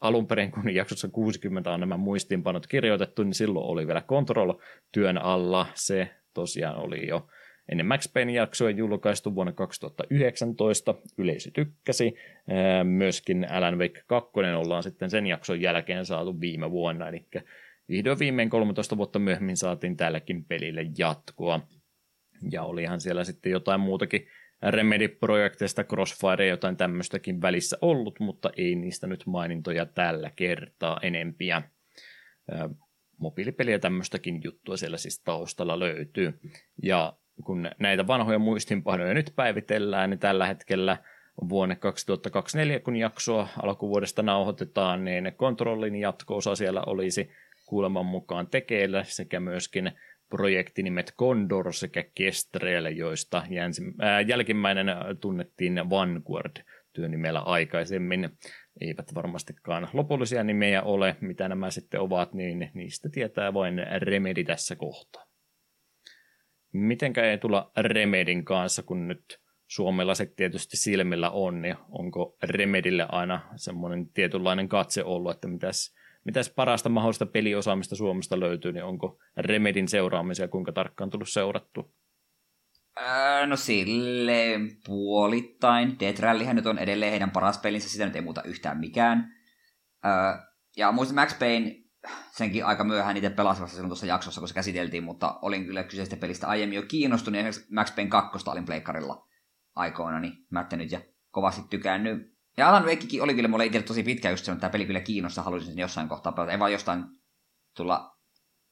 alun perin, kun jaksossa 60 on nämä muistiinpanot kirjoitettu, niin silloin oli vielä Control työn alla. Se tosiaan oli jo ennen Max Payne jaksoa julkaistu vuonna 2019. Yleisö tykkäsi. Myöskin Alan Wake 2 ollaan sitten sen jakson jälkeen saatu viime vuonna, eli vihdoin viimein 13 vuotta myöhemmin saatiin tälläkin pelille jatkoa. Ja olihan siellä sitten jotain muutakin Remedy-projekteista, Crossfire ja jotain tämmöistäkin välissä ollut, mutta ei niistä nyt mainintoja tällä kertaa enempiä. Mobiilipeliä tämmöistäkin juttua siellä siis taustalla löytyy. Ja kun näitä vanhoja muistinpanoja nyt päivitellään, niin tällä hetkellä vuonna 2024, kun jaksoa alkuvuodesta nauhoitetaan, niin kontrollin jatko-osa siellä olisi kuuleman mukaan tekeillä sekä myöskin projektinimet Condor sekä Kestrel, joista jälkimmäinen tunnettiin Vanguard työnimellä aikaisemmin. Eivät varmastikaan lopullisia nimejä ole, mitä nämä sitten ovat, niin niistä tietää vain Remedi tässä kohtaa. Mitenkä ei tulla Remedin kanssa, kun nyt se tietysti silmillä on, niin onko Remedille aina semmoinen tietynlainen katse ollut, että mitäs mitäs parasta mahdollista peliosaamista Suomesta löytyy, niin onko Remedin seuraamisia kuinka tarkkaan tullut seurattu? No silleen puolittain. Death Rallyhän nyt on edelleen heidän paras pelinsä, sitä nyt ei muuta yhtään mikään. Ja muistin Max Payne, senkin aika myöhään itse pelasivassa silloin tuossa jaksossa, kun se käsiteltiin, mutta olin kyllä kyseisestä pelistä aiemmin jo kiinnostunut, ja Max Payne 2 olin pleikkarilla aikoina, niin mättänyt ja kovasti tykännyt. Ja Alan Wakekin oli kyllä mulle itse tosi pitkä just se, että tämä peli kyllä kiinnostaa, haluaisin sen jossain kohtaa pelata. Ei vaan jostain tulla,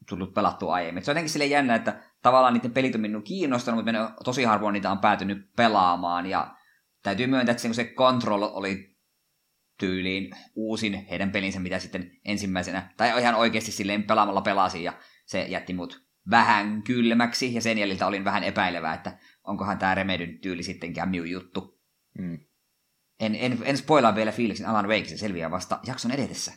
tullut pelattua aiemmin. Se on jotenkin sille jännä, että tavallaan niiden pelit on minun kiinnostanut, mutta tosi harvoin niitä on päätynyt pelaamaan. Ja täytyy myöntää, että se Control oli tyyliin uusin heidän pelinsä, mitä sitten ensimmäisenä, tai ihan oikeasti silleen pelaamalla pelasin, ja se jätti mut vähän kylmäksi, ja sen jäljiltä olin vähän epäilevää, että onkohan tämä Remedyn tyyli sittenkään minun juttu. Mm. En, en, en spoilaa vielä fiiliksen Alan Wake, se selviää vasta jakson edetessä.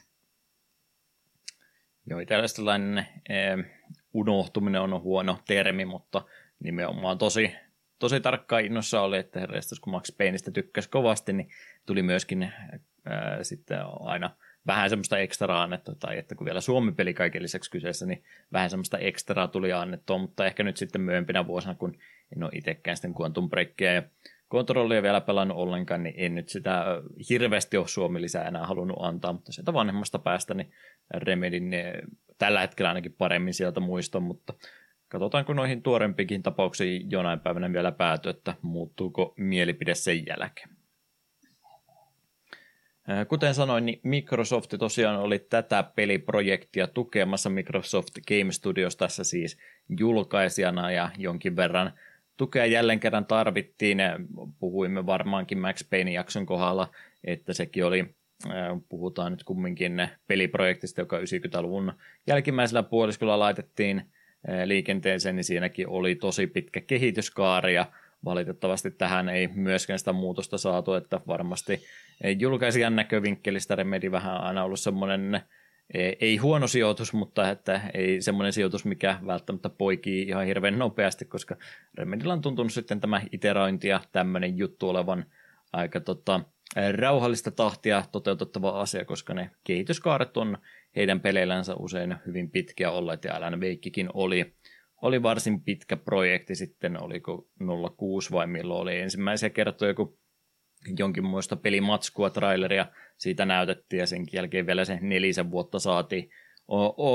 Joo, tällainen eh, unohtuminen on huono termi, mutta nimenomaan tosi, tosi tarkkaa innossa oli, että herrastus, kun Max Payneistä tykkäsi kovasti, niin tuli myöskin sitten aina vähän semmoista ekstraa annettua, tai että kun vielä Suomi-peli kaiken lisäksi kyseessä, niin vähän semmoista ekstraa tuli annettua, mutta ehkä nyt sitten myöhempinä vuosina, kun en ole itsekään sitten Quantum Breakia ja kontrollia vielä pelannut ollenkaan, niin en nyt sitä hirveästi ole Suomi lisää enää halunnut antaa, mutta sieltä vanhemmasta päästä niin Remedin tällä hetkellä ainakin paremmin sieltä muiston, mutta katsotaan kun noihin tuorempikin tapauksiin jonain päivänä vielä pääty, että muuttuuko mielipide sen jälkeen. Kuten sanoin, niin Microsoft tosiaan oli tätä peliprojektia tukemassa Microsoft Game Studios tässä siis julkaisijana ja jonkin verran tukea jälleen kerran tarvittiin. Puhuimme varmaankin Max Payne jakson kohdalla, että sekin oli Puhutaan nyt kumminkin peliprojektista, joka 90-luvun jälkimmäisellä puoliskolla laitettiin liikenteeseen, niin siinäkin oli tosi pitkä kehityskaari ja valitettavasti tähän ei myöskään sitä muutosta saatu, että varmasti julkaisijan näkövinkkelistä Remedi vähän aina ollut semmoinen ei huono sijoitus, mutta että ei semmoinen sijoitus, mikä välttämättä poikii ihan hirveän nopeasti, koska Remedillä on tuntunut sitten tämä iterointi ja tämmöinen juttu olevan aika tota, rauhallista tahtia toteutettava asia, koska ne kehityskaaret on heidän peleillänsä usein hyvin pitkiä olleet, ja Alan Wakekin oli, oli varsin pitkä projekti sitten, oliko 06 vai milloin oli ensimmäisiä kertoja, kun jonkin muista pelimatskua, traileria siitä näytettiin, ja sen jälkeen vielä se nelisen vuotta saatiin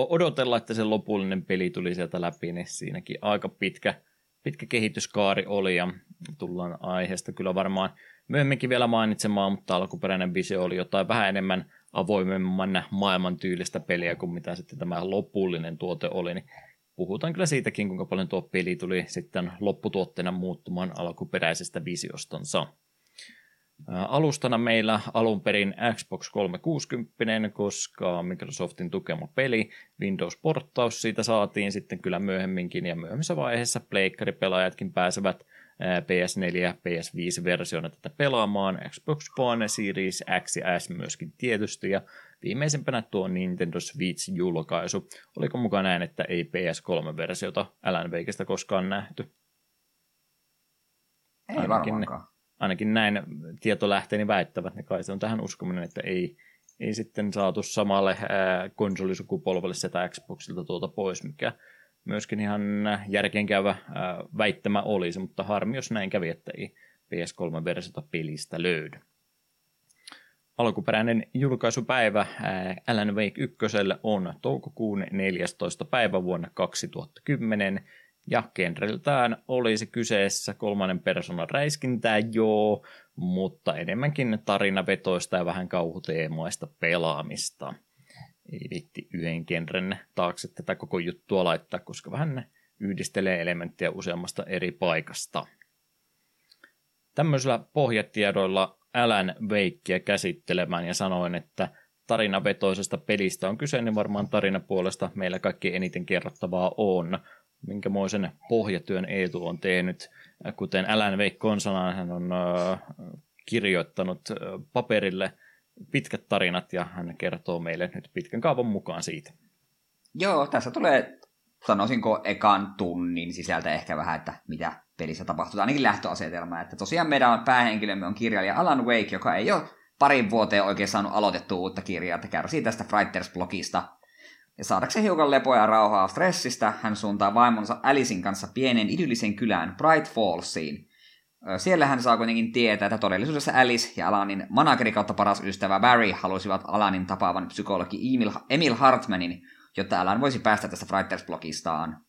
odotella, että se lopullinen peli tuli sieltä läpi, niin siinäkin aika pitkä, pitkä kehityskaari oli, ja tullaan aiheesta kyllä varmaan myöhemminkin vielä mainitsemaan, mutta alkuperäinen visio oli jotain vähän enemmän avoimemman maailman tyylistä peliä kuin mitä sitten tämä lopullinen tuote oli, niin puhutaan kyllä siitäkin, kuinka paljon tuo peli tuli sitten lopputuotteena muuttumaan alkuperäisestä visiostansa. Alustana meillä alun perin Xbox 360, koska Microsoftin tukema peli, Windows-porttaus siitä saatiin sitten kyllä myöhemminkin, ja myöhemmissä vaiheessa pleikkaripelaajatkin pääsevät PS4 ja PS5-versiona tätä pelaamaan, Xbox One, Series X ja S myöskin tietysti, ja viimeisimpänä tuo Nintendo Switch-julkaisu. Oliko mukaan näin, että ei PS3-versiota Alan Wakeista koskaan nähty? Ei ainakin, varmaankaan. Ainakin näin tietolähteeni väittävät, ne kai se on tähän uskominen, että ei, ei sitten saatu samalle ää, konsolisukupolvelle sitä Xboxilta tuota pois, mikä myöskin ihan järkeenkäyvä äh, väittämä olisi, mutta harmi, jos näin kävi, että ei PS3-versiota pelistä löydy. Alkuperäinen julkaisupäivä Alan Wake 1 on toukokuun 14. päivä vuonna 2010, ja genreltään olisi kyseessä kolmannen persoonan räiskintää, joo, mutta enemmänkin tarinavetoista ja vähän kauhuteemoista pelaamista ei viitti yhden genren taakse tätä koko juttua laittaa, koska vähän yhdistelee elementtejä useammasta eri paikasta. Tämmöisillä pohjatiedoilla Alan Wakeä käsittelemään ja sanoin, että tarinavetoisesta pelistä on kyse, niin varmaan tarinapuolesta meillä kaikki eniten kerrottavaa on. Minkämoisen pohjatyön Eetu on tehnyt, kuten Alan Wake konsanaan hän on kirjoittanut paperille – pitkät tarinat ja hän kertoo meille nyt pitkän kaavan mukaan siitä. Joo, tässä tulee, sanoisinko, ekan tunnin sisältä ehkä vähän, että mitä pelissä tapahtuu, ainakin lähtöasetelma. Että tosiaan meidän päähenkilömme on kirjailija Alan Wake, joka ei ole parin vuoteen oikein saanut aloitettua uutta kirjaa, että kärsii tästä Frighters-blogista. Ja saadakseen hiukan lepoa ja rauhaa stressistä, hän suuntaa vaimonsa Alicein kanssa pienen idyllisen kylään Bright Fallsiin, siellä hän saa kuitenkin tietää, että todellisuudessa Alice ja Alanin manageri kautta paras ystävä Barry halusivat Alanin tapaavan psykologi Emil, Hartmanin, jotta Alan voisi päästä tästä Frighters-blogistaan.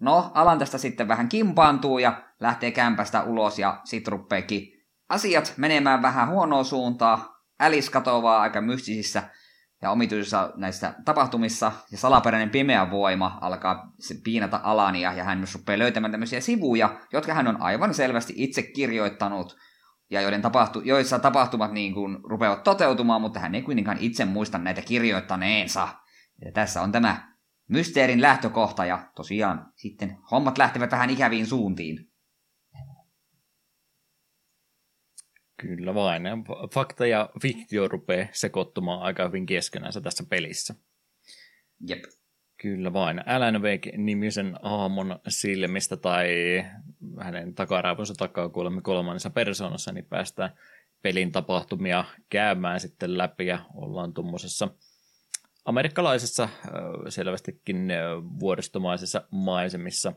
No, Alan tästä sitten vähän kimpaantuu ja lähtee kämpästä ulos ja sit ruppeekin asiat menemään vähän huonoa suuntaa. Alice katoaa aika mystisissä ja omituisissa näissä tapahtumissa, ja salaperäinen pimeä voima alkaa piinata Alania, ja hän myös rupeaa löytämään tämmöisiä sivuja, jotka hän on aivan selvästi itse kirjoittanut, ja joiden tapahtu, joissa tapahtumat niin kuin rupeavat toteutumaan, mutta hän ei kuitenkaan itse muista näitä kirjoittaneensa. Ja tässä on tämä mysteerin lähtökohta, ja tosiaan sitten hommat lähtevät vähän ikäviin suuntiin. Kyllä vain. Fakta ja fiktio rupeaa sekoittumaan aika hyvin keskenänsä tässä pelissä. Jep. Kyllä vain. Alan Wake-nimisen aamon silmistä tai hänen takaraifonsa takaa kuulemme kolmannessa persoonassa, niin päästään pelin tapahtumia käymään sitten läpi ja ollaan tuommoisessa amerikkalaisessa selvästikin vuoristomaisessa maisemissa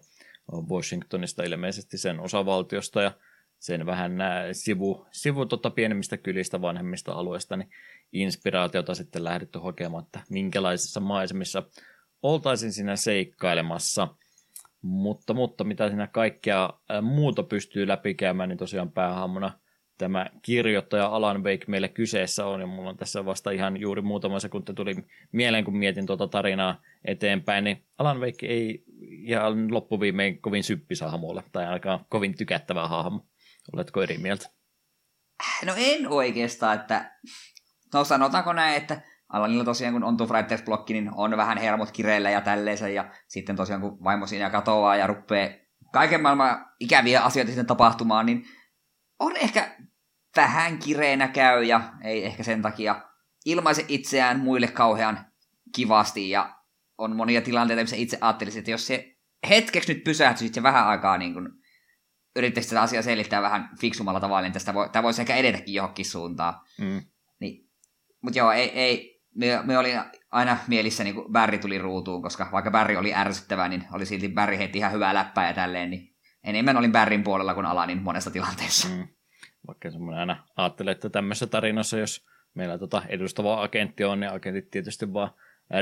Washingtonista ilmeisesti sen osavaltiosta ja sen vähän sivu, sivu tota pienemmistä kylistä, vanhemmista alueista, niin inspiraatiota sitten lähdetty hakemaan, että minkälaisissa maisemissa oltaisiin siinä seikkailemassa. Mutta, mutta mitä siinä kaikkea muuta pystyy läpikäymään, niin tosiaan päähammona tämä kirjoittaja Alan Wake meille kyseessä on, ja mulla on tässä vasta ihan juuri muutama sekunti tuli mieleen, kun mietin tuota tarinaa eteenpäin, niin Alan Wake ei ihan loppuviimein kovin syppisa hahmolle, tai ainakaan kovin tykättävä hahmo. Oletko eri mieltä? No en oikeastaan, että no sanotaanko näin, että Alanilla tosiaan, kun on tuo blokki niin on vähän hermot kireillä ja tälleensä, ja sitten tosiaan, kun vaimo siinä katoaa ja rupeaa kaiken maailman ikäviä asioita sitten tapahtumaan, niin on ehkä vähän kireenä käy, ja ei ehkä sen takia ilmaise itseään muille kauhean kivasti, ja on monia tilanteita, missä itse ajattelisin, että jos se hetkeksi nyt pysähtyisi se vähän aikaa niin kuin yrittäisi tätä asiaa selittää vähän fiksumalla tavalla, niin tästä voi, tämä voisi ehkä edetäkin johonkin suuntaan. Mm. Niin, mutta joo, ei, ei, me, me oli aina mielissä, niin kun Barry tuli ruutuun, koska vaikka Barry oli ärsyttävä, niin oli silti Barry heitti ihan hyvää läppää ja tälleen, niin enemmän olin Barryn puolella kuin Alanin monessa tilanteessa. Mm. Vaikka semmoinen aina ajattelee, että tämmöisessä tarinassa, jos meillä tota edustava agentti on, niin agentit tietysti vaan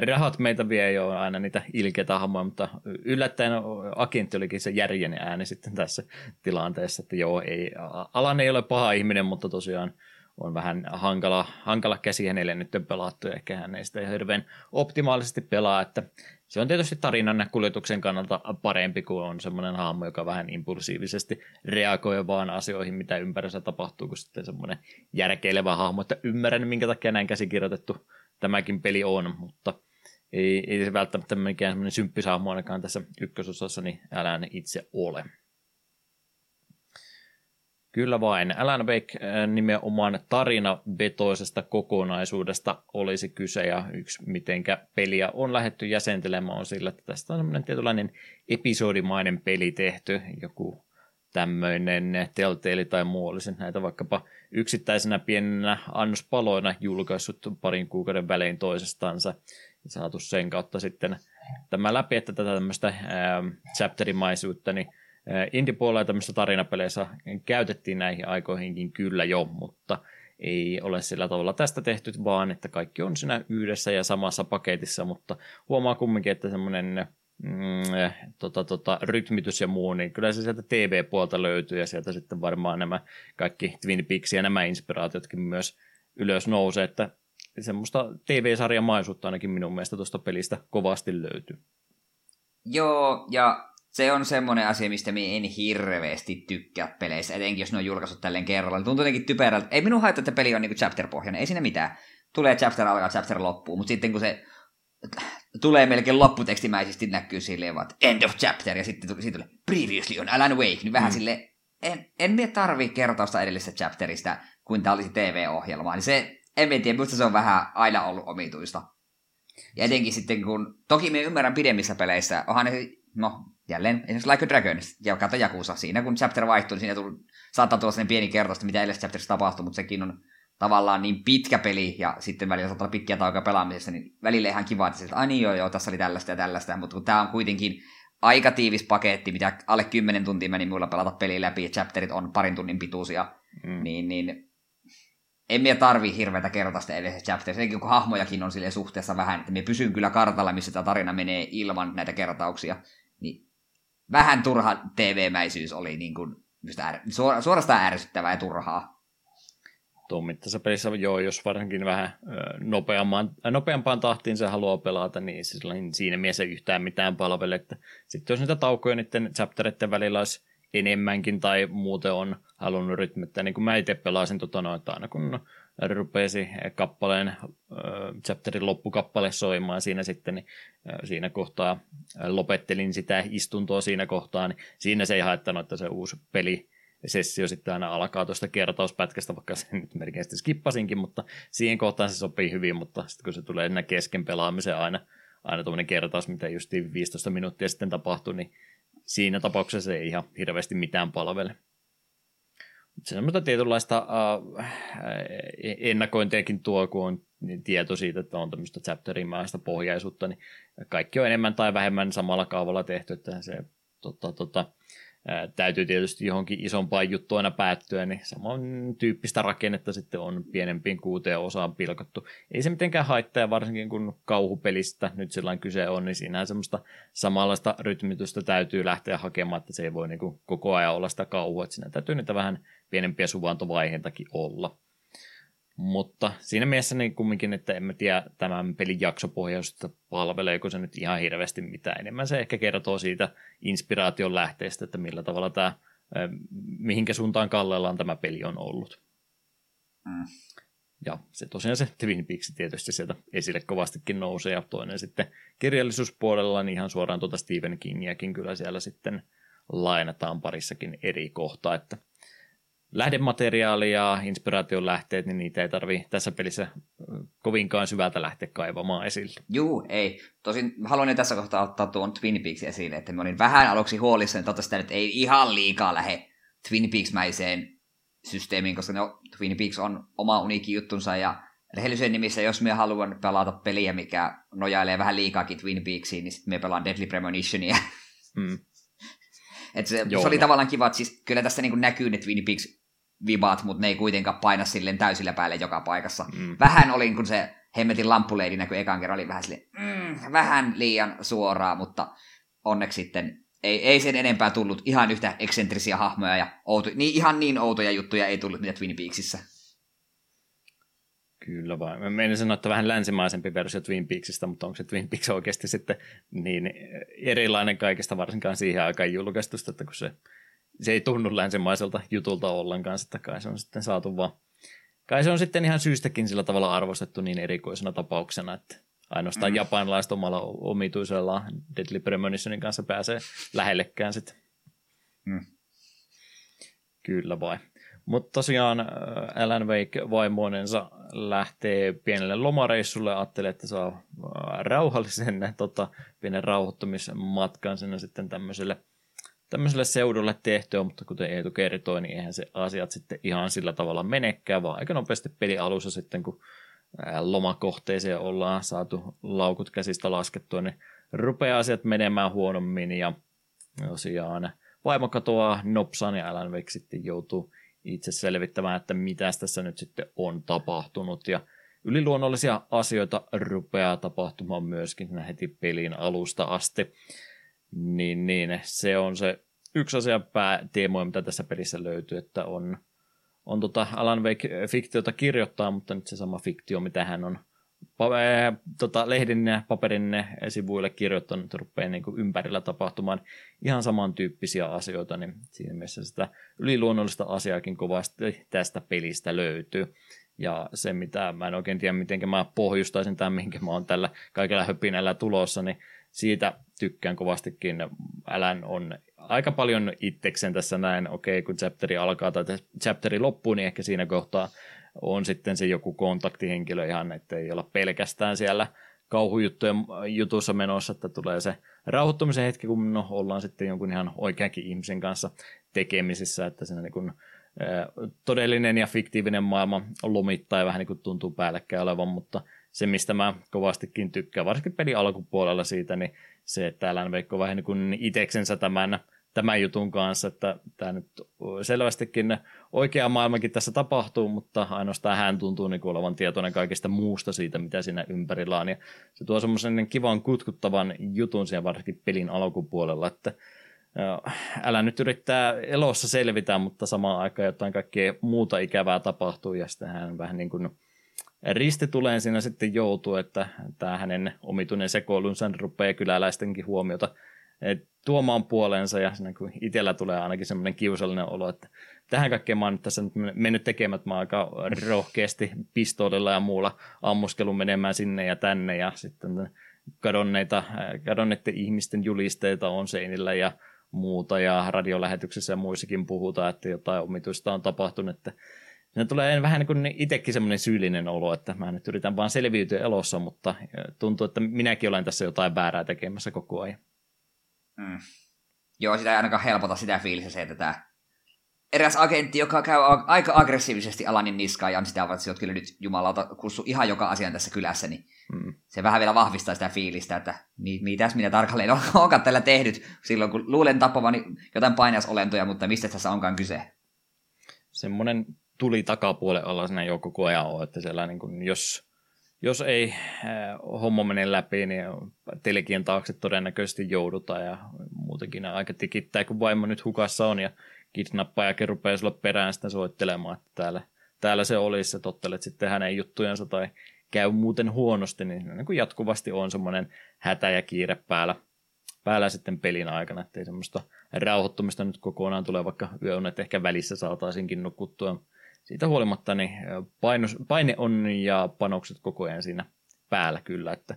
rahat meitä vie jo aina niitä ilkeitä hahmoja, mutta yllättäen agentti olikin se järjen ääni sitten tässä tilanteessa, että joo, ei, Alan ei ole paha ihminen, mutta tosiaan on vähän hankala, hankala käsi hänelle nyt pelattu, ehkä hän ei sitä hirveän optimaalisesti pelaa, että se on tietysti tarinan kuljetuksen kannalta parempi kuin on semmoinen hahmo, joka vähän impulsiivisesti reagoi vaan asioihin, mitä ympärissä tapahtuu, kuin sitten semmoinen järkeilevä hahmo, että ymmärrän, minkä takia näin käsikirjoitettu tämäkin peli on, mutta ei, ei se välttämättä mikään semmoinen symppishahmo ainakaan tässä ykkösosassa, niin älä itse ole. Kyllä vain. Alan Wake äh, nimenomaan tarinavetoisesta kokonaisuudesta olisi kyse, ja yksi mitenkä peliä on lähetty jäsentelemään on sillä, että tästä on semmoinen tietynlainen episodimainen peli tehty, joku tämmöinen Telltale tai muu olisi näitä vaikkapa yksittäisenä pienenä annospaloina julkaissut parin kuukauden välein toisestansa ja saatu sen kautta sitten tämä läpi, että tätä tämmöistä ää, chapterimaisuutta, niin Indie-puolella tämmöisissä tarinapeleissä käytettiin näihin aikoihinkin kyllä jo, mutta ei ole sillä tavalla tästä tehty, vaan että kaikki on siinä yhdessä ja samassa paketissa, mutta huomaa kumminkin, että semmoinen mm, tota, tota, rytmitys ja muu, niin kyllä se sieltä TV-puolta löytyy ja sieltä sitten varmaan nämä kaikki Twin Peaks ja nämä inspiraatiotkin myös ylös nousee, että semmoista TV-sarjamaisuutta ainakin minun mielestä tuosta pelistä kovasti löytyy. Joo, ja se on semmoinen asia, mistä minä en hirveästi tykkää peleissä, etenkin jos ne on julkaissut tälleen kerralla. Tuntuu jotenkin typerältä. Ei minun haittaa, että peli on niinku chapter-pohjainen, ei siinä mitään. Tulee chapter alkaa, chapter loppuu, mutta sitten kun se tulee melkein lopputekstimäisesti näkyy silleen vaan, end of chapter, ja sitten siitä tulee previously on Alan Wake, niin vähän mm. sille en, en minä tarvi kertausta edellisestä chapterista, kuin tämä olisi TV-ohjelma. Niin se, en tiedä, minusta se on vähän aina ollut omituista. Ja etenkin sitten kun, toki me ymmärrän pidemmissä peleissä, onhan ne, no jälleen esimerkiksi Like a Dragon ja kato Jakusa. Siinä kun chapter vaihtuu, niin siinä tuli, saattaa tulla sellainen pieni kertoista, mitä edellisessä chapterissa tapahtuu, mutta sekin on tavallaan niin pitkä peli ja sitten välillä saattaa olla pitkiä taukoja pelaamisessa, niin välillä ihan kiva, että ai niin joo, joo, tässä oli tällaista ja tällaista, mutta kun tämä on kuitenkin aika tiivis paketti, mitä alle 10 tuntia meni mulla pelata peli läpi ja chapterit on parin tunnin pituisia, mm. niin, niin en minä tarvi hirveätä kertaista edellisessä chapterissa, etenkin kun hahmojakin on sille suhteessa vähän, että me pysyn kyllä kartalla, missä tämä tarina menee ilman näitä kertauksia, vähän turha TV-mäisyys oli niin kuin, är, suorastaan ärsyttävää ja turhaa. Mittaisessa pelissä, joo, jos varsinkin vähän nopeampaan, nopeampaan tahtiin se haluaa pelata, niin siinä mielessä yhtään mitään palvele. Sitten jos niitä taukoja niiden chapteritten välillä olisi enemmänkin tai muuten on halunnut rytmittää, niin kuin mä itse pelasin tota noin, että aina kun rupesi kappaleen, chapterin loppukappale soimaan siinä sitten, niin siinä kohtaa lopettelin sitä istuntoa siinä kohtaa, niin siinä se ei haittanut, että se uusi peli sessio sitten aina alkaa tuosta kertauspätkästä, vaikka se nyt sitten skippasinkin, mutta siihen kohtaan se sopii hyvin, mutta sitten kun se tulee enää kesken pelaamisen aina, aina tuommoinen kertaus, mitä just 15 minuuttia sitten tapahtui, niin siinä tapauksessa se ei ihan hirveästi mitään palvele semmoista tietynlaista uh, ennakointiakin tuo, kun on tieto siitä, että on tämmöistä chapterimäistä pohjaisuutta, niin kaikki on enemmän tai vähemmän samalla kaavalla tehty, että se tota, tota, täytyy tietysti johonkin isompaan juttuun aina päättyä, niin saman tyyppistä rakennetta sitten on pienempiin kuuteen osaan pilkottu. Ei se mitenkään haittaa, varsinkin kun kauhupelistä nyt sellainen kyse on, niin siinä semmoista samanlaista rytmitystä täytyy lähteä hakemaan, että se ei voi niin kuin koko ajan olla sitä kauhua, että siinä täytyy niitä vähän pienempiä suvantovaiheitakin olla. Mutta siinä mielessä niin kumminkin, että en mä tiedä tämän pelin jaksopohjaisuutta palveleeko se nyt ihan hirveästi mitään. Enemmän se ehkä kertoo siitä inspiraation lähteestä, että millä tavalla tämä, mihinkä suuntaan kallellaan tämä peli on ollut. Mm. Ja se tosiaan se Twin Peaks tietysti sieltä esille kovastikin nousee, ja toinen sitten kirjallisuuspuolella, niin ihan suoraan tuota Stephen Kingiäkin kyllä siellä sitten lainataan parissakin eri kohtaa, että lähdemateriaalia ja inspiraation lähteet, niin niitä ei tarvi tässä pelissä kovinkaan syvältä lähteä kaivamaan esille. Juu, ei. Tosin haluan tässä kohtaa ottaa tuon Twin Peaks esille, että mä olin vähän aluksi huolissani, että sitä nyt ei ihan liikaa lähde Twin Peaks-mäiseen systeemiin, koska no, Twin Peaks on oma uniikki juttunsa ja rehellisyyden nimissä, jos me haluan pelata peliä, mikä nojailee vähän liikaakin Twin Peaksiin, niin sitten me pelaan Deadly Premonitionia. Mm. Et se, se, oli no. tavallaan kiva, että siis kyllä tässä niin näkyy ne Twin Peaks vibat, mutta ne ei kuitenkaan paina silleen täysillä päälle joka paikassa. Mm. Vähän olin, kun se hemmetin lamppuleidi näkyi ekan kerran, oli vähän silleen, mm, vähän liian suoraa, mutta onneksi sitten ei, ei sen enempää tullut ihan yhtä eksentrisiä hahmoja ja outo, niin, ihan niin outoja juttuja ei tullut mitä Twin Peaksissa. Kyllä vaan. Mä menin sanoa, että vähän länsimaisempi versio Twin Peaksista, mutta onko se Twin Peaks oikeasti sitten niin erilainen kaikesta varsinkaan siihen aikaan julkaistusta, että kun se, se ei tunnu länsimaiselta jutulta ollenkaan, että kai se on sitten saatu vaan kai se on sitten ihan syystäkin sillä tavalla arvostettu niin erikoisena tapauksena, että ainoastaan mm. japanilaiset omalla omituisella Deadly Premonitionin kanssa pääsee lähellekään sitten. Mm. Kyllä vai. Mutta tosiaan äh, Alan Wake vaimoinensa lähtee pienelle lomareissulle, ajattelee, että saa äh, rauhallisen tota, pienen rauhoittumismatkan sinne sitten tämmöiselle, tämmöiselle seudulle tehtyä, mutta kuten Eetu kertoi, niin eihän se asiat sitten ihan sillä tavalla menekään, vaan aika nopeasti peli alussa sitten, kun äh, lomakohteeseen ollaan saatu laukut käsistä laskettua, niin rupeaa asiat menemään huonommin. Ja tosiaan vaimo katoaa nopsaan ja Alan Wake sitten joutuu itse selvittämään, että mitä tässä nyt sitten on tapahtunut. Ja yliluonnollisia asioita rupeaa tapahtumaan myöskin heti pelin alusta asti. Niin, niin se on se yksi asia pääteemoja, mitä tässä pelissä löytyy, että on, on tota Alan Wake fiktiota kirjoittaa, mutta nyt se sama fiktio, mitä hän on tota, lehdin ja paperin sivuille kirjoittanut, rupeaa niin ympärillä tapahtumaan ihan samantyyppisiä asioita, niin siinä mielessä sitä yliluonnollista asiaakin kovasti tästä pelistä löytyy. Ja se, mitä mä en oikein tiedä, miten mä pohjustaisin tämän, mihinkä mä oon tällä kaikella höpinällä tulossa, niin siitä tykkään kovastikin. Älän on aika paljon itseksen tässä näin, okei, okay, kun chapteri alkaa tai chapteri loppuu, niin ehkä siinä kohtaa on sitten se joku kontaktihenkilö ihan, että ei olla pelkästään siellä kauhujuttujen jutussa menossa, että tulee se rauhoittumisen hetki, kun no, ollaan sitten jonkun ihan oikeankin ihmisen kanssa tekemisissä, että siinä niin kuin, todellinen ja fiktiivinen maailma lomittaa ja vähän niin kuin tuntuu päällekkäin olevan, mutta se, mistä mä kovastikin tykkään, varsinkin pelin alkupuolella siitä, niin se, että Alan Veikko vähän niin kuin iteksensä tämän tämän jutun kanssa, että tämä nyt selvästikin oikea maailmakin tässä tapahtuu, mutta ainoastaan hän tuntuu niin olevan tietoinen kaikesta muusta siitä, mitä siinä ympärillä on. Ja se tuo semmoisen kivan kutkuttavan jutun siellä varsinkin pelin alkupuolella, että älä nyt yrittää elossa selvitä, mutta samaan aikaan jotain kaikkea muuta ikävää tapahtuu, ja sitten hän vähän niin kuin ristituleen siinä sitten joutuu, että tämä hänen omituinen sekoilunsa rupeaa kyläläistenkin huomiota tuomaan puoleensa ja siinä kun itsellä tulee ainakin semmoinen kiusallinen olo, että tähän kaikkeen mä oon tässä nyt mennyt tekemään, että mä aika rohkeasti pistoolilla ja muulla ammuskelun menemään sinne ja tänne ja sitten kadonneita, kadonneiden ihmisten julisteita on seinillä ja muuta ja radiolähetyksessä ja muissakin puhutaan, että jotain omituista on tapahtunut, että Siinä tulee vähän niin kuin itsekin semmoinen syyllinen olo, että mä nyt yritän vaan selviytyä elossa, mutta tuntuu, että minäkin olen tässä jotain väärää tekemässä koko ajan. Mm. Joo, sitä ei ainakaan helpota sitä fiilistä se, että tämä eräs agentti, joka käy aika aggressiivisesti Alanin niskaan ja on sitä, että olet kyllä nyt jumalauta kussu ihan joka asian tässä kylässä, niin mm. se vähän vielä vahvistaa sitä fiilistä, että mitäs minä tarkalleen onkaan tällä tehnyt silloin, kun luulen tappavani jotain painajasolentoja, mutta mistä tässä onkaan kyse? Semmoinen tuli takapuolen alla siinä jo koko ajan on, että siellä niin kuin, jos jos ei äh, homma mene läpi, niin telkien taakse todennäköisesti joudutaan ja muutenkin aika tikittää, kun vaimo nyt hukassa on ja kidnappaajakin rupeaa sulle perään sitä soittelemaan, että täällä, täällä se olisi. Ja tottelet sitten hänen juttujensa tai käy muuten huonosti, niin, niin kuin jatkuvasti on semmoinen hätä ja kiire päällä, päällä sitten pelin aikana, ettei semmoista rauhoittumista nyt kokonaan tule, vaikka yöunet ehkä välissä saataisinkin nukuttua siitä huolimatta niin painos, paine on ja panokset koko ajan siinä päällä kyllä, että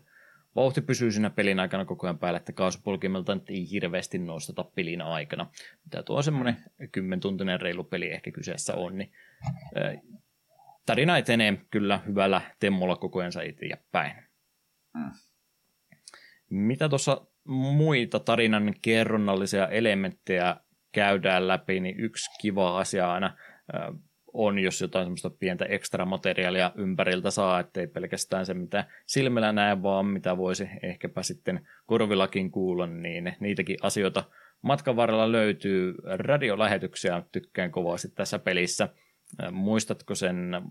vauhti pysyy siinä pelin aikana koko ajan päällä, että kaasupolkimelta ei hirveästi nosteta pelin aikana. Mitä tuo semmoinen kymmentuntinen reilu peli ehkä kyseessä on, niin tarina etenee kyllä hyvällä temmolla koko ajan eteenpäin. Mm. Mitä tuossa muita tarinan kerronnallisia elementtejä käydään läpi, niin yksi kiva asia aina on, jos jotain semmoista pientä ekstra materiaalia ympäriltä saa, ettei pelkästään se, mitä silmällä näe, vaan mitä voisi ehkäpä sitten korvillakin kuulla, niin niitäkin asioita matkan varrella löytyy. Radiolähetyksiä tykkään kovasti tässä pelissä. Muistatko sen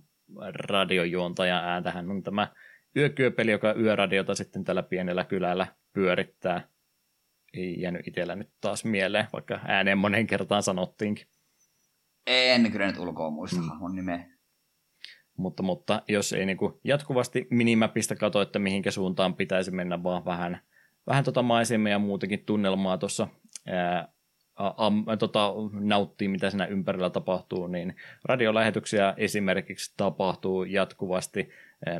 radiojuontajan ääntähän on tämä yökyöpeli, joka yöradiota sitten tällä pienellä kylällä pyörittää. Ei jäänyt itsellä nyt taas mieleen, vaikka ääneen monen kertaan sanottiinkin. En kyllä nyt ulkoa muista mm. hahmon nimeä. Mutta, mutta jos ei niin jatkuvasti minimapista katso, että mihinkä suuntaan pitäisi mennä, vaan vähän, vähän tota maisemia ja muutenkin tunnelmaa tuossa am, tota, nauttii, mitä siinä ympärillä tapahtuu, niin radiolähetyksiä esimerkiksi tapahtuu jatkuvasti.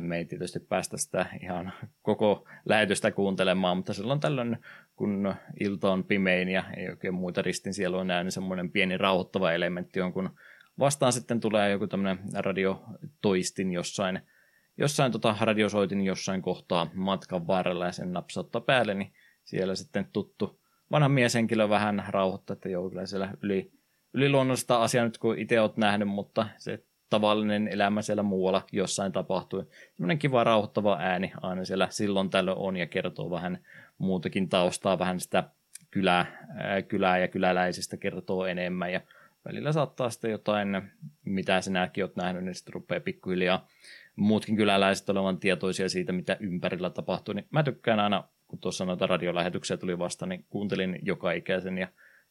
Me ei tietysti päästä sitä ihan koko lähetystä kuuntelemaan, mutta silloin tällöin, kun ilta on pimein ja ei oikein muita ristin siellä on näin, niin semmoinen pieni rauhoittava elementti on, kun vastaan sitten tulee joku tämmöinen radiotoistin jossain, jossain tota radiosoitin jossain kohtaa matkan varrella ja sen napsauttaa päälle, niin siellä sitten tuttu vanha mieshenkilö vähän rauhoittaa, että joo, kyllä siellä yli, yliluonnollista asiaa nyt kun itse olet nähnyt, mutta se tavallinen elämä siellä muualla jossain tapahtui. Semmoinen kiva rauhoittava ääni aina siellä silloin tällöin on ja kertoo vähän muutakin taustaa, vähän sitä kylää, ää, kylää ja kyläläisistä kertoo enemmän ja välillä saattaa sitten jotain, mitä sinäkin olet nähnyt, niin sitten rupeaa pikkuhiljaa muutkin kyläläiset olevan tietoisia siitä, mitä ympärillä tapahtuu. Niin mä tykkään aina kun tuossa noita radiolähetyksiä tuli vasta, niin kuuntelin joka ikäisen ja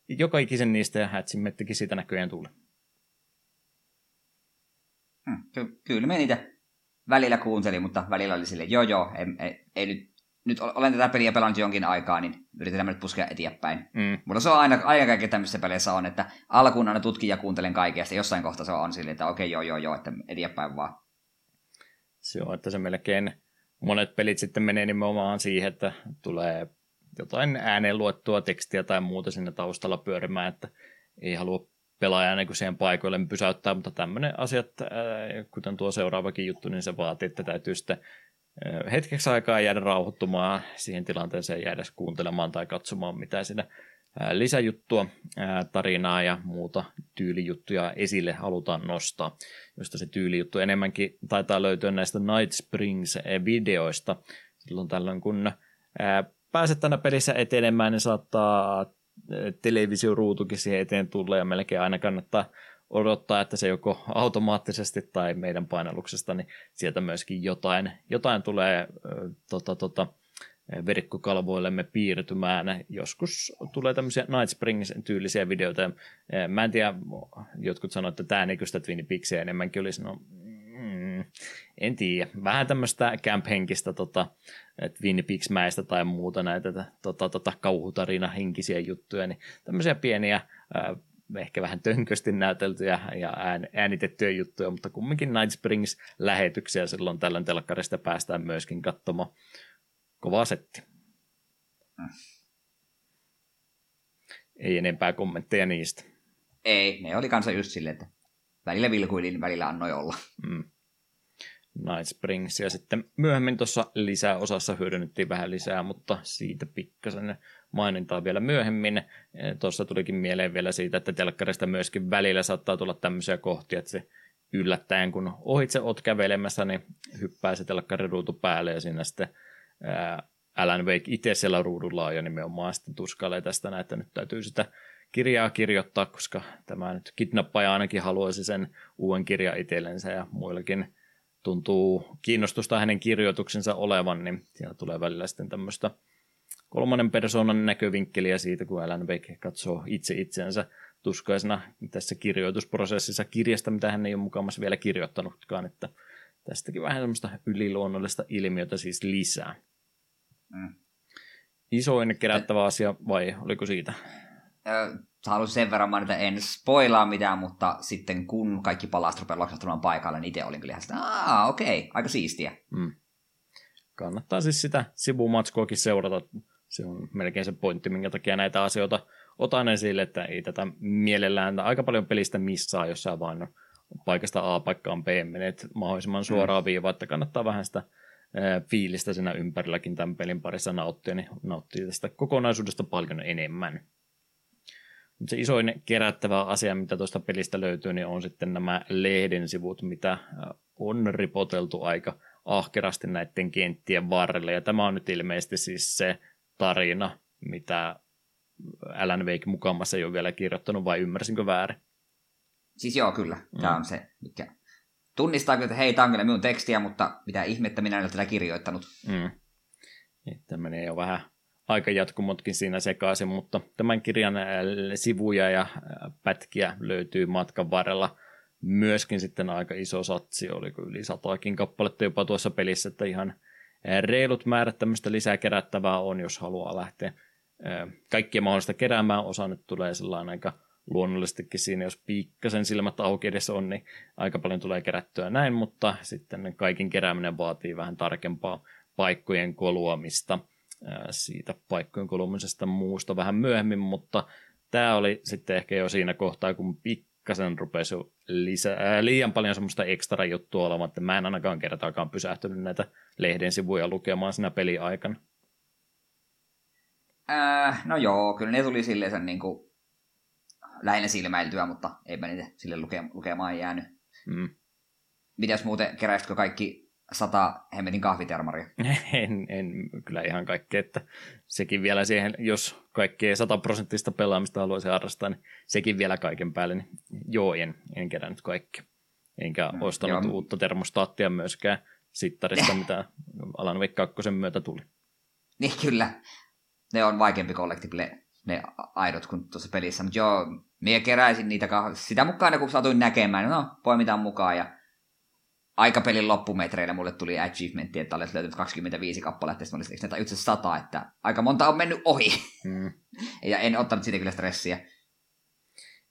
joka ikisen niistä ja hätsin mettikin siitä näköjään tuli. Hmm, ky- kyllä me niitä välillä kuuntelin, mutta välillä oli sille, joo joo, ei, ei, ei nyt, nyt olen tätä peliä pelannut jonkin aikaa, niin yritetään nyt puskea eteenpäin. Mm. Mutta se on aina, aina kaikki tämmöisissä peleissä on, että alkuun aina tutkin ja kuuntelen kaikkea, jossain kohtaa se on silleen, että okei okay, joo joo joo, että eteenpäin vaan. Se on, että se melkein monet pelit sitten menee nimenomaan siihen, että tulee jotain ääneen luettua tekstiä tai muuta sinne taustalla pyörimään, että ei halua pelaajan niin siihen paikoille pysäyttää, mutta tämmöinen asiat, kuten tuo seuraavakin juttu, niin se vaatii, että täytyy sitten hetkeksi aikaa jäädä rauhoittumaan siihen tilanteeseen, jäädä kuuntelemaan tai katsomaan, mitä siinä lisäjuttua, tarinaa ja muuta tyylijuttuja esille halutaan nostaa, josta se tyylijuttu enemmänkin taitaa löytyä näistä Night Springs-videoista. Silloin tällöin, kun pääset tänä pelissä etenemään, niin saattaa televisioruutukin siihen eteen tulla ja melkein aina kannattaa odottaa, että se joko automaattisesti tai meidän painalluksesta, niin sieltä myöskin jotain, jotain tulee tota, tota, verkkokalvoillemme piirtymään. Joskus tulee tämmöisiä Night Springs-tyylisiä videoita. Mä en tiedä, jotkut sanoivat, että tämä näkyy Twin Peaksia enemmänkin olisi. No, mm, en tiedä. Vähän tämmöistä camp-henkistä tota, Twin Peaks-mäistä tai muuta näitä tota, tota, kauhutarina-henkisiä juttuja. Niin tämmöisiä pieniä ehkä vähän tönkösti näyteltyjä ja äänitettyjä juttuja, mutta kumminkin Night Springs-lähetyksiä silloin tällöin telkkarista päästään myöskin katsomaan. Kova setti. Mm. Ei enempää kommentteja niistä. Ei, ne oli kanssa just silleen, että välillä vilkuilin, välillä annoi olla. Mm. Night Springs. Ja sitten myöhemmin tuossa lisäosassa hyödynnettiin vähän lisää, mutta siitä pikkasen mainintaa vielä myöhemmin. E, tuossa tulikin mieleen vielä siitä, että telkkarista myöskin välillä saattaa tulla tämmöisiä kohtia, että se yllättäen kun ohitse oot kävelemässä, niin hyppää se telkkariruutu päälle ja siinä sitten Alan Wake itse siellä ruudulla on jo nimenomaan sitten tuskailee tästä että nyt täytyy sitä kirjaa kirjoittaa, koska tämä nyt kidnappaja ainakin haluaisi sen uuden kirjan itsellensä ja muillakin tuntuu kiinnostusta hänen kirjoituksensa olevan, niin siellä tulee välillä sitten tämmöistä kolmannen persoonan näkövinkkeliä siitä, kun Alan Wake katsoo itse itsensä tuskaisena tässä kirjoitusprosessissa kirjasta, mitä hän ei ole mukamassa vielä kirjoittanutkaan, että tästäkin vähän semmoista yliluonnollista ilmiötä siis lisää. Mm. Isoin kerättävä asia, vai oliko siitä? haluaisin sen verran mainita, en spoilaa mitään, mutta sitten kun kaikki palastot rupeaa loksahtumaan paikalle, niin itse olin kyllä ihan sitä, aah, okei, okay, aika siistiä. Mm. Kannattaa siis sitä sivumatskuakin seurata. Se on melkein se pointti, minkä takia näitä asioita otan esille, että ei tätä mielellään aika paljon pelistä missaa, jos sä vain paikasta A paikkaan B menet mahdollisimman suoraan mm. viivaan, että kannattaa vähän sitä fiilistä siinä ympärilläkin tämän pelin parissa nauttia, niin nauttii tästä kokonaisuudesta paljon enemmän. Se isoin kerättävä asia, mitä tuosta pelistä löytyy, niin on sitten nämä lehden sivut, mitä on ripoteltu aika ahkerasti näiden kenttien varrelle. Ja tämä on nyt ilmeisesti siis se tarina, mitä Alan Wake mukamassa ei ole vielä kirjoittanut, vai ymmärsinkö väärin? Siis joo, kyllä. Tämä mm. on se, mikä tunnistaa että hei, tämä on kyllä minun tekstiä, mutta mitä ihmettä minä en ole tätä kirjoittanut. Mm. Tämä menee jo vähän aikajatkumotkin siinä sekaisin, mutta tämän kirjan äh, sivuja ja äh, pätkiä löytyy matkan varrella. Myöskin sitten aika iso satsi, oliko yli satakin kappaletta jopa tuossa pelissä, että ihan äh, reilut määrät tämmöistä lisää kerättävää on, jos haluaa lähteä kaikkia mahdollista keräämään. Osa nyt tulee sellainen aika luonnollisestikin siinä, jos piikkasen silmät auki edes on, niin aika paljon tulee kerättyä näin, mutta sitten kaiken kerääminen vaatii vähän tarkempaa paikkojen koluamista siitä paikkojen kolumisesta muusta vähän myöhemmin, mutta tämä oli sitten ehkä jo siinä kohtaa, kun pikkasen rupesi lisä, ää, liian paljon semmoista ekstra juttua olemaan, että mä en ainakaan kertaakaan pysähtynyt näitä lehden sivuja lukemaan siinä peliaikana. Äh, no joo, kyllä ne tuli silleen sen niin kuin lähinnä silmäiltyä, mutta eipä niitä sille luke- lukemaan jäänyt. Mm. Mitäs muuten, keräisitkö kaikki sata hemmetin kahvitermaria? En, en kyllä ihan kaikki, että sekin vielä siihen, jos kaikkea sataprosenttista pelaamista haluaisi harrastaa, niin sekin vielä kaiken päälle, niin joo, en, en kerännyt kaikki. Enkä mm, ostanut joo. uutta termostaattia myöskään sittarista, mitä Alan Wake 2 myötä tuli. Niin kyllä, ne on vaikeampi collectible ne aidot kuin tuossa pelissä, mutta joo, minä keräisin niitä kah- sitä mukaan, kun satuin näkemään, no poimitaan mukaan ja aikapelin loppumetreillä mulle tuli achievementti, että olet löytynyt 25 kappaletta, sitten mä olisin, että itse 100, että aika monta on mennyt ohi. Mm. ja en ottanut siitä kyllä stressiä. Niin,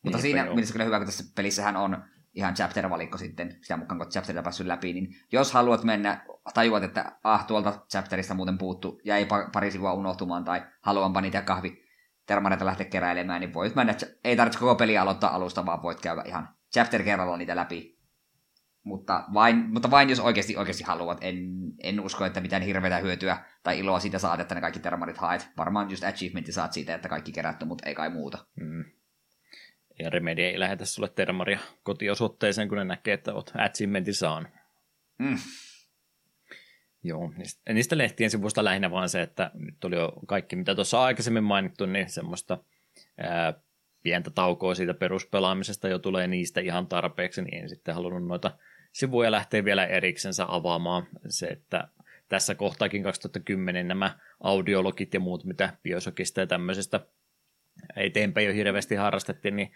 Mutta siinä joo. mielessä kyllä hyvä, kun tässä pelissähän on ihan chapter-valikko sitten, sitä mukaan kun chapterita päässyt läpi, niin jos haluat mennä, tajuat, että ah, tuolta chapterista muuten puuttu, jäi pari sivua unohtumaan, tai haluanpa niitä kahvi termareita lähteä keräilemään, niin voit mennä, ei tarvitse koko peli aloittaa alusta, vaan voit käydä ihan chapter kerralla niitä läpi. Mutta vain, mutta vain jos oikeasti, oikeasti haluat. En, en usko, että mitään hirveätä hyötyä tai iloa siitä saat, että ne kaikki termarit haet. Varmaan just achievementti saat siitä, että kaikki kerätty, mutta ei kai muuta. Mm. Ja Remedy ei lähetä sulle termaria kotiosoitteeseen, kun ne näkee, että oot achievementin saanut. Mm. Joo, niistä, niistä lehtien sivusta lähinnä vaan se, että nyt oli jo kaikki, mitä tuossa aikaisemmin mainittu, niin semmoista ää, pientä taukoa siitä peruspelaamisesta jo tulee niistä ihan tarpeeksi, niin en sitten halunnut noita sivuja lähteä vielä eriksensä avaamaan. Se, että tässä kohtaakin 2010 nämä audiologit ja muut, mitä Biosokista ja tämmöisestä eteenpäin jo hirveästi harrastettiin, niin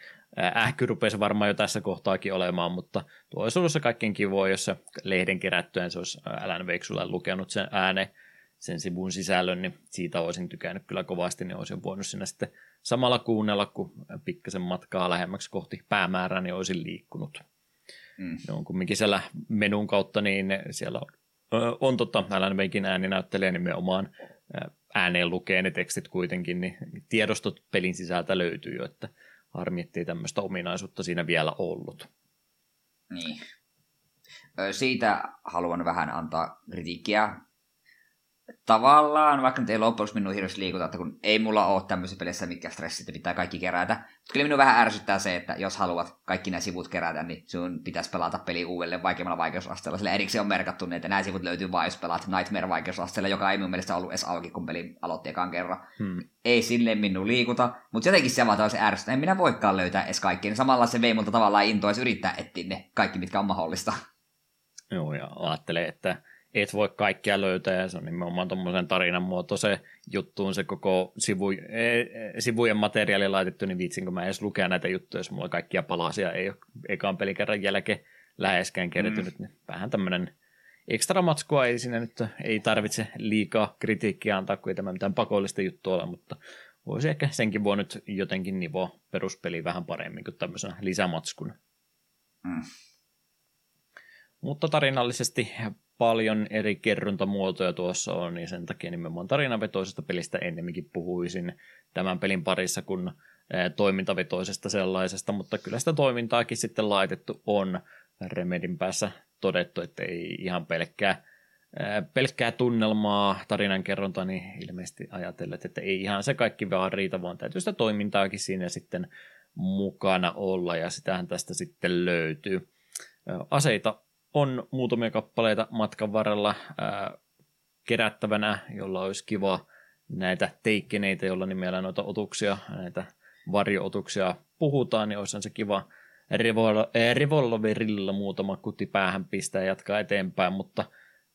ähky rupesi varmaan jo tässä kohtaakin olemaan, mutta tuo olisi ollut se kaikkein kivoa, jos se lehden kerättyen se olisi Alan Wake lukenut sen ääne, sen sivun sisällön, niin siitä olisin tykännyt kyllä kovasti, niin olisin voinut sinne sitten samalla kuunnella, kun pikkasen matkaa lähemmäksi kohti päämäärää, niin olisin liikkunut. Mm. Ne on kumminkin siellä menun kautta, niin siellä on, on tota, Alan Wakein ääni näyttelee nimenomaan ääneen lukee ne tekstit kuitenkin, niin tiedostot pelin sisältä löytyy jo, että harmi, ettei tämmöistä ominaisuutta siinä vielä ollut. Niin. Siitä haluan vähän antaa kritiikkiä tavallaan, vaikka nyt ei loppujen minun hirveästi liikuta, että kun ei mulla ole tämmöisissä pelissä mitkä stressit ja pitää kaikki kerätä. Mutta kyllä minun vähän ärsyttää se, että jos haluat kaikki nämä sivut kerätä, niin sun pitäisi pelata peli uudelleen vaikeimmalla vaikeusasteella. Sillä erikseen on merkattu, että nämä sivut löytyy vain, jos pelaat Nightmare-vaikeusasteella, joka ei minun mielestä ollut edes auki, kun peli aloitti ekaan kerran. Hmm. Ei silleen minun liikuta, mutta jotenkin se vaan se ärsyttää. En minä voikaan löytää edes kaikki. Niin samalla se vei multa tavallaan intoa yrittää etsiä ne kaikki, mitkä on mahdollista. Joo, ja ajattelee, että et voi kaikkia löytää, ja se on nimenomaan tuommoisen tarinan muotoisen juttuun se koko sivu, e, e, sivujen materiaali laitettu, niin viitsin, kun mä edes lukea näitä juttuja, jos mulla kaikkia palasia ei ole ekaan pelikerran jälkeen läheskään kertynyt, mm. niin vähän tämmöinen ekstra matskua ei sinne nyt, ei tarvitse liikaa kritiikkiä antaa, kun ei tämä mitään pakollista juttua ole, mutta voisi ehkä senkin voi nyt jotenkin nivoa peruspeli vähän paremmin kuin tämmöisenä lisämatskuna. Mm. Mutta tarinallisesti paljon eri kerrontamuotoja tuossa on, niin sen takia nimenomaan tarinavetoisesta pelistä ennemminkin puhuisin tämän pelin parissa kuin toimintavetoisesta sellaisesta, mutta kyllä sitä toimintaakin sitten laitettu on Remedin päässä todettu, että ei ihan pelkkää, pelkkää tunnelmaa, tarinankerronta, niin ilmeisesti ajatellet, että ei ihan se kaikki vaan riitä, vaan täytyy sitä toimintaakin siinä sitten mukana olla, ja sitähän tästä sitten löytyy. Aseita on muutamia kappaleita matkan varrella ää, kerättävänä, jolla olisi kiva näitä teikkeneitä, jolla nimellä noita otuksia, näitä varjootuksia puhutaan, niin olisi se kiva revol- revolverilla muutama kuti päähän pistää ja jatkaa eteenpäin, mutta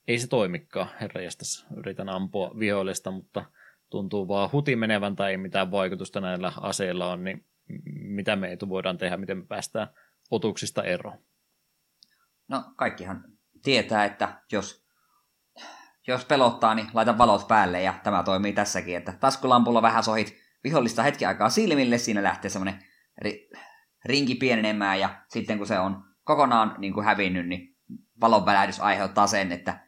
ei se toimikaan. Herra yritän ampua vihollista, mutta tuntuu vaan huti menevän tai ei mitään vaikutusta näillä aseilla on, niin mitä me etu voidaan tehdä, miten me päästään otuksista eroon? No kaikkihan tietää, että jos, jos pelottaa, niin laita valot päälle ja tämä toimii tässäkin, että taskulampulla vähän sohit vihollista hetki aikaa silmille, siinä lähtee semmoinen ri, rinki pienenemään ja sitten kun se on kokonaan niin kuin hävinnyt, niin valon välähdys aiheuttaa sen, että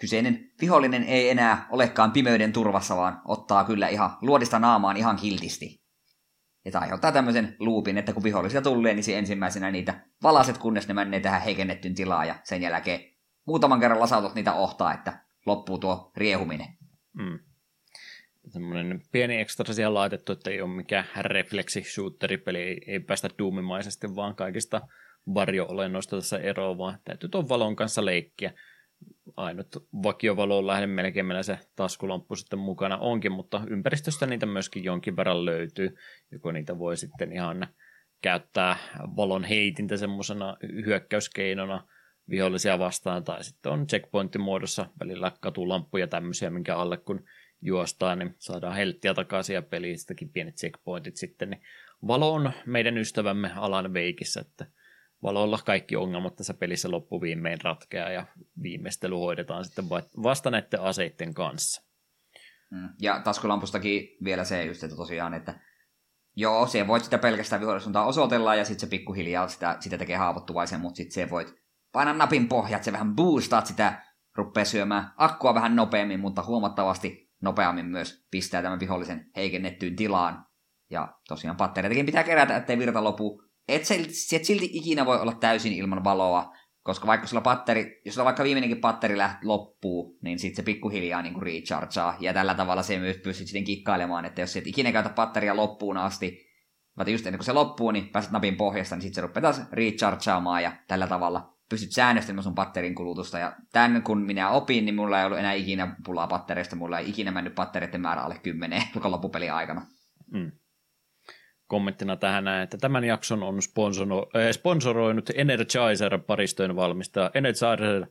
kyseinen vihollinen ei enää olekaan pimeyden turvassa, vaan ottaa kyllä ihan luodista naamaan ihan kiltisti. Tämä aiheuttaa tämmöisen luupin, että kun vihollisia tulee, niin se ensimmäisenä niitä valaset, kunnes ne menee tähän heikennettyyn tilaan, ja sen jälkeen muutaman kerran lasautot niitä ohtaa, että loppuu tuo riehuminen. Mm. Semmoinen pieni ekstra siellä laitettu, että ei ole mikään refleksi shooteripeli, ei, ei päästä duumimaisesti, vaan kaikista varjo-olennoista tässä eroa, vaan täytyy tuon valon kanssa leikkiä ainut vakiovalo lähde melkein meillä se taskulamppu sitten mukana onkin, mutta ympäristöstä niitä myöskin jonkin verran löytyy, joko niitä voi sitten ihan käyttää valon heitintä semmoisena hyökkäyskeinona vihollisia vastaan, tai sitten on checkpointin muodossa välillä katulampuja tämmöisiä, minkä alle kun juostaan, niin saadaan helttiä takaisin ja peliin sitäkin pienet checkpointit sitten, niin valo on meidän ystävämme alan veikissä, että valolla kaikki ongelmat tässä pelissä loppuviimein ratkeaa ja viimeistely hoidetaan sitten vasta näiden aseiden kanssa. Mm. Ja taskulampustakin vielä se just, että tosiaan, että joo, se voit sitä pelkästään vihollisuuntaan osoitella ja sitten se pikkuhiljaa sitä, sitä tekee haavoittuvaisen, mutta sitten se voit painaa napin pohjat, se vähän boostaat sitä, rupeaa syömään akkua vähän nopeammin, mutta huomattavasti nopeammin myös pistää tämän vihollisen heikennettyyn tilaan. Ja tosiaan pattereitakin pitää kerätä, ettei virta lopu et se, et silti ikinä voi olla täysin ilman valoa, koska vaikka sulla patteri, jos sulla vaikka viimeinenkin patteri läht, loppuu, niin sitten se pikkuhiljaa niin rechargeaa, ja tällä tavalla se myös pystyt sitten kikkailemaan, että jos et ikinä käytä patteria loppuun asti, vaan just ennen kuin se loppuu, niin pääset napin pohjasta, niin sitten se rupeaa taas rechargeaamaan, ja tällä tavalla pystyt säännöstämään sun patterin kulutusta, ja tämän kun minä opin, niin mulla ei ollut enää ikinä pulaa pattereista, mulla ei ikinä mennyt pattereiden määrä alle 10 loppupelin aikana. Mm kommenttina tähän näin, että tämän jakson on sponsoro, äh, sponsoroinut Energizer paristojen valmistaja. Energizer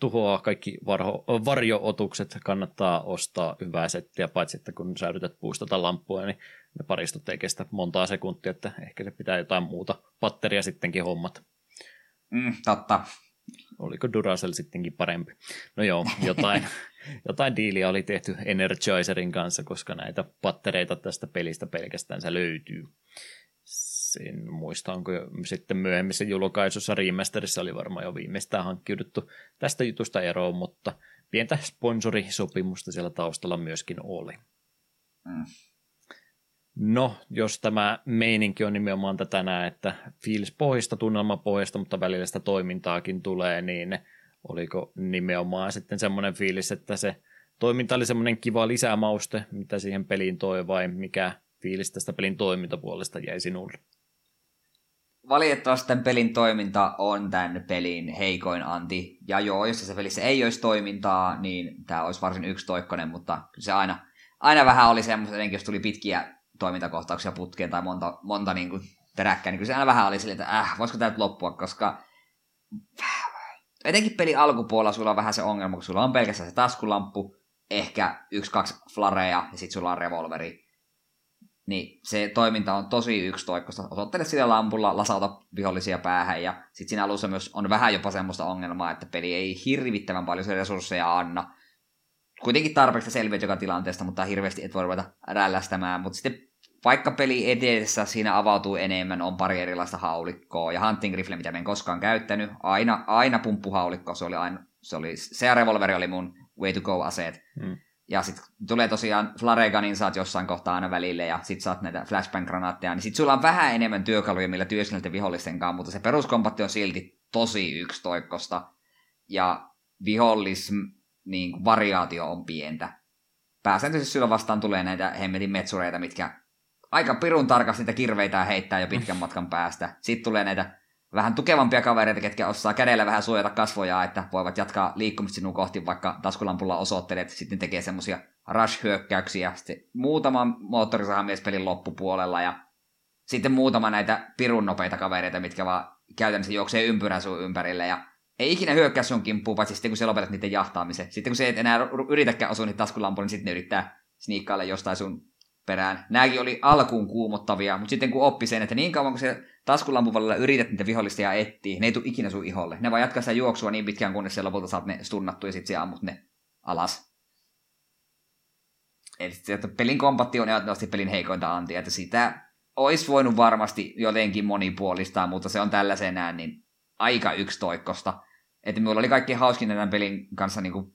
tuhoaa kaikki varho, varjootukset, kannattaa ostaa hyvää settiä, paitsi että kun sä yrität puustata lampua, niin ne paristot ei kestä montaa sekuntia, että ehkä se pitää jotain muuta patteria sittenkin hommat. Mm, totta. Oliko Duracell sittenkin parempi? No joo, jotain, jotain diiliä oli tehty Energizerin kanssa, koska näitä pattereita tästä pelistä pelkästään se löytyy. Sen muista, onko sitten myöhemmissä julkaisussa remasterissa oli varmaan jo viimeistään hankkiuduttu tästä jutusta eroon, mutta pientä sponsorisopimusta siellä taustalla myöskin oli. Mm. No, jos tämä meininki on nimenomaan tätä näin, että tunnelma pohjista, mutta välillä sitä toimintaakin tulee, niin oliko nimenomaan sitten semmoinen fiilis, että se toiminta oli semmoinen kiva lisämauste, mitä siihen peliin toi, vai mikä fiilis tästä pelin toimintapuolesta jäi sinulle? Valitettavasti tämän pelin toiminta on tämän pelin heikoin anti. Ja joo, jos tässä pelissä ei olisi toimintaa, niin tämä olisi varsin yksitoikkoinen, mutta se aina, aina vähän oli semmoista, etenkin jos tuli pitkiä toimintakohtauksia putkeen tai monta, monta niin kuin teräkkää, niin kyllä se aina vähän oli silleen, että äh, voisiko tämä loppua, koska etenkin peli alkupuolella sulla on vähän se ongelma, kun sulla on pelkästään se taskulamppu, ehkä yksi, kaksi flareja ja sitten sulla on revolveri. Niin se toiminta on tosi yksitoikkoista. Osoittele sillä lampulla, lasauta vihollisia päähän ja sitten siinä alussa myös on vähän jopa semmoista ongelmaa, että peli ei hirvittävän paljon se resursseja anna. kuitenkin tarpeeksi selviät joka tilanteesta, mutta hirveästi et voi ruveta rällästämään. Mutta sitten vaikka peli edessä siinä avautuu enemmän, on pari erilaista haulikkoa. Ja hunting rifle, mitä en koskaan käyttänyt, aina, aina pumppuhaulikko, se oli aina, se, oli, se revolveri oli mun way to go aseet. Hmm. Ja sitten tulee tosiaan Flareganin saat jossain kohtaa aina välille ja sitten saat näitä flashbang-granaatteja, niin sitten sulla on vähän enemmän työkaluja, millä työskenneltä vihollisten kanssa, mutta se peruskompatti on silti tosi yksitoikkosta. Ja vihollis niin variaatio on pientä. Pääsääntöisesti sulla vastaan tulee näitä hemmetin metsureita, mitkä aika pirun tarkasti niitä kirveitä heittää jo pitkän matkan päästä. Sitten tulee näitä vähän tukevampia kavereita, ketkä osaa kädellä vähän suojata kasvoja, että voivat jatkaa liikkumista sinun kohti, vaikka taskulampulla osoittelet, sitten tekee semmoisia rush-hyökkäyksiä, sitten muutama moottorisahamies pelin loppupuolella, ja sitten muutama näitä pirun nopeita kavereita, mitkä vaan käytännössä juoksee ympyrän sun ympärille, ja ei ikinä hyökkää sun kimppuun, paitsi sitten kun sä lopetat niiden jahtaamisen. Sitten kun se et enää yritäkään osua niitä taskulampuun, niin sitten ne yrittää sniikkailla jostain sun perään. Nämäkin oli alkuun kuumottavia, mutta sitten kun oppi sen, että niin kauan kun se taskulampun välillä yrität niitä vihollisia ja etsii, ne ei tule ikinä sun iholle. Ne vaan jatkaa sitä juoksua niin pitkään, kunnes se lopulta saat ne stunnattu ja sitten ammut ne alas. Eli että pelin kompatti on ehdottomasti pelin heikointa antia, että sitä olisi voinut varmasti jotenkin monipuolistaa, mutta se on tällaisenään niin aika yksitoikkosta. Että minulla oli kaikki hauskin tämän pelin kanssa niin kuin,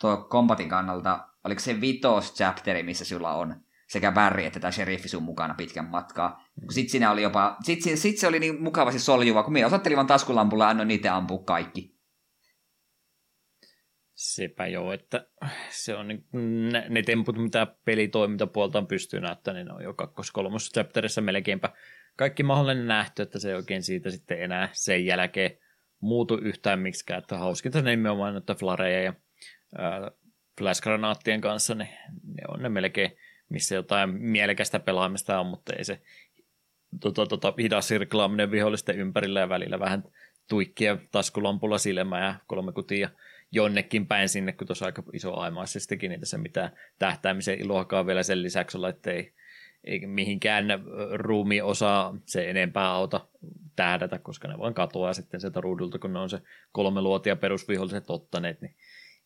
tuo kompatin kannalta oliko se vitos chapteri, missä sulla on sekä Barry että tämä sheriffi sun mukana pitkän matkaa. Sitten siinä oli jopa, sit, sit, sit se oli niin mukavasti soljuva, kun minä osoittelin vaan taskulampulla ja annoin niitä ampua kaikki. Sepä joo, että se on niin, ne, ne temput, mitä pelitoimintapuolta on pystyy näyttämään, niin on jo kakkos kolmos chapterissa melkeinpä kaikki mahdollinen nähty, että se ei oikein siitä sitten enää sen jälkeen muutu yhtään miksikään, että hauskinta nimenomaan että flareja ja flashgranaattien kanssa, ne, ne on ne melkein, missä jotain mielekästä pelaamista on, mutta ei se tota, tota, hidas sirklaaminen vihollisten ympärillä ja välillä vähän tuikkia taskulampulla silmää ja kolme kutia jonnekin päin sinne, kun tuossa aika iso aimaisestikin, niin tässä mitään tähtäämisen iloakaan vielä sen lisäksi olla, että ei, ei mihinkään ruumi osaa se enempää auta tähdätä, koska ne vaan katoaa sitten sieltä ruudulta, kun ne on se kolme luotia perusviholliset ottaneet, niin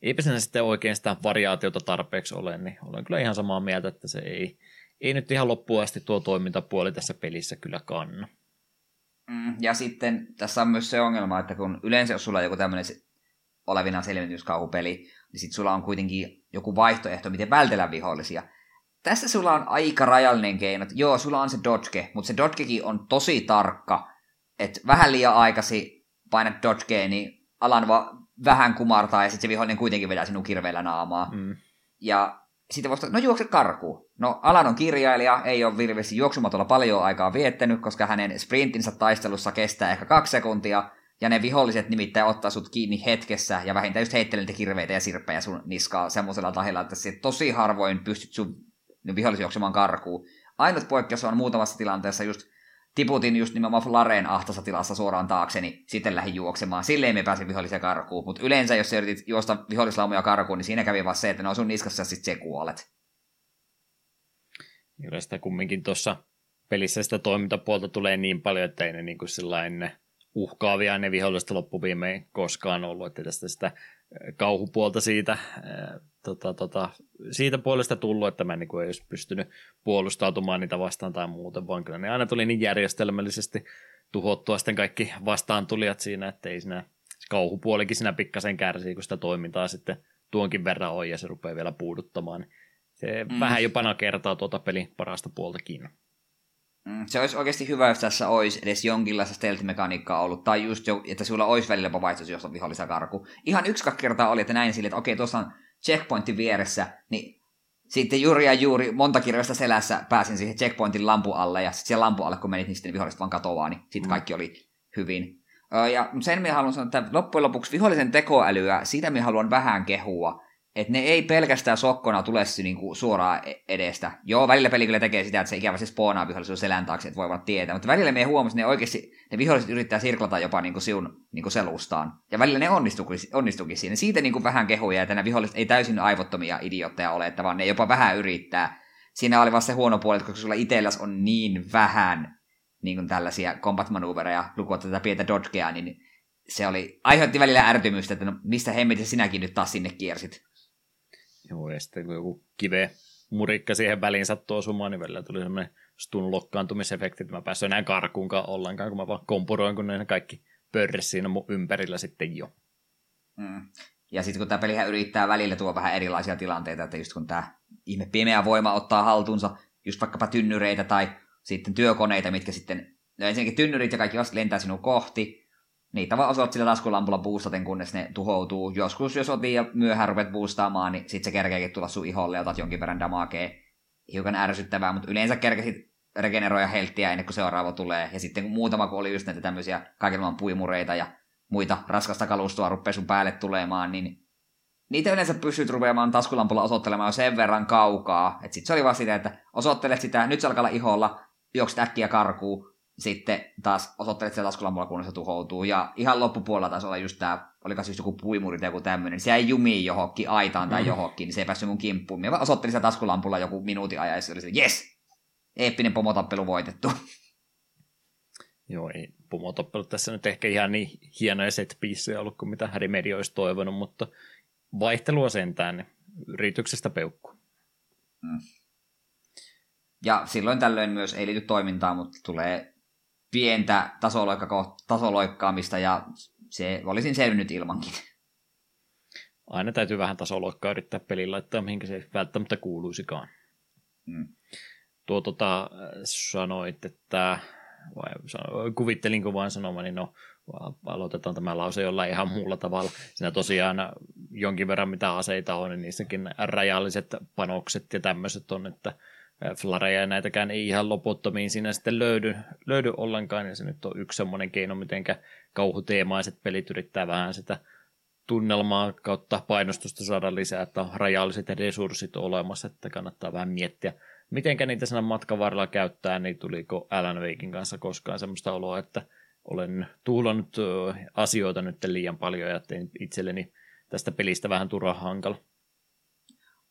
eipä sen sitten oikein sitä variaatiota tarpeeksi ole, niin olen kyllä ihan samaa mieltä, että se ei, ei nyt ihan loppuun asti tuo toimintapuoli tässä pelissä kyllä kanna. Mm, ja sitten tässä on myös se ongelma, että kun yleensä jos sulla on joku tämmöinen olevina selvityskauhupeli, niin sitten sulla on kuitenkin joku vaihtoehto, miten vältellä vihollisia. Tässä sulla on aika rajallinen keino. Joo, sulla on se dodge, mutta se dodgekin on tosi tarkka. Että vähän liian aikasi painat dodgea, niin alan va- vähän kumartaa ja sitten se vihollinen kuitenkin vedää sinun kirveellä naamaa. Mm. Ja sitten vasta, no juokse karkuun. No Alan on kirjailija, ei ole virveästi juoksumatolla paljon aikaa viettänyt, koska hänen sprintinsä taistelussa kestää ehkä kaksi sekuntia, ja ne viholliset nimittäin ottaa sut kiinni hetkessä, ja vähintään just heittelee niitä kirveitä ja sirppejä sun niskaa semmoisella tahilla, että se tosi harvoin pystyt sun vihollisen juoksemaan karkuun. Ainut poikkeus on muutamassa tilanteessa just tiputin just nimenomaan Flareen ahtassa tilassa suoraan taakse, niin sitten lähdin juoksemaan. Silleen me pääsin vihollisia karkuun. Mutta yleensä, jos yritit juosta vihollislaumoja karkuun, niin siinä kävi vaan se, että ne on sun niskassa ja sitten se kuolet. Kyllä sitä kumminkin tuossa pelissä sitä toimintapuolta tulee niin paljon, että ei ne niin kuin sellainen uhkaavia ne viholliset loppuviimein koskaan ollut, että tästä sitä kauhupuolta siitä, tota, tota, siitä puolesta tullut, että mä en niin olisi pystynyt puolustautumaan niitä vastaan tai muuten, vaan kyllä ne aina tuli niin järjestelmällisesti tuhottua sitten kaikki vastaan tulijat siinä, että ei siinä kauhupuolikin siinä pikkasen kärsii, kun sitä toimintaa sitten tuonkin verran on ja se rupeaa vielä puuduttamaan. Se mm. vähän jopa kertaa tuota pelin parasta puoltakin. Mm, se olisi oikeasti hyvä, jos tässä olisi edes jonkinlaista stealth-mekaniikkaa ollut, tai just jo, että sulla olisi välillä vaihtoehto, jos on vihollisia karku. Ihan yksi kertaa oli, että näin sille, että okei, tuossa on checkpointin vieressä, niin sitten juuri ja juuri monta kirjoista selässä pääsin siihen checkpointin lampu alle, ja sitten siellä lampu alle, kun menit, niin sitten viholliset vaan katoaa, niin sitten mm. kaikki oli hyvin. Ja sen minä haluan sanoa, että loppujen lopuksi vihollisen tekoälyä, sitä minä haluan vähän kehua, että ne ei pelkästään sokkona tule niinku suoraan e- edestä. Joo, välillä peli kyllä tekee sitä, että se ikävästi spoonaa vihollisuus selän taakse, että voivat tietää, mutta välillä me huomasin, että ne oikeasti, ne viholliset yrittää sirklata jopa niinku siun niinku selustaan. Ja välillä ne onnistukin, onnistukin siinä. Siitä niinku vähän kehuja, että nämä viholliset ei täysin aivottomia idiotteja ole, että vaan ne jopa vähän yrittää. Siinä oli vasta se huono puoli, koska sulla itselläs on niin vähän niin kuin tällaisia combat maneuvereja, lukua tätä pientä dodgea, niin se oli, aiheutti välillä ärtymystä, että no, mistä hemmetissä sinäkin nyt taas sinne kiersit. Joo, ja sitten kun joku kive murikka siihen väliin sattuu osumaan, niin välillä tuli semmoinen stun lokkaantumisefekti, että mä päässyt enää karkuunkaan ollenkaan, kun mä vaan kompuroin, kun ne kaikki pörresi siinä mun ympärillä sitten jo. Mm. Ja sitten kun tämä pelihän yrittää välillä tuo vähän erilaisia tilanteita, että just kun tämä ihme pimeä voima ottaa haltuunsa just vaikkapa tynnyreitä tai sitten työkoneita, mitkä sitten, no ensinnäkin tynnyrit ja kaikki vasta lentää sinun kohti, niitä vaan osoit sillä taskulampulla boostaten, kunnes ne tuhoutuu. Joskus, jos otin ja myöhään rupet boostaamaan, niin sit se kerkeekin tulla sun iholle ja otat jonkin verran damakea. Hiukan ärsyttävää, mutta yleensä kerkesit regeneroida helttiä ennen kuin seuraava tulee. Ja sitten kun muutama, kun oli just näitä tämmöisiä kaikenlaisia puimureita ja muita raskasta kalustoa rupeaa sun päälle tulemaan, niin niitä yleensä pystyt rupeamaan taskulampulla osoittelemaan jo sen verran kaukaa. Että sit se oli vaan sitä, että osoittelet sitä, nyt se alkaa olla iholla, juokset äkkiä karkuu, sitten taas osoittelet sitä taskulampulla, kun se tuhoutuu. Ja ihan loppupuolella taisi olla just tää, olikas just joku puimuri tai joku tämmöinen, niin se ei jumiin johonkin aitaan tai mm. johonkin, niin se ei päässyt mun kimppuun. Mä osoittelin sitä taskulampulla joku minuutin ajan, ja se oli se, yes, eeppinen pomotappelu voitettu. Joo, ei pomotappelut tässä nyt ehkä ihan niin hienoja set ollut kuin mitä Media olisi toivonut, mutta vaihtelua sentään, niin yrityksestä peukku. Mm. Ja silloin tällöin myös ei liity toimintaan, mutta tulee pientä tasoloikka, tasoloikkaamista ja se olisin selvinnyt ilmankin. Aina täytyy vähän tasoloikkaa yrittää pelin laittaa, mihinkä se ei välttämättä kuuluisikaan. Mm. Tuo tota, sanoit, että vai kuvittelinko vain sanomani, no aloitetaan tämä lause jollain ihan muulla tavalla. Siinä tosiaan jonkin verran mitä aseita on, niin niissäkin rajalliset panokset ja tämmöiset on, että flareja ja näitäkään ei ihan loputtomiin siinä sitten löydy, löydy ollenkaan, ja se nyt on yksi semmoinen keino, miten kauhuteemaiset pelit yrittää vähän sitä tunnelmaa kautta painostusta saada lisää, että on rajalliset resurssit olemassa, että kannattaa vähän miettiä, mitenkä niitä siinä matkan varrella käyttää, niin tuliko Alan Wakein kanssa koskaan semmoista oloa, että olen tuulannut asioita nyt liian paljon ja tein itselleni tästä pelistä vähän turhaa hankala.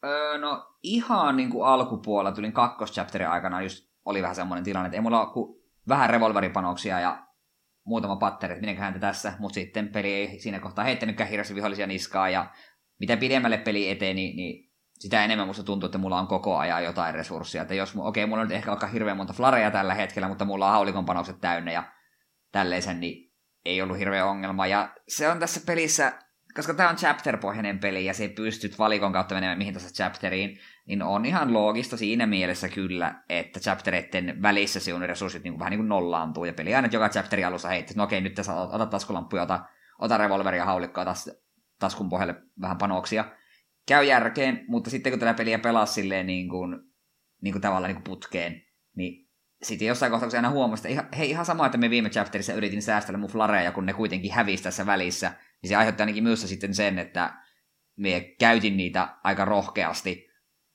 Öö, no ihan niin kuin alkupuolella, tulin kakkoschapterin aikana just oli vähän semmoinen tilanne, että ei mulla ole vähän revolveripanoksia ja muutama patteri, että minkä häntä tässä, mutta sitten peli ei siinä kohtaa heittänytkään hirveästi vihollisia niskaa ja mitä pidemmälle peli eteni, niin sitä enemmän musta tuntuu, että mulla on koko ajan jotain resursseja. Että jos, okei, okay, mulla on nyt ehkä alkaa hirveän monta flareja tällä hetkellä, mutta mulla on haulikon panokset täynnä ja tälleisen, niin ei ollut hirveä ongelma. Ja se on tässä pelissä koska tämä on chapter-pohjainen peli ja se pystyt valikon kautta menemään mihin tässä chapteriin, niin on ihan loogista siinä mielessä kyllä, että chaptereiden välissä sinun resurssit niin kuin, vähän niin kuin nollaantuu ja peli aina joka chapterin alussa heittää, no okei, nyt tässä ota taskulamppuja, ota, ota revolveria, haulikkoa, tas, taskun pohjalle vähän panoksia. Käy järkeen, mutta sitten kun tätä peliä pelaa silleen niin kuin, niin kuin tavallaan niin kuin putkeen, niin sitten jossain kohtaa, kun se aina huomasi, että hei, ihan sama, että me viime chapterissa yritin säästellä mun flareja, kun ne kuitenkin hävisi tässä välissä, niin se aiheutti ainakin myös sitten sen, että me käytin niitä aika rohkeasti.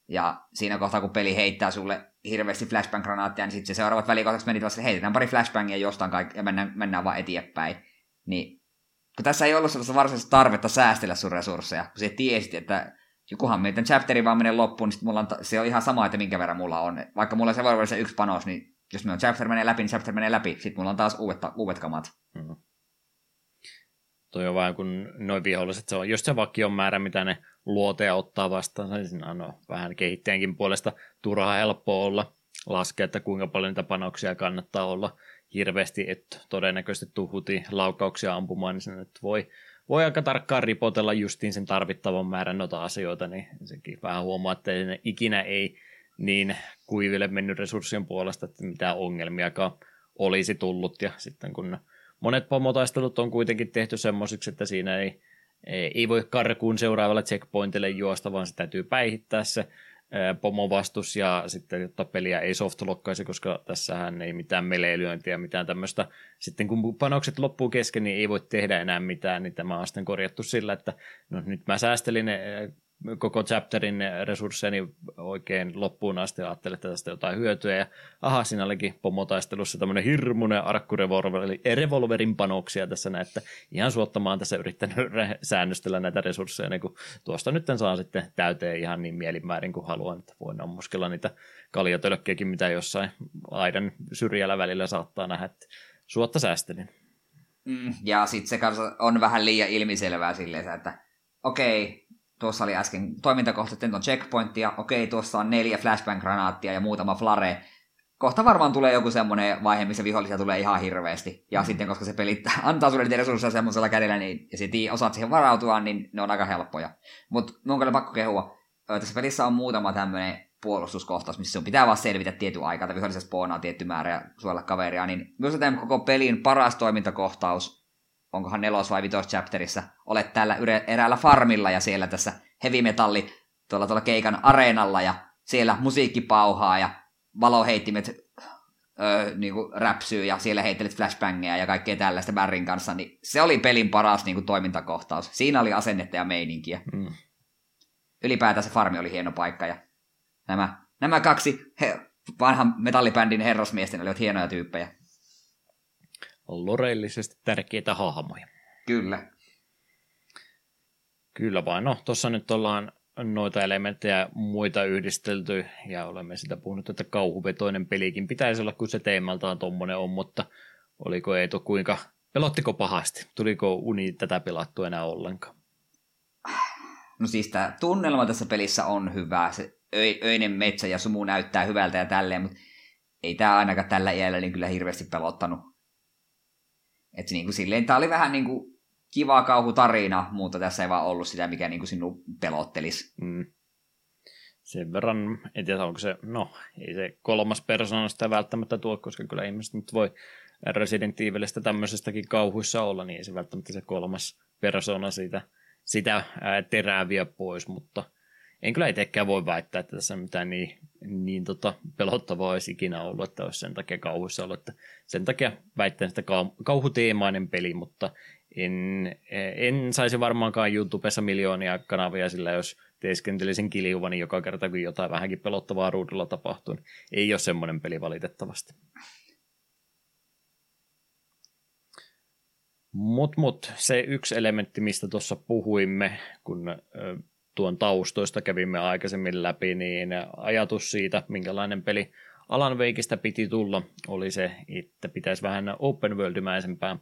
Ja siinä kohtaa, kun peli heittää sulle hirveästi flashbang-granaattia, niin sitten se seuraavat välikohtaksi meni että heitetään pari flashbangia jostain kaikki, ja mennään, mennään vaan eteenpäin. Niin kun tässä ei ollut sellaista varsinaista tarvetta säästellä sun resursseja, kun sä tiesit, että jokuhan meitä chapteri vaan menee loppuun, niin mulla on, se on ihan sama, että minkä verran mulla on. Vaikka mulla se voi olla se yksi panos, niin jos on chapter menee läpi, niin chapter menee läpi. Sitten mulla on taas uudet, uudet kamat. Mm-hmm toi on vaan kun noin viholliset, se on just se vakion määrä, mitä ne luoteja ottaa vastaan, niin siinä on no, vähän kehittäjänkin puolesta turhaa helppoa olla laskea, että kuinka paljon niitä panoksia kannattaa olla. Hirveästi, että todennäköisesti tuhuti laukauksia ampumaan, niin se nyt voi, voi aika tarkkaan ripotella justiin sen tarvittavan määrän noita asioita, niin sekin vähän huomaa, että ikinä ei niin kuiville mennyt resurssien puolesta, että mitään ongelmiakaan olisi tullut, ja sitten kun monet pomotaistelut on kuitenkin tehty semmoisiksi, että siinä ei, ei voi karkuun seuraavalle checkpointille juosta, vaan se täytyy päihittää se pomovastus ja sitten jotta peliä ei softlokkaisi, koska tässähän ei mitään meleilyöntiä, mitään tämmöistä. Sitten kun panokset loppuu kesken, niin ei voi tehdä enää mitään, niin tämä on sitten korjattu sillä, että no nyt mä säästelin koko chapterin resursseja oikein loppuun asti ja ajattelin, että tästä jotain hyötyä. Ja aha, siinä olikin pomotaistelussa tämmöinen hirmuinen arkkurevolverin revolverin panoksia tässä näin, että ihan suottamaan tässä yrittänyt säännöstellä näitä resursseja, niin kun tuosta nyt saa sitten täyteen ihan niin mielimäärin kuin haluan, että voin ammuskella niitä kaljatölkkiäkin, mitä jossain aidan syrjällä välillä saattaa nähdä, että suotta säästelin. Mm, ja sitten se on vähän liian ilmiselvää silleen, että okei, tuossa oli äsken toimintakohta, että on checkpointti, ja okei, tuossa on neljä flashbang-granaattia ja muutama flare. Kohta varmaan tulee joku semmoinen vaihe, missä vihollisia tulee ihan hirveästi. Ja mm. sitten, koska se peli antaa sulle niitä resursseja semmoisella kädellä, niin, ja sitten osaat siihen varautua, niin ne on aika helppoja. Mutta mun on kyllä pakko kehua. Tässä pelissä on muutama tämmöinen puolustuskohtaus, missä sun pitää vaan selvitä tietyn aikaa, että vihollisessa spoonaa tietty määrä ja suojella kaveria, niin myös tämä koko pelin paras toimintakohtaus, onkohan nelos vai vitos chapterissa, olet täällä eräällä farmilla ja siellä tässä heavy metalli tuolla, tuolla keikan areenalla ja siellä musiikki pauhaa ja valoheittimet öö, niin kuin räpsyy ja siellä heittelet flashbangeja ja kaikkea tällaista Barrin kanssa, niin se oli pelin paras niin kuin, toimintakohtaus. Siinä oli asennetta ja meininkiä. Mm. Ylipäätään se farmi oli hieno paikka ja nämä, nämä kaksi he, vanhan metallibändin herrasmiesten olivat hienoja tyyppejä. Loreillisesti tärkeitä hahmoja. Kyllä. Kyllä vain. No, tuossa nyt ollaan noita elementtejä muita yhdistelty, ja olemme sitä puhunut, että kauhuvetoinen pelikin pitäisi olla, kun se teemaltaan tommonen on, mutta oliko Eeto kuinka, pelottiko pahasti? Tuliko uni tätä pelattua enää ollenkaan? No siis tämä tunnelma tässä pelissä on hyvä, se öinen metsä ja sumu näyttää hyvältä ja tälleen, mutta ei tämä ainakaan tällä iällä niin kyllä hirveästi pelottanut. Että niin kuin silleen, tämä oli vähän niin kuin kiva kauhutarina, mutta tässä ei vaan ollut sitä, mikä niin kuin sinun pelottelisi. Mm. Sen verran, en tiedä onko se, no ei se kolmas persona sitä välttämättä tuo, koska kyllä ihmiset nyt voi Resident Evilistä tämmöisestäkin kauhuissa olla, niin ei se välttämättä se kolmas persona siitä, sitä ää, terääviä pois, mutta en kyllä itsekään voi väittää, että tässä mitään niin, niin tota, pelottavaa olisi ikinä ollut, että olisi sen takia kauhuissa ollut. Että sen takia väittän, että kauhuteemainen peli, mutta en, en saisi varmaankaan YouTubessa miljoonia kanavia sillä, jos teeskentelisin kiljuvani joka kerta, kun jotain vähänkin pelottavaa ruudulla tapahtuu. Niin ei ole semmoinen peli valitettavasti. Mut, mut, se yksi elementti, mistä tuossa puhuimme, kun tuon taustoista kävimme aikaisemmin läpi, niin ajatus siitä, minkälainen peli Alan Veikistä piti tulla, oli se, että pitäisi vähän open worldimäisempää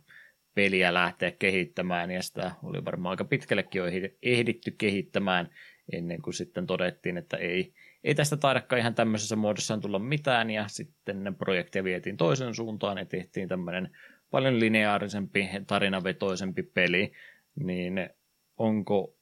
peliä lähteä kehittämään, ja sitä oli varmaan aika pitkällekin jo ehditty kehittämään, ennen kuin sitten todettiin, että ei, ei tästä taidakaan ihan tämmöisessä muodossaan tulla mitään, ja sitten ne projekteja vietiin toisen suuntaan, ja tehtiin tämmöinen paljon lineaarisempi, tarinavetoisempi peli, niin onko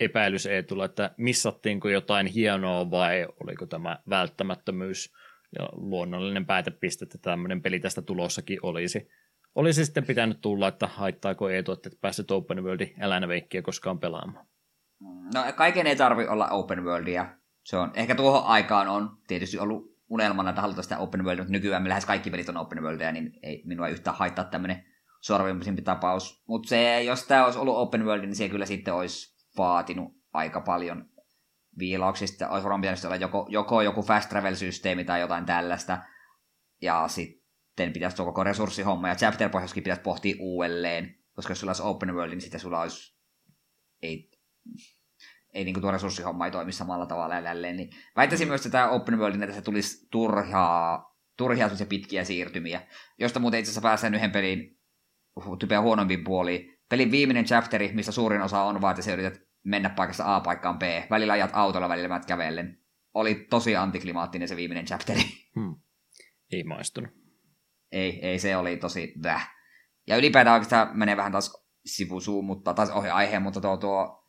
epäilys ei tule, että missattiinko jotain hienoa vai oliko tämä välttämättömyys ja luonnollinen päätepiste, että tämmöinen peli tästä tulossakin olisi. Olisi sitten pitänyt tulla, että haittaako Eetu, että et päässyt Open Worldin eläinveikkiä koskaan pelaamaan. No kaiken ei tarvi olla Open Worldia. Se on, ehkä tuohon aikaan on tietysti ollut unelmana, että halutaan sitä Open Worldia, mutta nykyään lähes kaikki pelit on Open Worldia, niin ei minua yhtään haittaa tämmöinen sorvimpisempi tapaus. Mutta jos tämä olisi ollut Open World, niin se kyllä sitten olisi vaatinut aika paljon viilauksista. Olisi varmaan pitänyt olla joko, joko joku fast travel-systeemi tai jotain tällaista. Ja sitten pitäisi tuo koko resurssihomma ja chapter pohjaskin pitäisi pohtia uudelleen. Koska jos sulla olisi open world, niin sitten sulla olisi... Ei, ei niin kuin tuo resurssihomma ei toimi samalla tavalla ja. Niin väittäisin myös, että tämä open world, että se tulisi turhaa, turhia pitkiä siirtymiä, josta muuten itse asiassa pääsee yhden pelin typeä huonompiin puoliin. Pelin viimeinen chapteri, missä suurin osa on vaan, että sä yrität mennä paikasta A paikkaan B. Välillä ajat autolla, välillä mä kävellen. Oli tosi antiklimaattinen se viimeinen chapteri. Hmm. Ei maistunut. Ei, ei se oli tosi väh. Ja ylipäätään oikeastaan menee vähän taas sivusuun, mutta taas ohi aiheen, mutta tuo, tuo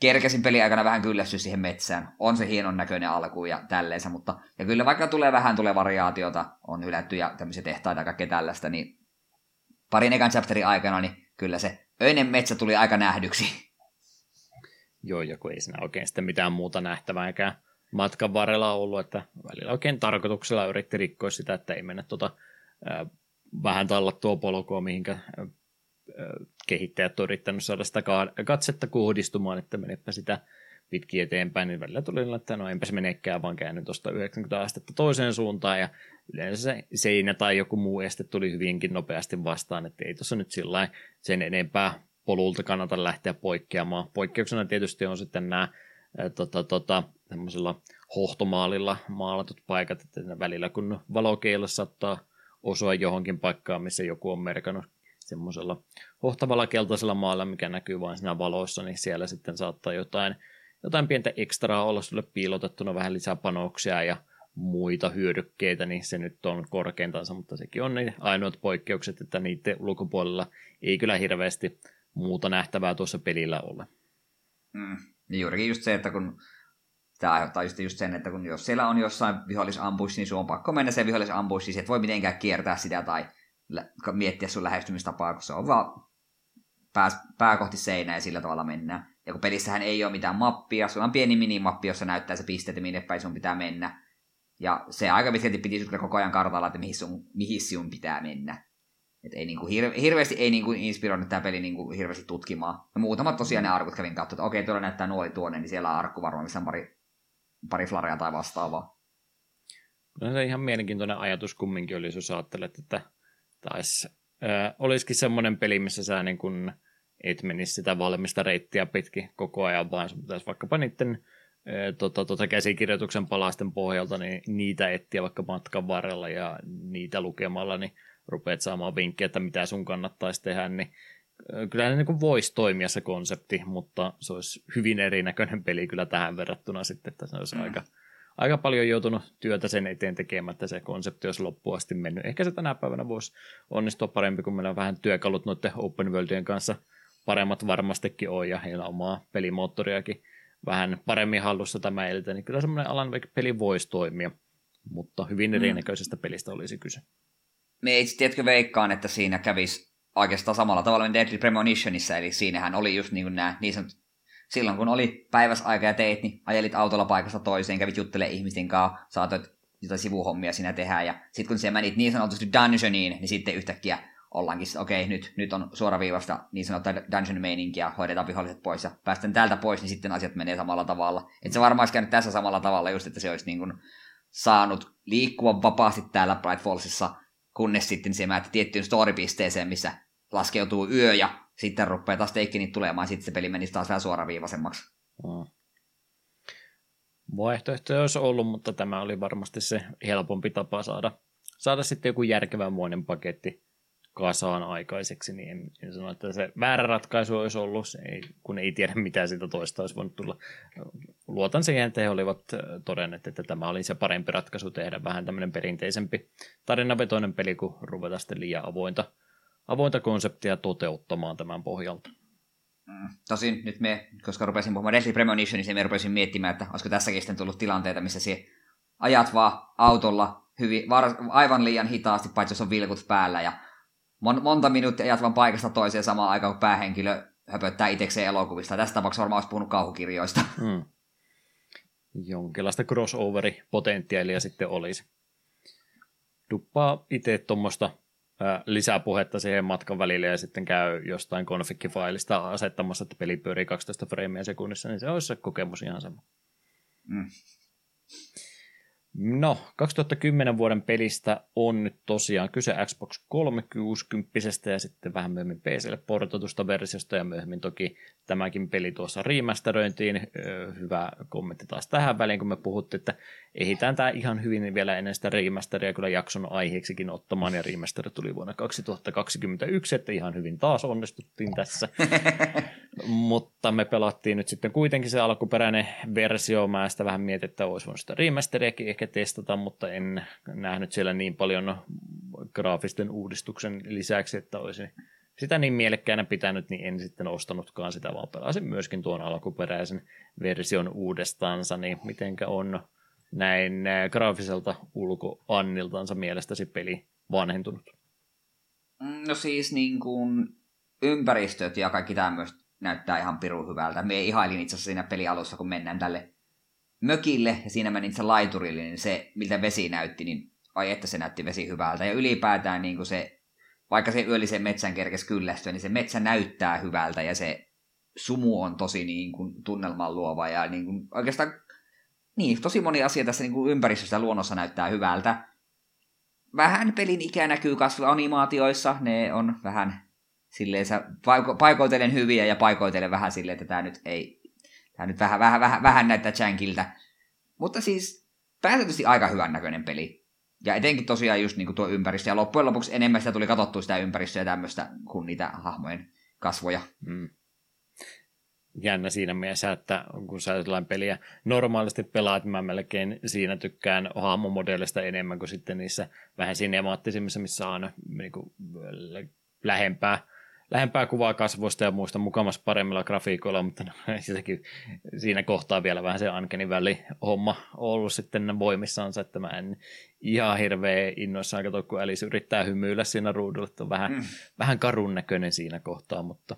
kerkesin peli aikana vähän kyllästyä siihen metsään. On se hienon näköinen alku ja tälleensä, mutta ja kyllä vaikka tulee vähän tulee variaatiota, on hylätty ja tämmöisiä tehtaita ja kaikkea tällaista, niin parin ekan chapterin aikana, niin kyllä se öinen metsä tuli aika nähdyksi. Joo, ja kun ei siinä oikein sitten mitään muuta nähtävääkään matkan varrella ollut, että välillä oikein tarkoituksella yritti rikkoa sitä, että ei mennä tuota, äh, vähän tallattua polkua, mihinkä äh, kehittäjät on yrittänyt saada sitä katsetta kohdistumaan, että menepä sitä pitkin eteenpäin, niin välillä tuli että no enpä se menekään, vaan käänny tuosta 90 astetta toiseen suuntaan, ja yleensä se seinä tai joku muu este tuli hyvinkin nopeasti vastaan, että ei tuossa nyt sillä sen enempää polulta kannata lähteä poikkeamaan. Poikkeuksena tietysti on sitten nämä tota, tota, hohtomaalilla maalatut paikat, että välillä kun valokeilla saattaa osua johonkin paikkaan, missä joku on merkannut semmoisella hohtavalla keltaisella maalla, mikä näkyy vain siinä valoissa, niin siellä sitten saattaa jotain, jotain pientä ekstraa olla sulle piilotettuna, vähän lisää panoksia ja muita hyödykkeitä, niin se nyt on korkeintansa, mutta sekin on ne ainoat poikkeukset, että niiden ulkopuolella ei kyllä hirveästi muuta nähtävää tuossa pelillä ole. Mm. Niin juurikin just se, että kun Tämä aiheuttaa just, just sen, että kun jos siellä on jossain vihollisambush, niin sun on pakko mennä se vihollisambush, niin et voi mitenkään kiertää sitä tai miettiä sun lähestymistapaa, kun se on vaan pää, pää kohti seinää ja sillä tavalla mennään. Ja kun pelissähän ei ole mitään mappia, sulla on pieni minimappi, jossa näyttää se pisteet, minne päin sun pitää mennä. Ja se aika pitkälti piti koko ajan kartalla, että mihin sun, mihin sun pitää mennä. Et ei niinku hirve, hirveästi ei niinku inspiroinut tämä peli niinku hirveästi tutkimaan. Ja muutamat tosiaan ne arkut kävin kautta, että okei, tuolla näyttää nuoli tuonne, niin siellä on arkku varmaan, missä on pari, pari flaria tai vastaavaa. No se ihan mielenkiintoinen ajatus kumminkin oli, jos ajattelet, että taisi, äh, olisikin semmoinen peli, missä sä niin kun et menisi sitä valmista reittiä pitkin koko ajan, vaan sun pitäisi vaikkapa niiden tota, tota käsikirjoituksen palasten pohjalta, niin niitä etsiä vaikka matkan varrella ja niitä lukemalla, niin rupeat saamaan vinkkejä, että mitä sun kannattaisi tehdä, niin kyllä ne niin voisi toimia se konsepti, mutta se olisi hyvin erinäköinen peli kyllä tähän verrattuna sitten, että se olisi mm. aika, aika paljon joutunut työtä sen eteen tekemään, että se konsepti olisi loppuun asti mennyt. Ehkä se tänä päivänä voisi onnistua parempi, kun meillä on vähän työkalut noiden open worldien kanssa paremmat varmastikin on ja heillä on omaa pelimoottoriakin vähän paremmin hallussa tämä eltä, niin kyllä semmoinen Alan Wake-peli voisi toimia, mutta hyvin mm. erinäköisestä pelistä olisi kyse. Me itse tiedätkö veikkaan, että siinä kävisi oikeastaan samalla tavalla kuin Deadly Premonitionissa, eli siinähän oli just niin kuin nämä niin sanot, silloin kun oli päiväsaika ja teit, niin ajelit autolla paikasta toiseen, kävit juttelemaan ihmisten kanssa, saatoit jotain sivuhommia siinä tehdä, ja sitten kun siellä menit niin sanotusti dungeoniin, niin sitten yhtäkkiä ollaankin, että okei, nyt, nyt on suoraviivasta niin sanottua dungeon meininkiä, hoidetaan viholliset pois ja päästään täältä pois, niin sitten asiat menee samalla tavalla. Että se varmaan olisi käynyt tässä samalla tavalla just, että se olisi niin kuin saanut liikkua vapaasti täällä Bright Fallsissa, kunnes sitten se määrätti tiettyyn storypisteeseen, missä laskeutuu yö ja sitten rupeaa taas teikkinit tulemaan, sitten se peli menisi taas vähän suoraviivaisemmaksi. Mm. Vaihtoehtoja olisi ollut, mutta tämä oli varmasti se helpompi tapa saada, saada sitten joku järkevänmoinen paketti kasaan aikaiseksi, niin en, en sano, että se väärä ratkaisu olisi ollut, ei, kun ei tiedä mitä siitä toista olisi voinut tulla. Luotan siihen, että he olivat todenneet, että tämä oli se parempi ratkaisu tehdä vähän tämmöinen perinteisempi tarinavetoinen peli, kuin ruveta sitten liian avointa, avointa konseptia toteuttamaan tämän pohjalta. Mm. Tosin nyt me, koska rupesin puhumaan Deadly Premonition, niin me rupesin miettimään, että olisiko tässäkin sitten tullut tilanteita, missä se ajat vaan autolla hyvin, var, aivan liian hitaasti, paitsi jos on vilkut päällä ja mon, monta minuuttia ajat vaan paikasta toiseen samaan aikaan, kun päähenkilö höpöttää itsekseen elokuvista. Tästä tapauksessa varmaan olisi puhunut kauhukirjoista. Hmm. Jonkinlaista crossoveri-potentiaalia sitten olisi. Duppaa itse tuommoista lisäpuhetta siihen matkan välille ja sitten käy jostain konfikkifailista asettamassa, että peli pyörii 12 freimiä sekunnissa, niin se olisi se kokemus ihan sama. Mm. No, 2010 vuoden pelistä on nyt tosiaan kyse Xbox 360 ja sitten vähän myöhemmin PClle portatusta versiosta ja myöhemmin toki tämäkin peli tuossa remasteröintiin. Hyvä kommentti taas tähän väliin, kun me puhuttiin, että ehditään tämä ihan hyvin vielä ennen sitä remasteria kyllä jakson aiheeksikin ottamaan ja remaster tuli vuonna 2021, että ihan hyvin taas onnistuttiin tässä. Mutta me pelattiin nyt sitten kuitenkin se alkuperäinen versio. Mä sitä vähän mietin, että olisi voinut sitä remasteriakin ehkä testata, mutta en nähnyt siellä niin paljon graafisten uudistuksen lisäksi, että olisi sitä niin mielekkäänä pitänyt, niin en sitten ostanutkaan sitä, vaan pelasin myöskin tuon alkuperäisen version uudestaansa, niin mitenkä on näin graafiselta ulkoanniltansa mielestäsi peli vanhentunut? No siis niin kuin ympäristöt ja kaikki tämmöistä näyttää ihan pirun hyvältä. Me ihailin itse asiassa siinä pelialussa, kun mennään tälle mökille ja siinä menin se laiturille, niin se, miltä vesi näytti, niin ai että se näytti vesi hyvältä. Ja ylipäätään niin kuin se, vaikka se yöllisen metsän kerkes kyllästyä, niin se metsä näyttää hyvältä ja se sumu on tosi niin kuin tunnelman luova ja niin kuin, oikeastaan niin, tosi moni asia tässä niin kuin ympäristössä luonnossa näyttää hyvältä. Vähän pelin ikä näkyy kasvuanimaatioissa, ne on vähän silleen paiko- paikoitellen hyviä ja paikoitellen vähän silleen, että tämä nyt ei, tämä nyt vähän, vähän, vähän, vähän näyttää jankiltä. Mutta siis pääsääntöisesti aika hyvän näköinen peli. Ja etenkin tosiaan just niin kuin tuo ympäristö, ja loppujen lopuksi enemmän sitä tuli katsottua sitä ympäristöä tämmöistä kuin niitä hahmojen kasvoja. Mm. Jännä siinä mielessä, että kun sä sellainen peliä normaalisti pelaat, mä melkein siinä tykkään hahmomodelista enemmän kuin sitten niissä vähän sinemaattisemmissa, missä on niin kuin, lähempää lähempää kuvaa kasvoista ja muista mukamassa paremmilla grafiikoilla, mutta no, sitäkin, siinä kohtaa vielä vähän se Ankeni väli homma ollut sitten voimissaansa, että mä en ihan hirveä innoissaan katsoa, kun Alice yrittää hymyillä siinä ruudulla, että on vähän, mm. vähän karun näköinen siinä kohtaa, mutta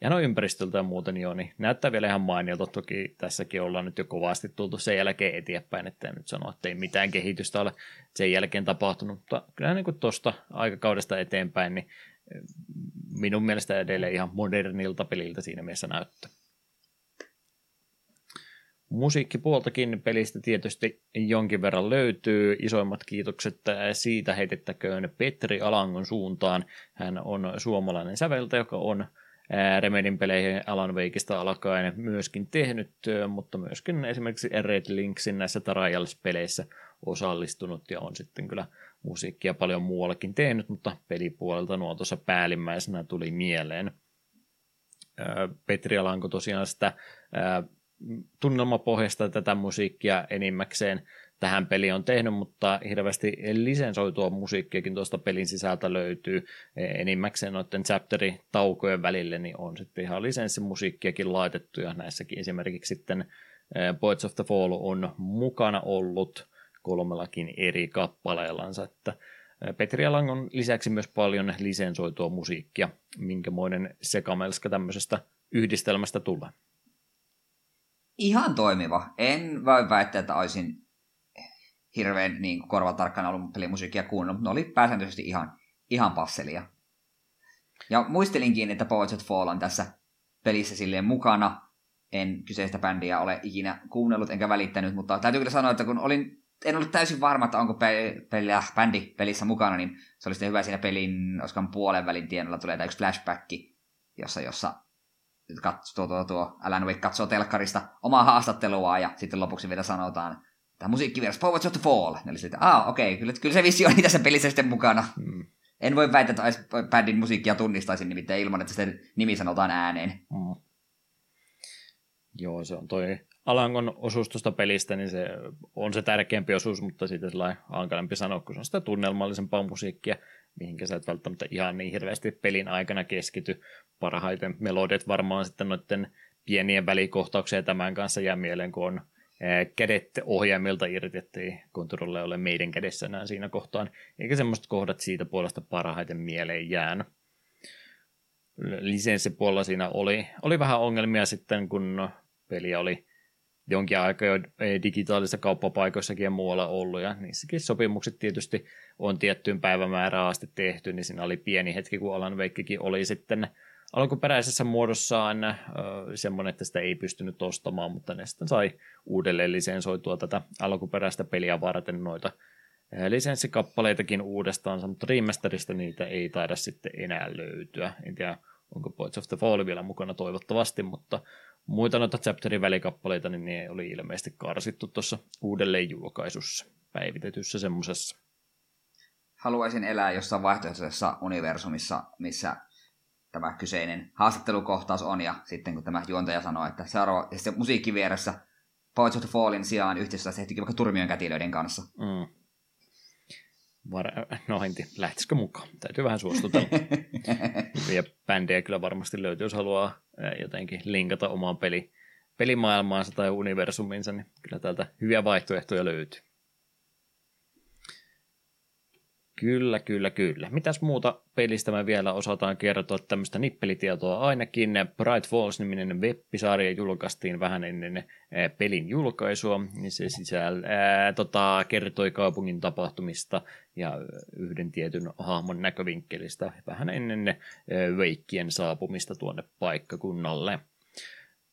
ja no ympäristöltä ja muuten joo, niin näyttää vielä ihan mainiolta. Toki tässäkin ollaan nyt jo kovasti tultu sen jälkeen eteenpäin, että en nyt sano, että ei mitään kehitystä ole sen jälkeen tapahtunut, mutta kyllä niin kuin tuosta aikakaudesta eteenpäin, niin minun mielestä edelleen ihan modernilta peliltä siinä mielessä näyttää. Musiikkipuoltakin pelistä tietysti jonkin verran löytyy. Isoimmat kiitokset siitä heitettäköön Petri Alangon suuntaan. Hän on suomalainen säveltä, joka on Remedin peleihin Alan Wakeista alkaen myöskin tehnyt, mutta myöskin esimerkiksi Red Linksin näissä Trials-peleissä osallistunut ja on sitten kyllä musiikkia paljon muuallakin tehnyt, mutta pelipuolelta nuo tuossa päällimmäisenä tuli mieleen. Petri Alanko tosiaan sitä tunnelmapohjasta tätä musiikkia enimmäkseen tähän peliin on tehnyt, mutta hirveästi lisensoitua musiikkiakin tuosta pelin sisältä löytyy. Enimmäkseen noiden chapteri-taukojen välille niin on sitten ihan lisenssimusiikkiakin laitettu, ja näissäkin esimerkiksi sitten Poets of the Fall on mukana ollut kolmellakin eri kappaleellansa, että Petri Alangon lisäksi myös paljon lisensoitua musiikkia, minkämoinen sekamelska tämmöisestä yhdistelmästä tulee. Ihan toimiva. En voi väittää, että olisin hirveän niin korvatarkkana ollut pelimusiikkia kuunnellut, mutta ne oli pääsääntöisesti ihan, ihan passelia. Ja muistelinkin, että Poets Fall on tässä pelissä silleen mukana. En kyseistä bändiä ole ikinä kuunnellut enkä välittänyt, mutta täytyy kyllä sanoa, että kun olin, en ollut täysin varma, että onko pe- peli, bändi pelissä mukana, niin se oli sitten hyvä siinä pelin, oskan puolen välin tienolla tulee yksi flashback, jossa, jossa katsoo, tuo, tuo, tuo Alan Wake katsoo telkkarista omaa haastattelua ja sitten lopuksi vielä sanotaan, tämä musiikkivieras Poets of the Fall. Eli sitten, ah, okei, okay, kyllä, kyllä se vissi on tässä pelissä sitten mukana. Mm. En voi väittää, että bändin musiikkia tunnistaisin nimittäin ilman, että sitten nimi sanotaan ääneen. Mm. Joo, se on toi Alangon osuus tuosta pelistä, niin se on se tärkeämpi osuus, mutta sitten sellainen hankalampi sanoa, kun se on sitä tunnelmallisempaa musiikkia, mihinkä sä et välttämättä ihan niin hirveästi pelin aikana keskity. Parhaiten melodiat varmaan sitten noiden pienien välikohtauksien tämän kanssa jää mieleen, kun on kädet ohjaimilta irti, ettei kontrolle ole meidän kädessä enää siinä kohtaan, eikä semmoiset kohdat siitä puolesta parhaiten mieleen jäänyt. Lisenssipuolella siinä oli, oli vähän ongelmia sitten, kun peli oli jonkin aikaa jo digitaalisissa kauppapaikoissakin ja muualla ollut, ja niissäkin sopimukset tietysti on tiettyyn päivämäärään asti tehty, niin siinä oli pieni hetki, kun Alan Wakekin oli sitten alkuperäisessä muodossaan äh, semmoinen, että sitä ei pystynyt ostamaan, mutta ne sitten sai uudelleen lisensoitua tätä alkuperäistä peliä varten noita lisenssikappaleitakin uudestaan, mutta remasterista niitä ei taida sitten enää löytyä. En tiedä, onko Points of the Fall vielä mukana toivottavasti, mutta muita noita chapterin välikappaleita, niin ne oli ilmeisesti karsittu tuossa uudelleen julkaisussa, päivitetyssä semmoisessa. Haluaisin elää jossain vaihtoehtoisessa universumissa, missä tämä kyseinen haastattelukohtaus on, ja sitten kun tämä juontaja sanoo, että seuraava, ja sitten musiikki vieressä Poets of the Fallin sijaan yhteistyössä tehtikin vaikka Turmion kätilöiden kanssa. Mm. Var- no enti, lähtisikö mukaan? Täytyy vähän suostutella. ja bändejä kyllä varmasti löytyy, jos haluaa jotenkin linkata omaan peli, pelimaailmaansa tai universuminsa, niin kyllä täältä hyviä vaihtoehtoja löytyy. Kyllä, kyllä, kyllä. Mitäs muuta pelistä me vielä osataan kertoa tämmöistä nippelitietoa ainakin. Bright Falls-niminen web-sarja julkaistiin vähän ennen pelin julkaisua. Niin se sisällä, ää, tota, kertoi kaupungin tapahtumista ja yhden tietyn hahmon näkövinkkelistä vähän ennen Veikkien saapumista tuonne paikkakunnalle.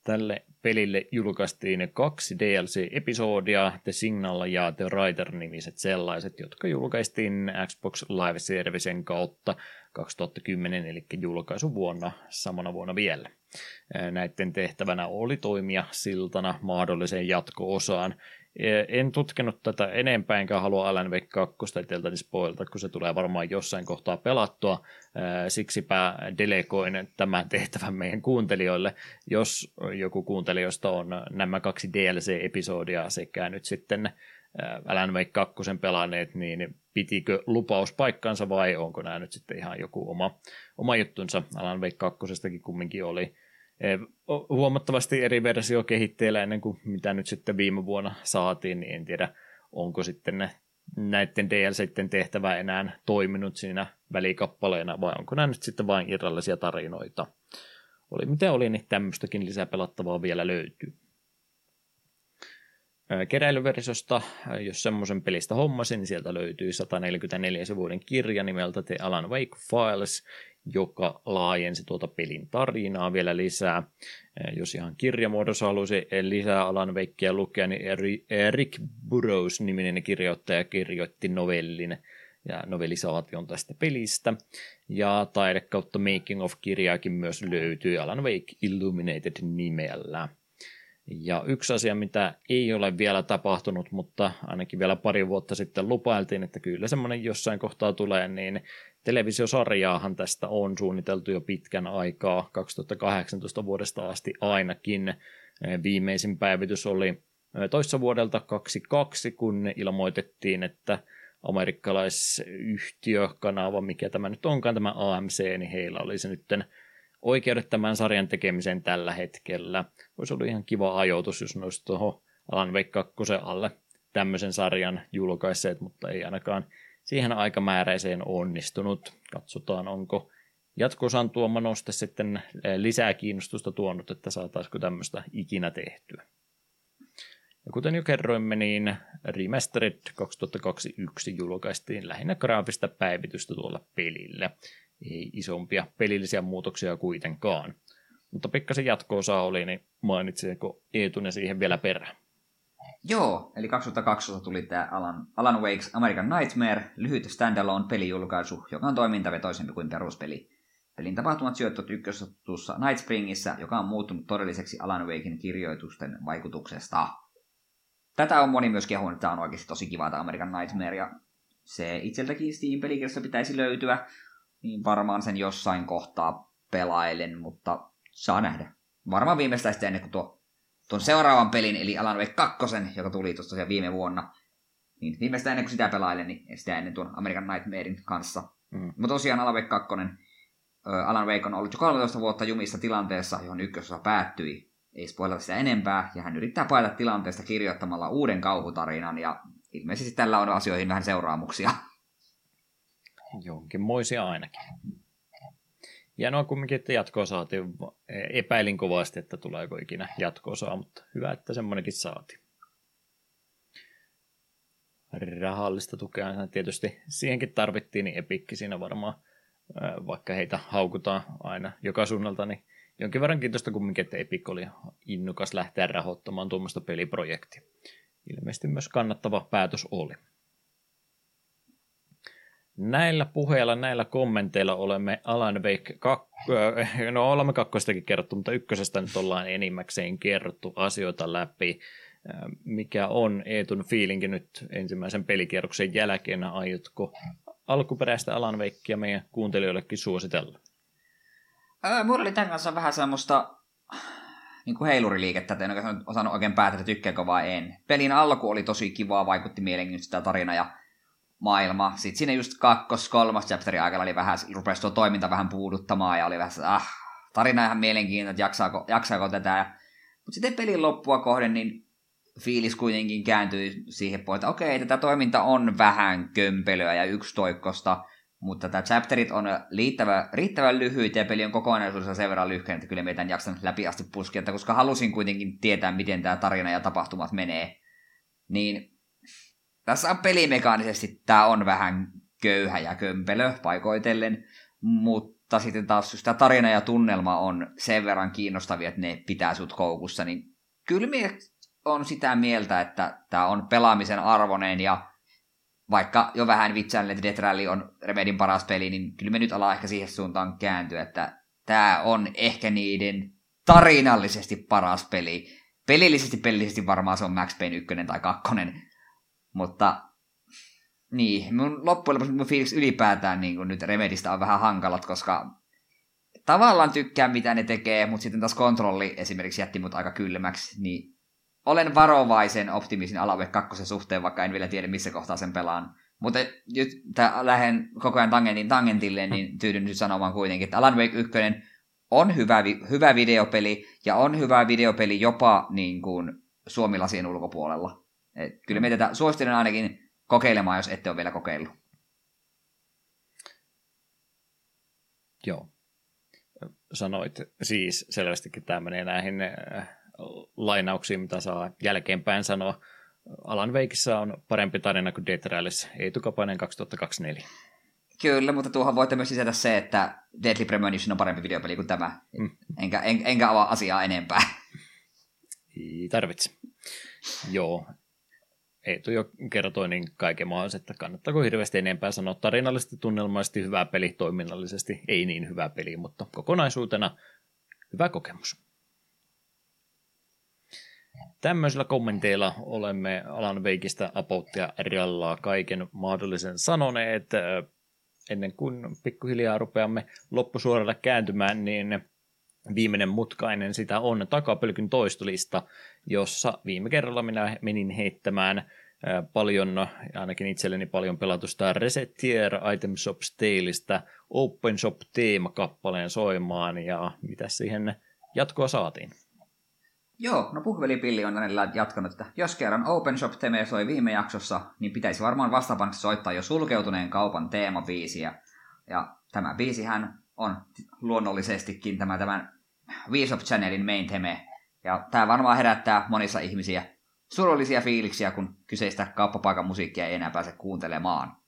Tälle pelille julkaistiin kaksi DLC-episodia, The Signal ja The Writer-nimiset sellaiset, jotka julkaistiin Xbox Live Servicen kautta 2010, eli julkaisuvuonna samana vuonna vielä. Näiden tehtävänä oli toimia siltana mahdolliseen jatko-osaan, En tutkinut tätä enempää, enkä halua Alan Wake 2 teiltä spoilata, kun se tulee varmaan jossain kohtaa pelattua. Siksipä delegoin tämän tehtävän meidän kuuntelijoille. Jos joku kuuntelijoista on nämä kaksi DLC-episodia sekä nyt sitten Alan Wake 2 pelanneet, niin pitikö lupaus paikkansa vai onko nämä nyt sitten ihan joku oma, oma juttunsa. Alan Wake 2 kumminkin oli huomattavasti eri versio kehitteillä ennen kuin mitä nyt sitten viime vuonna saatiin, niin en tiedä, onko sitten ne, näiden DLCiden tehtävä enää toiminut siinä välikappaleena, vai onko nämä nyt sitten vain irrallisia tarinoita. Oli miten oli, niin tämmöistäkin lisäpelattavaa vielä löytyy. Keräilyversiosta, jos semmoisen pelistä hommasin, niin sieltä löytyy 144 sivuinen kirja nimeltä The Alan Wake Files, joka laajensi tuota pelin tarinaa vielä lisää. Jos ihan kirjamuodossa halusi lisää Alan Wakea lukea, niin Eric Burroughs-niminen kirjoittaja kirjoitti novellin ja novellisaation tästä pelistä. Ja taide kautta Making of-kirjaakin myös löytyy Alan Wake Illuminated nimellä. Ja yksi asia, mitä ei ole vielä tapahtunut, mutta ainakin vielä pari vuotta sitten lupailtiin, että kyllä semmoinen jossain kohtaa tulee, niin televisiosarjaahan tästä on suunniteltu jo pitkän aikaa, 2018 vuodesta asti ainakin. Viimeisin päivitys oli toissa vuodelta 22, kun ilmoitettiin, että amerikkalaisyhtiö, kanava, mikä tämä nyt onkaan, tämä AMC, niin heillä oli se nytten oikeudet tämän sarjan tekemiseen tällä hetkellä. Voisi olla ihan kiva ajoitus, jos olisi tuohon Alan Wake 2 alle tämmöisen sarjan julkaisseet, mutta ei ainakaan siihen aikamääräiseen onnistunut. Katsotaan, onko jatkosan tuoma noste sitten eh, lisää kiinnostusta tuonut, että saataisiko tämmöistä ikinä tehtyä. Ja kuten jo kerroimme, niin Remastered 2021 julkaistiin lähinnä graafista päivitystä tuolla pelille ei isompia pelillisiä muutoksia kuitenkaan. Mutta pikkasen jatko-osa oli, niin mainitseeko Eetune siihen vielä perään? Joo, eli 2012 tuli tämä Alan, Alan Wake's American Nightmare, lyhyt standalone pelijulkaisu, joka on toimintavetoisempi kuin peruspeli. Pelin tapahtumat sijoittuvat ykkösatussa Night Springissä, joka on muuttunut todelliseksi Alan Wakein kirjoitusten vaikutuksesta. Tätä on moni myös kehunut, tämä on oikeasti tosi kiva tämä American Nightmare, ja se itseltäkin Steam-pelikirjassa pitäisi löytyä, niin varmaan sen jossain kohtaa pelailen, mutta saa nähdä. Varmaan viimeistään sitten ennen kuin tuo, tuon seuraavan pelin, eli Alan Wake 2, joka tuli tuossa viime vuonna, niin viimeistään ennen kuin sitä pelailen, niin sitä ennen tuon American Nightmarein kanssa. Mm. Mutta tosiaan Alan Wake 2, Alan Wake on ollut jo 13 vuotta jumissa tilanteessa, johon ykkösosa päättyi. Ei spoilata sitä enempää, ja hän yrittää paeta tilanteesta kirjoittamalla uuden kauhutarinan, ja ilmeisesti tällä on asioihin vähän seuraamuksia. Jonkinmoisia ainakin. Hienoa kumminkin, että jatkoa saatiin. Epäilin kovasti, että tuleeko ikinä jatkoa mutta hyvä, että semmoinenkin saatiin. Rahallista tukea tietysti siihenkin tarvittiin, niin epikki siinä varmaan, vaikka heitä haukutaan aina joka suunnalta, niin jonkin verran kiitosta kumminkin, että Epic oli innokas lähteä rahoittamaan tuommoista peliprojektia. Ilmeisesti myös kannattava päätös oli. Näillä puheilla, näillä kommenteilla olemme Alan Wake 2, no olemme kakkostakin kerrottu, mutta ykkösestä nyt ollaan enimmäkseen kerrottu asioita läpi. Mikä on Eetun fiilinki nyt ensimmäisen pelikierroksen jälkeen? Aiotko alkuperäistä Alan Wakea meidän kuuntelijoillekin suositella? Ää, mulla oli tämän kanssa vähän semmoista niin kuin heiluriliikettä, että en osannut oikein päätellä, tykkääkö vai en. Pelin alku oli tosi kivaa, vaikutti mielenkiintoista tarina ja maailma. Sitten siinä just kakkos, kolmas chapterin aikana oli vähän, rupesi tuo toiminta vähän puuduttamaan ja oli vähän ah, tarina ihan mielenkiintoinen, että jaksaako, jaksaako tätä. Mutta sitten pelin loppua kohden, niin fiilis kuitenkin kääntyi siihen puoleen, että okei, tätä toiminta on vähän kömpelöä ja yksitoikkosta, mutta tämä chapterit on riittävän, riittävän lyhyitä ja peli on kokonaisuudessa sen verran lyhkäinen, että kyllä meitä en jaksanut läpi asti puskea, koska halusin kuitenkin tietää, miten tämä tarina ja tapahtumat menee. Niin tässä on pelimekaanisesti tämä on vähän köyhä ja kömpelö paikoitellen, mutta sitten taas jos tämä tarina ja tunnelma on sen verran kiinnostavia, että ne pitää sut koukussa, niin kyllä on sitä mieltä, että tämä on pelaamisen arvoinen ja vaikka jo vähän vitsaille, että Death Rally on Remedin paras peli, niin kyllä me nyt ollaan ehkä siihen suuntaan kääntyä, että tämä on ehkä niiden tarinallisesti paras peli. pelillisesti pelillisesti varmaan se on Max Payne 1 tai 2, mutta niin, mun loppujen lopuksi mun fiilis ylipäätään niin kuin nyt Remedistä on vähän hankalat, koska tavallaan tykkään mitä ne tekee, mutta sitten taas kontrolli esimerkiksi jätti mut aika kylmäksi, niin olen varovaisen optimisin Alave 2 suhteen, vaikka en vielä tiedä missä kohtaa sen pelaan. Mutta nyt lähden koko ajan tangentin tangentille, niin tyydyn nyt sanomaan kuitenkin, että Alan Wake 1 on hyvä, hyvä videopeli, ja on hyvä videopeli jopa niin kuin suomilasien ulkopuolella. Et kyllä me tätä suosittelen ainakin kokeilemaan, jos ette ole vielä kokeillut. Joo. Sanoit siis selvästikin tämä menee näihin äh, lainauksiin, mitä saa jälkeenpäin sanoa. Alan Veikissä on parempi tarina kuin Dead Rallies, Eetu Kapanen 2024. Kyllä, mutta tuohon voitte myös sisätä se, että Deadly Premonition on parempi videopeli kuin tämä. Mm. Enkä, en, enkä avaa asiaa enempää. Ei tarvitse. Joo. Eetu jo kertoi niin kaiken mahdollista, että kannattaako hirveästi enempää sanoa tarinallisesti, tunnelmallisesti hyvä peli, toiminnallisesti ei niin hyvä peli, mutta kokonaisuutena hyvä kokemus. Tämmöisillä kommenteilla olemme Alan Veikistä Apouttia Riallaa kaiken mahdollisen sanoneet. Ennen kuin pikkuhiljaa rupeamme loppusuoralle kääntymään, niin viimeinen mutkainen sitä on takapölkyn toistolista, jossa viime kerralla minä menin heittämään paljon, ainakin itselleni paljon pelatusta Resetier Item Shop Staleista Open Shop teemakappaleen soimaan ja mitä siihen jatkoa saatiin. Joo, no puhvelipilli on hänellä jatkanut, että jos kerran Open Shop Teme soi viime jaksossa, niin pitäisi varmaan vastapainoksi soittaa jo sulkeutuneen kaupan teemabiisiä. Ja tämä biisihän on luonnollisestikin tämä tämän Shop Channelin main theme. Ja tämä varmaan herättää monissa ihmisiä surullisia fiiliksiä, kun kyseistä kauppapaikan musiikkia ei enää pääse kuuntelemaan.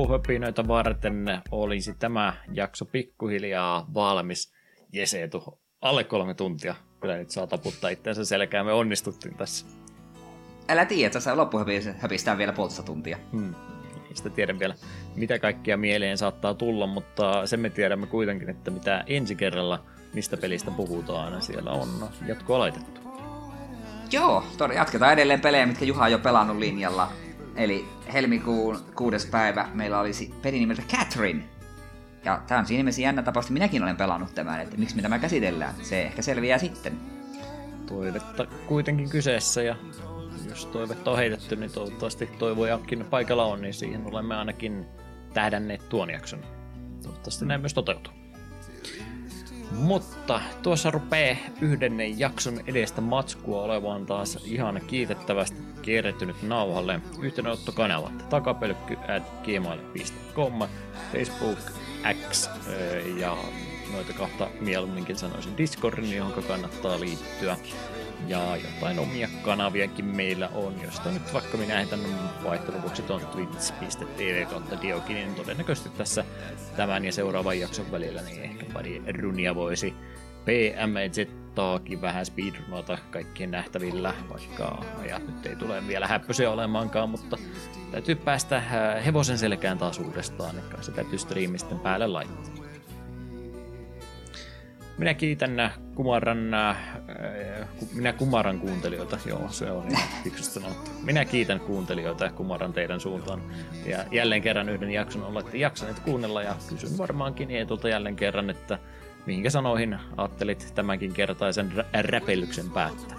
Loppuhöpinöitä varten olisi tämä jakso pikkuhiljaa valmis. Jeseetu, alle kolme tuntia. Kyllä nyt saa taputtaa itseänsä selkään, me onnistuttiin tässä. Älä tiedä, että loppuhöpistää vielä puolesta tuntia. Hmm. Ei sitä tiedä vielä, mitä kaikkia mieleen saattaa tulla, mutta sen me tiedämme kuitenkin, että mitä ensi kerralla, mistä pelistä puhutaan, siellä on jatkoa laitettu. Joo, todella jatketaan edelleen pelejä, mitkä Juha on jo pelannut linjalla. Eli helmikuun kuudes päivä meillä olisi peli nimeltä Catherine. Ja tämä on siinä mielessä jännä tapaus, minäkin olen pelannut tämän, että miksi me tämä käsitellään. Se ehkä selviää sitten. Toivetta kuitenkin kyseessä ja jos toivetta on heitetty, niin toivottavasti toivojakin paikalla on, niin siihen olemme ainakin tähdänneet tuon jakson. Toivottavasti näin myös toteutuu. Mutta tuossa rupeaa yhden jakson edestä matskua olevan taas ihan kiitettävästi kierrettynyt nauhalle. Yhteydenottokanavat takapelkky at gmail.com, Facebook X ja noita kahta mieluumminkin sanoisin Discordin, johon kannattaa liittyä. Ja jotain omia kanaviakin meillä on, josta nyt vaikka minä heitän vaihteluvuoksi tuon twitch.tv kautta Diokin, niin todennäköisesti tässä tämän ja seuraavan jakson välillä niin ehkä pari runia voisi PMZ kannattaakin vähän speedrunata kaikkien nähtävillä, vaikka ajat nyt ei tule vielä häppöisiä olemaankaan, mutta täytyy päästä äh, hevosen selkään taas uudestaan, että se täytyy striimisten päälle laittaa. Minä kiitän Kumaran, äh, minä Kumaran kuuntelijoita, joo se on fiksusti sanottu. Minä kiitän kuuntelijoita ja Kumaran teidän suuntaan. Ja jälleen kerran yhden jakson olette jaksaneet kuunnella ja kysyn varmaankin Eetulta jälleen kerran, että mihinkä sanoihin ajattelit tämänkin kertaisen rä- räpellyksen päättää?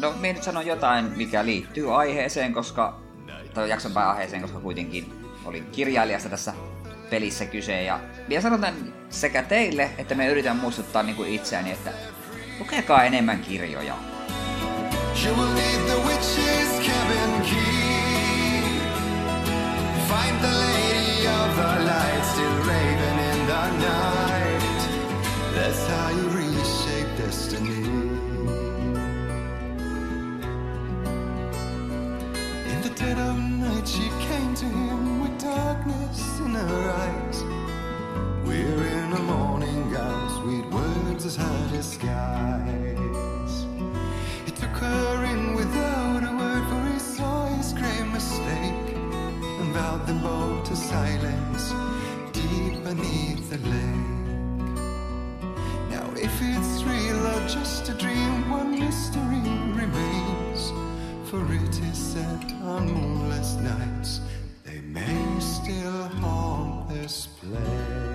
No, minä nyt sanon jotain, mikä liittyy aiheeseen, koska, tai jakson pääaiheeseen, koska kuitenkin olin kirjailijasta tässä pelissä kyse. Ja vielä sanotaan sekä teille, että me yritän muistuttaa niin kuin itseäni, että lukekaa enemmän kirjoja. Of night. She came to him darkness in her eyes. We're in a morning gown, sweet words as high as skies. He took her in without a word, for he saw his grave mistake and vowed them both to silence deep beneath the lake. Now, if it's real or just a dream, one mystery remains. For it is said on moonless nights may still haunt this place.